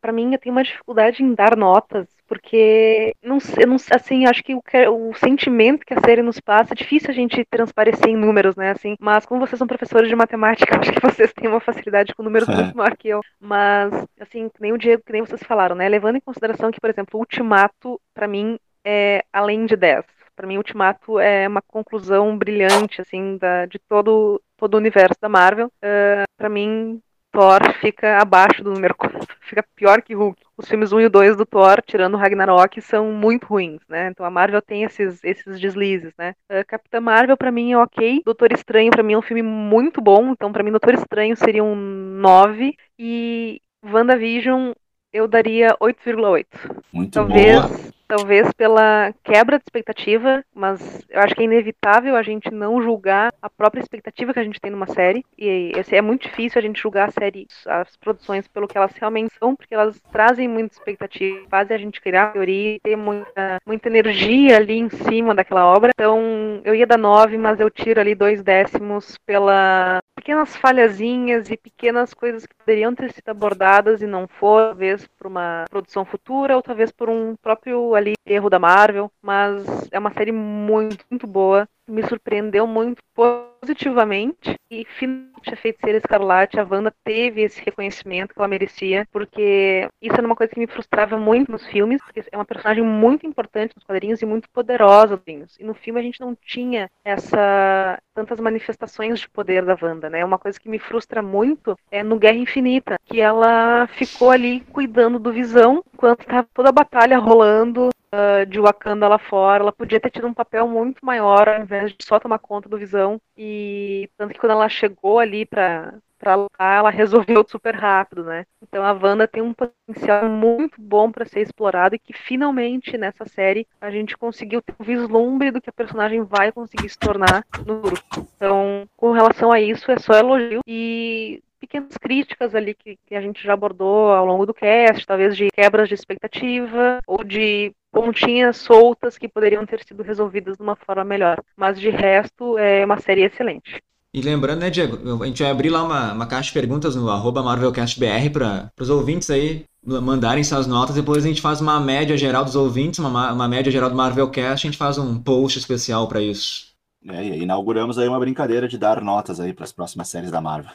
para mim eu tenho uma dificuldade em dar notas, porque não, eu não assim, acho que o, o sentimento que a série nos passa é difícil a gente transparecer em números, né, assim, mas como vocês são professores de matemática, acho que vocês têm uma facilidade com números é. muito maior que eu, mas assim, que nem o Diego, que nem vocês falaram, né, levando em consideração que, por exemplo, o Ultimato, para mim, é além de 10. Para mim, Ultimato é uma conclusão brilhante, assim, da, de todo, todo o universo da Marvel. Uh, para mim, Thor fica abaixo do número 4, fica pior que Hulk. Os filmes 1 e 2 do Thor, tirando Ragnarok, são muito ruins, né? Então a Marvel tem esses, esses deslizes, né? Uh, Capitã Marvel para mim é ok, Doutor Estranho para mim é um filme muito bom, então para mim Doutor Estranho seria um 9 e WandaVision eu daria 8,8.
Muito
Talvez
boa.
Talvez pela quebra de expectativa, mas eu acho que é inevitável a gente não julgar a própria expectativa que a gente tem numa série. E é muito difícil a gente julgar a série, as produções, pelo que elas realmente são, porque elas trazem muita expectativa, fazem a gente criar teoria, ter muita, muita energia ali em cima daquela obra. Então, eu ia dar nove, mas eu tiro ali dois décimos pela pequenas falhazinhas e pequenas coisas que poderiam ter sido abordadas e não foram, talvez por uma produção futura ou talvez por um próprio ali erro da Marvel, mas é uma série muito, muito boa me surpreendeu muito positivamente e finalmente a Feiticeira Escarlate, a Wanda teve esse reconhecimento que ela merecia, porque isso era uma coisa que me frustrava muito nos filmes, porque é uma personagem muito importante nos quadrinhos e muito poderosa E no filme a gente não tinha essa tantas manifestações de poder da Wanda, né? Uma coisa que me frustra muito é no Guerra Infinita, que ela ficou ali cuidando do Visão enquanto estava toda a batalha rolando uh, de Wakanda lá fora. Ela podia ter tido um papel muito maior ao invés de só tomar conta do Visão. E tanto que quando ela chegou ali para lá, ela resolveu super rápido, né? Então a Wanda tem um potencial muito bom para ser explorado e que finalmente nessa série a gente conseguiu ter um vislumbre do que a personagem vai conseguir se tornar no grupo. Então, com relação a isso, é só elogio e pequenas críticas ali que, que, a gente já abordou ao longo do cast, talvez de quebras de expectativa ou de pontinhas soltas que poderiam ter sido resolvidas de uma forma melhor. Mas de resto, é uma série excelente.
E lembrando, né, Diego, a gente vai abrir lá uma, uma caixa de perguntas no arroba MarvelCastBR para os ouvintes aí mandarem suas notas. Depois a gente faz uma média geral dos ouvintes, uma, uma média geral do Marvelcast, a gente faz um post especial para isso.
É, inauguramos aí uma brincadeira de dar notas aí para as próximas séries da Marvel.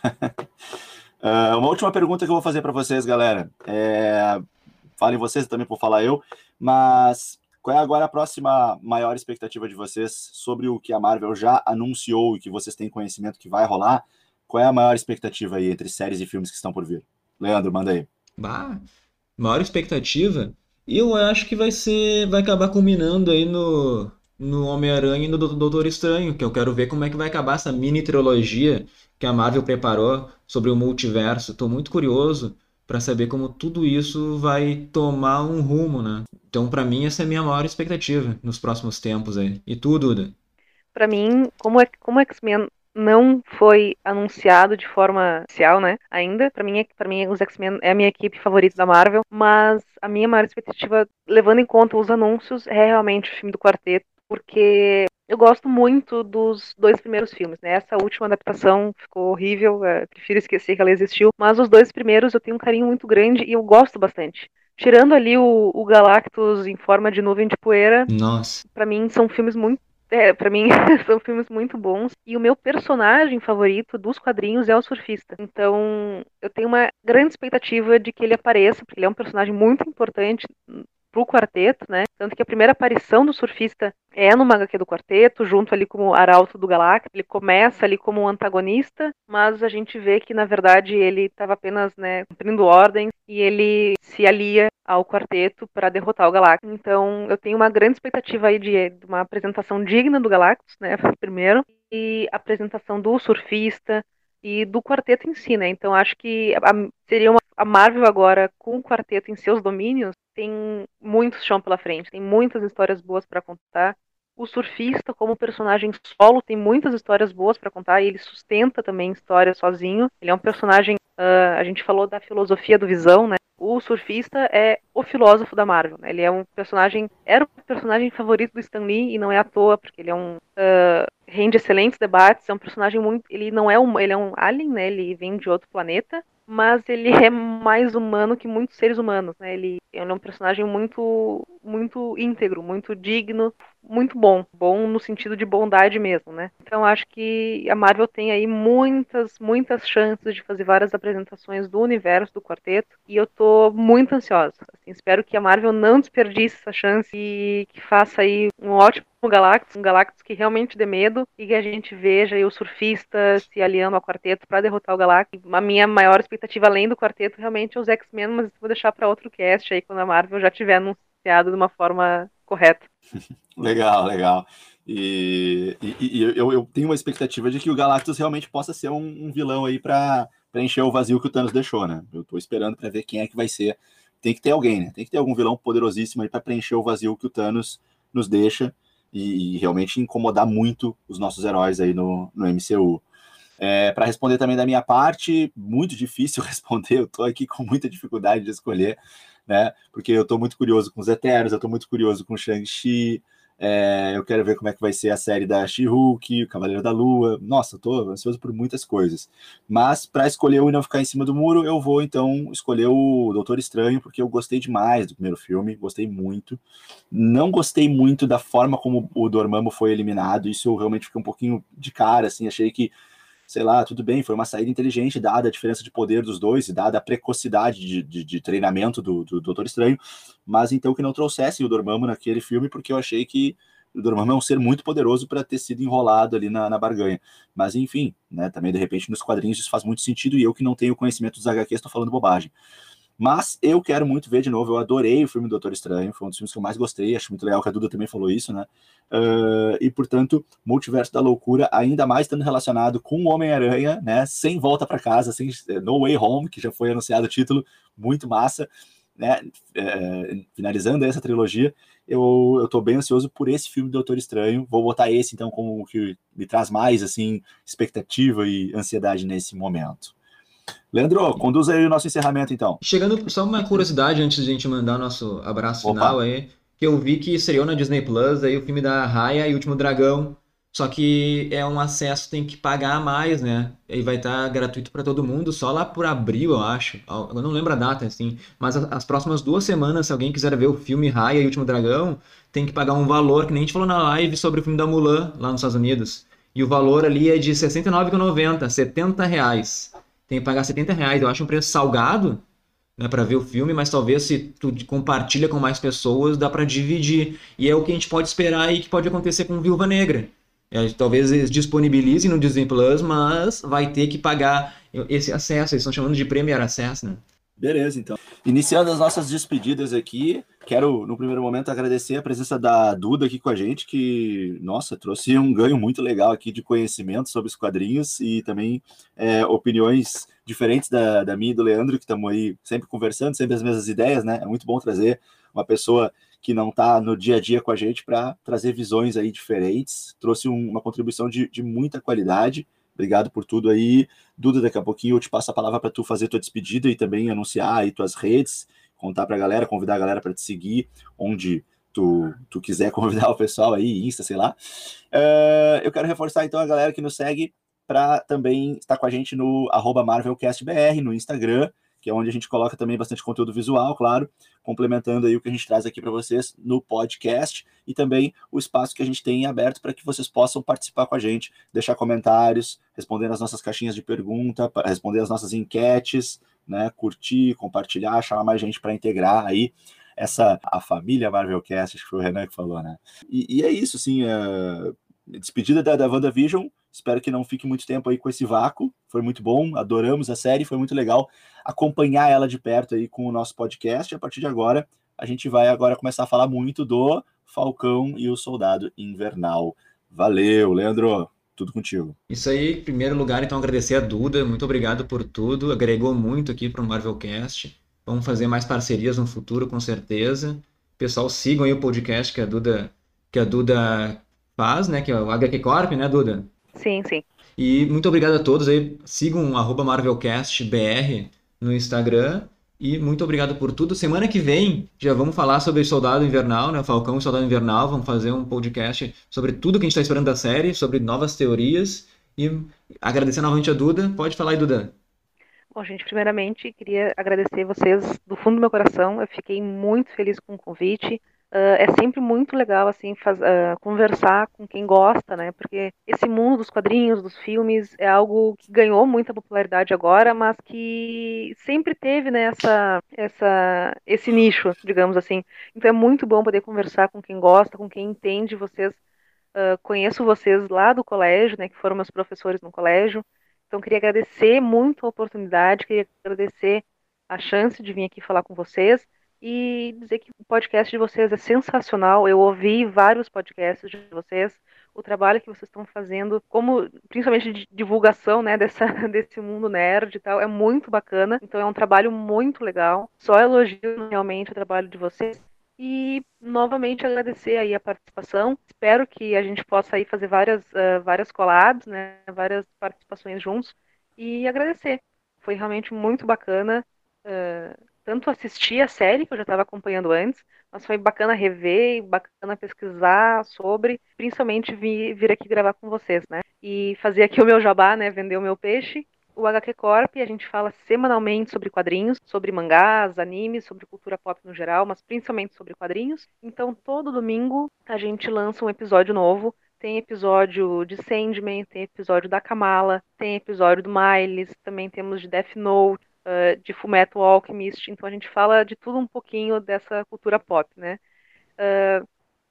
uh, uma última pergunta que eu vou fazer para vocês, galera. É... Falem vocês também por falar eu, mas qual é agora a próxima maior expectativa de vocês sobre o que a Marvel já anunciou e que vocês têm conhecimento que vai rolar? Qual é a maior expectativa aí entre séries e filmes que estão por vir? Leandro, manda aí.
Bah, maior expectativa? Eu acho que vai ser. Vai acabar culminando aí no no Homem-Aranha e no Doutor Estranho, que eu quero ver como é que vai acabar essa mini trilogia que a Marvel preparou sobre o multiverso. Estou muito curioso para saber como tudo isso vai tomar um rumo, né? Então, para mim, essa é a minha maior expectativa nos próximos tempos aí. E tu, Duda?
Para mim, como é como X-Men não foi anunciado de forma oficial, né? Ainda, para mim, para mim os X-Men é a minha equipe favorita da Marvel, mas a minha maior expectativa, levando em conta os anúncios, é realmente o filme do Quarteto porque eu gosto muito dos dois primeiros filmes, né? Essa última adaptação ficou horrível, é, prefiro esquecer que ela existiu, mas os dois primeiros eu tenho um carinho muito grande e eu gosto bastante. Tirando ali o, o Galactus em forma de nuvem de poeira,
Nossa.
para mim são filmes muito é, para mim são filmes muito bons. E o meu personagem favorito dos quadrinhos é o surfista. Então, eu tenho uma grande expectativa de que ele apareça, porque ele é um personagem muito importante pro quarteto, né? Tanto que a primeira aparição do surfista é no HQ do quarteto, junto ali com o Arauto do Galactus. Ele começa ali como um antagonista, mas a gente vê que na verdade ele estava apenas, né, cumprindo ordens e ele se alia ao quarteto para derrotar o Galactus. Então, eu tenho uma grande expectativa aí de, de uma apresentação digna do Galactus, né, primeiro, e apresentação do surfista, e do quarteto em si, né? Então acho que a, seria uma, a Marvel agora com o quarteto em seus domínios tem muito chão pela frente, tem muitas histórias boas para contar. O surfista, como personagem solo, tem muitas histórias boas para contar e ele sustenta também histórias sozinho. Ele é um personagem. Uh, a gente falou da filosofia do Visão, né? O surfista é o filósofo da Marvel. Né? Ele é um personagem. Era o personagem favorito do Stan Lee e não é à toa, porque ele é um. Uh, rende excelentes debates. É um personagem muito. Ele não é um. Ele é um alien, né? Ele vem de outro planeta mas ele é mais humano que muitos seres humanos, né? Ele, ele é um personagem muito, muito íntegro, muito digno, muito bom, bom no sentido de bondade mesmo, né? Então acho que a Marvel tem aí muitas, muitas chances de fazer várias apresentações do universo do quarteto e eu tô muito ansiosa. Assim, espero que a Marvel não desperdice essa chance e que faça aí um ótimo Galactus, um Galactus que realmente dê medo e que a gente veja aí o surfista se aliando ao quarteto para derrotar o Galactus. A minha maior expectativa além do quarteto realmente é os X-Men, mas vou deixar para outro cast aí quando a Marvel já tiver anunciado de uma forma correta.
legal, legal. E, e, e eu, eu, tenho uma expectativa de que o Galactus realmente possa ser um, um vilão aí para preencher o vazio que o Thanos deixou, né? Eu estou esperando para ver quem é que vai ser tem que ter alguém, né? Tem que ter algum vilão poderosíssimo aí para preencher o vazio que o Thanos nos deixa e, e realmente incomodar muito os nossos heróis aí no, no MCU. É, para responder também da minha parte, muito difícil responder, eu estou aqui com muita dificuldade de escolher, né? Porque eu estou muito curioso com os Eternos, eu estou muito curioso com Shang-Chi, é, eu quero ver como é que vai ser a série da She-Hulk, o Cavaleiro da Lua. Nossa, eu ansioso por muitas coisas. Mas para escolher o e não ficar em cima do muro, eu vou então escolher o Doutor Estranho, porque eu gostei demais do primeiro filme, gostei muito. Não gostei muito da forma como o Dormammu foi eliminado, isso eu realmente fiquei um pouquinho de cara, assim, achei que sei lá, tudo bem, foi uma saída inteligente, dada a diferença de poder dos dois e dada a precocidade de, de, de treinamento do, do Doutor Estranho, mas então que não trouxessem o Dormammu naquele filme, porque eu achei que o Dormammu é um ser muito poderoso para ter sido enrolado ali na, na barganha. Mas enfim, né, também de repente nos quadrinhos isso faz muito sentido e eu que não tenho conhecimento dos HQs estou falando bobagem. Mas eu quero muito ver de novo. Eu adorei o filme do Doutor Estranho, foi um dos filmes que eu mais gostei. Acho muito legal que a Duda também falou isso, né? Uh, e portanto, Multiverso da Loucura, ainda mais estando relacionado com o Homem-Aranha, né? Sem volta para casa, sem No Way Home, que já foi anunciado o título, muito massa. Né, é, finalizando essa trilogia, eu, eu tô bem ansioso por esse filme do Doutor Estranho. Vou botar esse, então, como o que me traz mais, assim, expectativa e ansiedade nesse momento. Leandro, conduz aí o nosso encerramento, então.
Chegando, só uma curiosidade antes de a gente mandar o nosso abraço Opa. final aí, que eu vi que estreou na Disney Plus aí o filme da Raya e o Último Dragão, só que é um acesso tem que pagar mais, né? E vai estar gratuito para todo mundo, só lá por abril, eu acho. Eu não lembro a data, assim. Mas as próximas duas semanas, se alguém quiser ver o filme Raya e o Último Dragão, tem que pagar um valor, que nem a gente falou na live sobre o filme da Mulan, lá nos Estados Unidos. E o valor ali é de R$ 69,90, 70 reais tem que pagar 70 reais. Eu acho um preço salgado né, para ver o filme, mas talvez se tu compartilha com mais pessoas, dá para dividir. E é o que a gente pode esperar e que pode acontecer com Viúva Negra. É, talvez eles disponibilizem no Disney Plus, mas vai ter que pagar esse acesso. Eles estão chamando de Premier Access, né?
Beleza, então. Iniciando as nossas despedidas aqui, quero, no primeiro momento, agradecer a presença da Duda aqui com a gente, que, nossa, trouxe um ganho muito legal aqui de conhecimento sobre os quadrinhos e também é, opiniões diferentes da, da minha e do Leandro, que estamos aí sempre conversando, sempre as mesmas ideias, né? É muito bom trazer uma pessoa que não está no dia a dia com a gente para trazer visões aí diferentes. Trouxe um, uma contribuição de, de muita qualidade. Obrigado por tudo aí. Duda, daqui a pouquinho eu te passo a palavra para tu fazer tua despedida e também anunciar aí tuas redes, contar para a galera, convidar a galera para te seguir, onde tu, tu quiser convidar o pessoal aí, Insta, sei lá. Uh, eu quero reforçar então a galera que nos segue para também estar com a gente no MarvelCastBR, no Instagram, que é onde a gente coloca também bastante conteúdo visual, claro, complementando aí o que a gente traz aqui para vocês no podcast e também o espaço que a gente tem aberto para que vocês possam participar com a gente, deixar comentários, responder as nossas caixinhas de pergunta, responder as nossas enquetes, né, curtir, compartilhar, chamar mais gente para integrar aí essa a família Marvelcast, acho que foi o Renan que falou, né? E, e é isso, assim, uh, despedida da, da WandaVision, espero que não fique muito tempo aí com esse vácuo, foi muito bom, adoramos a série, foi muito legal acompanhar ela de perto aí com o nosso podcast, a partir de agora, a gente vai agora começar a falar muito do Falcão e o Soldado Invernal. Valeu, Leandro, tudo contigo.
Isso aí, em primeiro lugar, então agradecer a Duda, muito obrigado por tudo, agregou muito aqui para o Marvelcast, vamos fazer mais parcerias no futuro, com certeza. Pessoal, sigam aí o podcast que a Duda, que a Duda faz, né? Que é o HQ Corp, né, Duda?
Sim, sim.
E muito obrigado a todos aí. Sigam MarvelCastBR no Instagram. E muito obrigado por tudo. Semana que vem já vamos falar sobre Soldado Invernal, né? Falcão e Soldado Invernal. Vamos fazer um podcast sobre tudo que a gente está esperando da série, sobre novas teorias. E agradecer novamente a Duda. Pode falar aí, Duda.
Bom, gente, primeiramente queria agradecer vocês do fundo do meu coração. Eu fiquei muito feliz com o convite. Uh, é sempre muito legal assim faz, uh, conversar com quem gosta, né? Porque esse mundo dos quadrinhos, dos filmes, é algo que ganhou muita popularidade agora, mas que sempre teve né, essa, essa, esse nicho, digamos assim. Então é muito bom poder conversar com quem gosta, com quem entende vocês. Uh, conheço vocês lá do colégio, né? Que foram meus professores no colégio. Então queria agradecer muito a oportunidade, queria agradecer a chance de vir aqui falar com vocês e dizer que o podcast de vocês é sensacional. Eu ouvi vários podcasts de vocês, o trabalho que vocês estão fazendo, como principalmente de divulgação, né, dessa, desse mundo nerd e tal, é muito bacana. Então é um trabalho muito legal. Só elogio realmente o trabalho de vocês. E novamente agradecer aí a participação. Espero que a gente possa aí fazer várias, uh, várias collabs, né, várias participações juntos. E agradecer. Foi realmente muito bacana. Uh, tanto assistir a série, que eu já estava acompanhando antes, mas foi bacana rever, bacana pesquisar sobre, principalmente vir, vir aqui gravar com vocês, né? E fazer aqui o meu jabá, né? Vender o meu peixe. O HQ Corp, a gente fala semanalmente sobre quadrinhos, sobre mangás, animes, sobre cultura pop no geral, mas principalmente sobre quadrinhos. Então, todo domingo a gente lança um episódio novo. Tem episódio de Sandman, tem episódio da Kamala, tem episódio do Miles, também temos de Death Note, uh, de Fullmetal Alchemist, então a gente fala de tudo um pouquinho dessa cultura pop, né? Uh,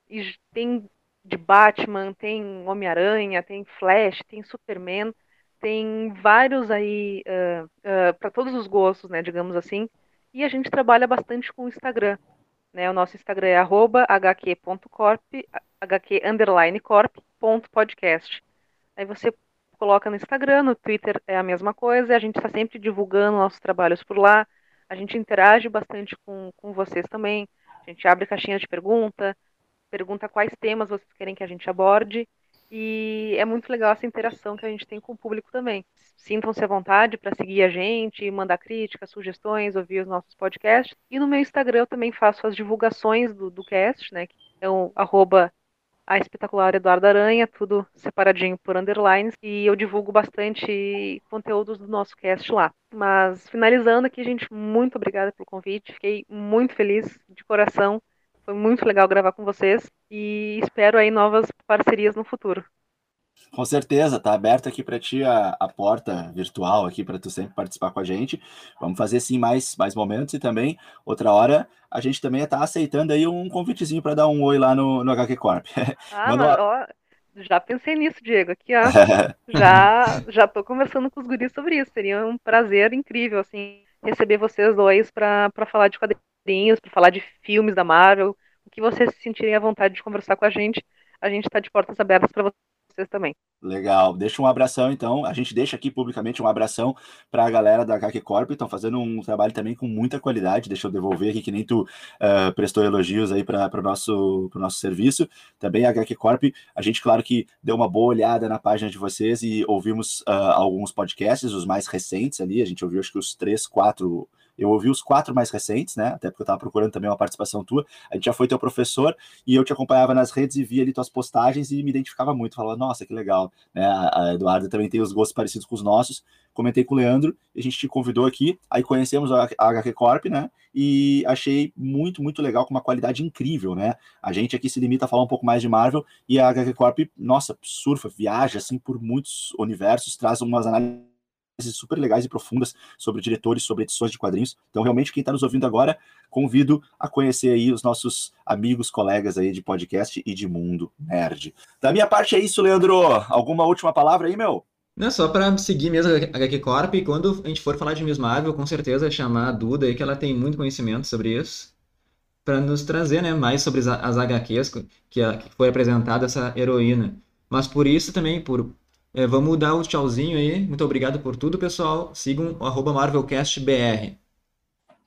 e tem de Batman, tem Homem-Aranha, tem Flash, tem Superman, tem vários aí uh, uh, para todos os gostos, né, digamos assim. E a gente trabalha bastante com o Instagram, né? O nosso Instagram é @hq.corp, hq underline corp ponto podcast. Aí você coloca no Instagram, no Twitter é a mesma coisa, a gente está sempre divulgando nossos trabalhos por lá, a gente interage bastante com, com vocês também, a gente abre caixinhas de pergunta, pergunta quais temas vocês querem que a gente aborde, e é muito legal essa interação que a gente tem com o público também. Sintam-se à vontade para seguir a gente, mandar críticas, sugestões, ouvir os nossos podcasts. E no meu Instagram eu também faço as divulgações do, do cast, né? Que é o arroba a espetacular Eduardo Aranha, tudo separadinho por underlines, e eu divulgo bastante conteúdos do nosso cast lá. Mas finalizando aqui, gente, muito obrigada pelo convite, fiquei muito feliz de coração, foi muito legal gravar com vocês e espero aí novas parcerias no futuro.
Com certeza, tá aberta aqui para ti a, a, porta virtual aqui para tu sempre participar com a gente. Vamos fazer sim mais mais momentos e também outra hora a gente também está aceitando aí um convitezinho para dar um oi lá no, no HQ Corp.
Ah, mas, ó, já pensei nisso, Diego. Aqui, ó. já já tô conversando com os guris sobre isso. Seria um prazer incrível assim receber vocês dois para falar de quadrinhos, para falar de filmes da Marvel, o que vocês se sentirem à vontade de conversar com a gente. A gente está de portas abertas para vocês também.
Legal. Deixa um abração, então. A gente deixa aqui publicamente um abração para a galera da HQ Corp. Estão fazendo um trabalho também com muita qualidade. Deixa eu devolver aqui, que nem tu uh, prestou elogios aí para o nosso, nosso serviço. Também a HQ Corp, a gente, claro que deu uma boa olhada na página de vocês e ouvimos uh, alguns podcasts, os mais recentes ali. A gente ouviu, acho que os três, quatro eu ouvi os quatro mais recentes, né? Até porque eu estava procurando também uma participação tua. A gente já foi teu professor e eu te acompanhava nas redes e via ali tuas postagens e me identificava muito. Falava, nossa, que legal. Né? A Eduarda também tem os gostos parecidos com os nossos. Comentei com o Leandro, a gente te convidou aqui, aí conhecemos a HQ Corp, né? E achei muito, muito legal, com uma qualidade incrível, né? A gente aqui se limita a falar um pouco mais de Marvel e a HQ Corp, nossa, surfa, viaja assim por muitos universos, traz umas análises super legais e profundas sobre diretores, sobre edições de quadrinhos. Então, realmente, quem está nos ouvindo agora, convido a conhecer aí os nossos amigos, colegas aí de podcast e de mundo nerd. Da minha parte é isso, Leandro. Alguma última palavra aí, meu?
Não, só para seguir mesmo a HQ Corp, e quando a gente for falar de Miss Marvel, com certeza chamar a Duda aí, que ela tem muito conhecimento sobre isso, para nos trazer né, mais sobre as HQs que, foi apresentada essa heroína. Mas por isso também, por é, vamos dar o um tchauzinho aí. Muito obrigado por tudo, pessoal. Sigam o MarvelCastBR.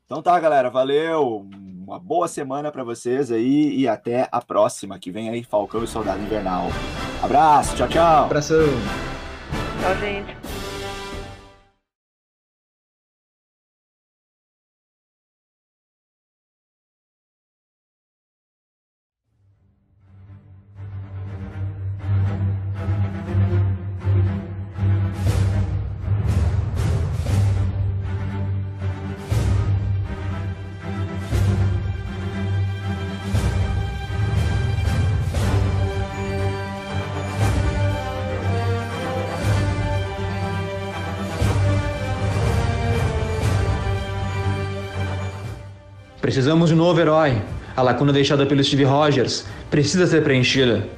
Então tá, galera. Valeu. Uma boa semana para vocês aí e até a próxima, que vem aí Falcão e Soldado Invernal. Abraço, tchau, tchau.
Abração.
Tchau, gente.
Precisamos de um novo herói. A lacuna deixada pelo Steve Rogers precisa ser preenchida.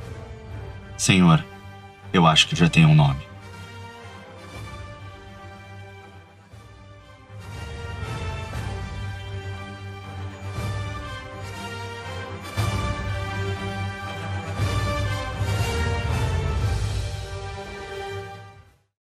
Senhor, eu acho que já tem um nome.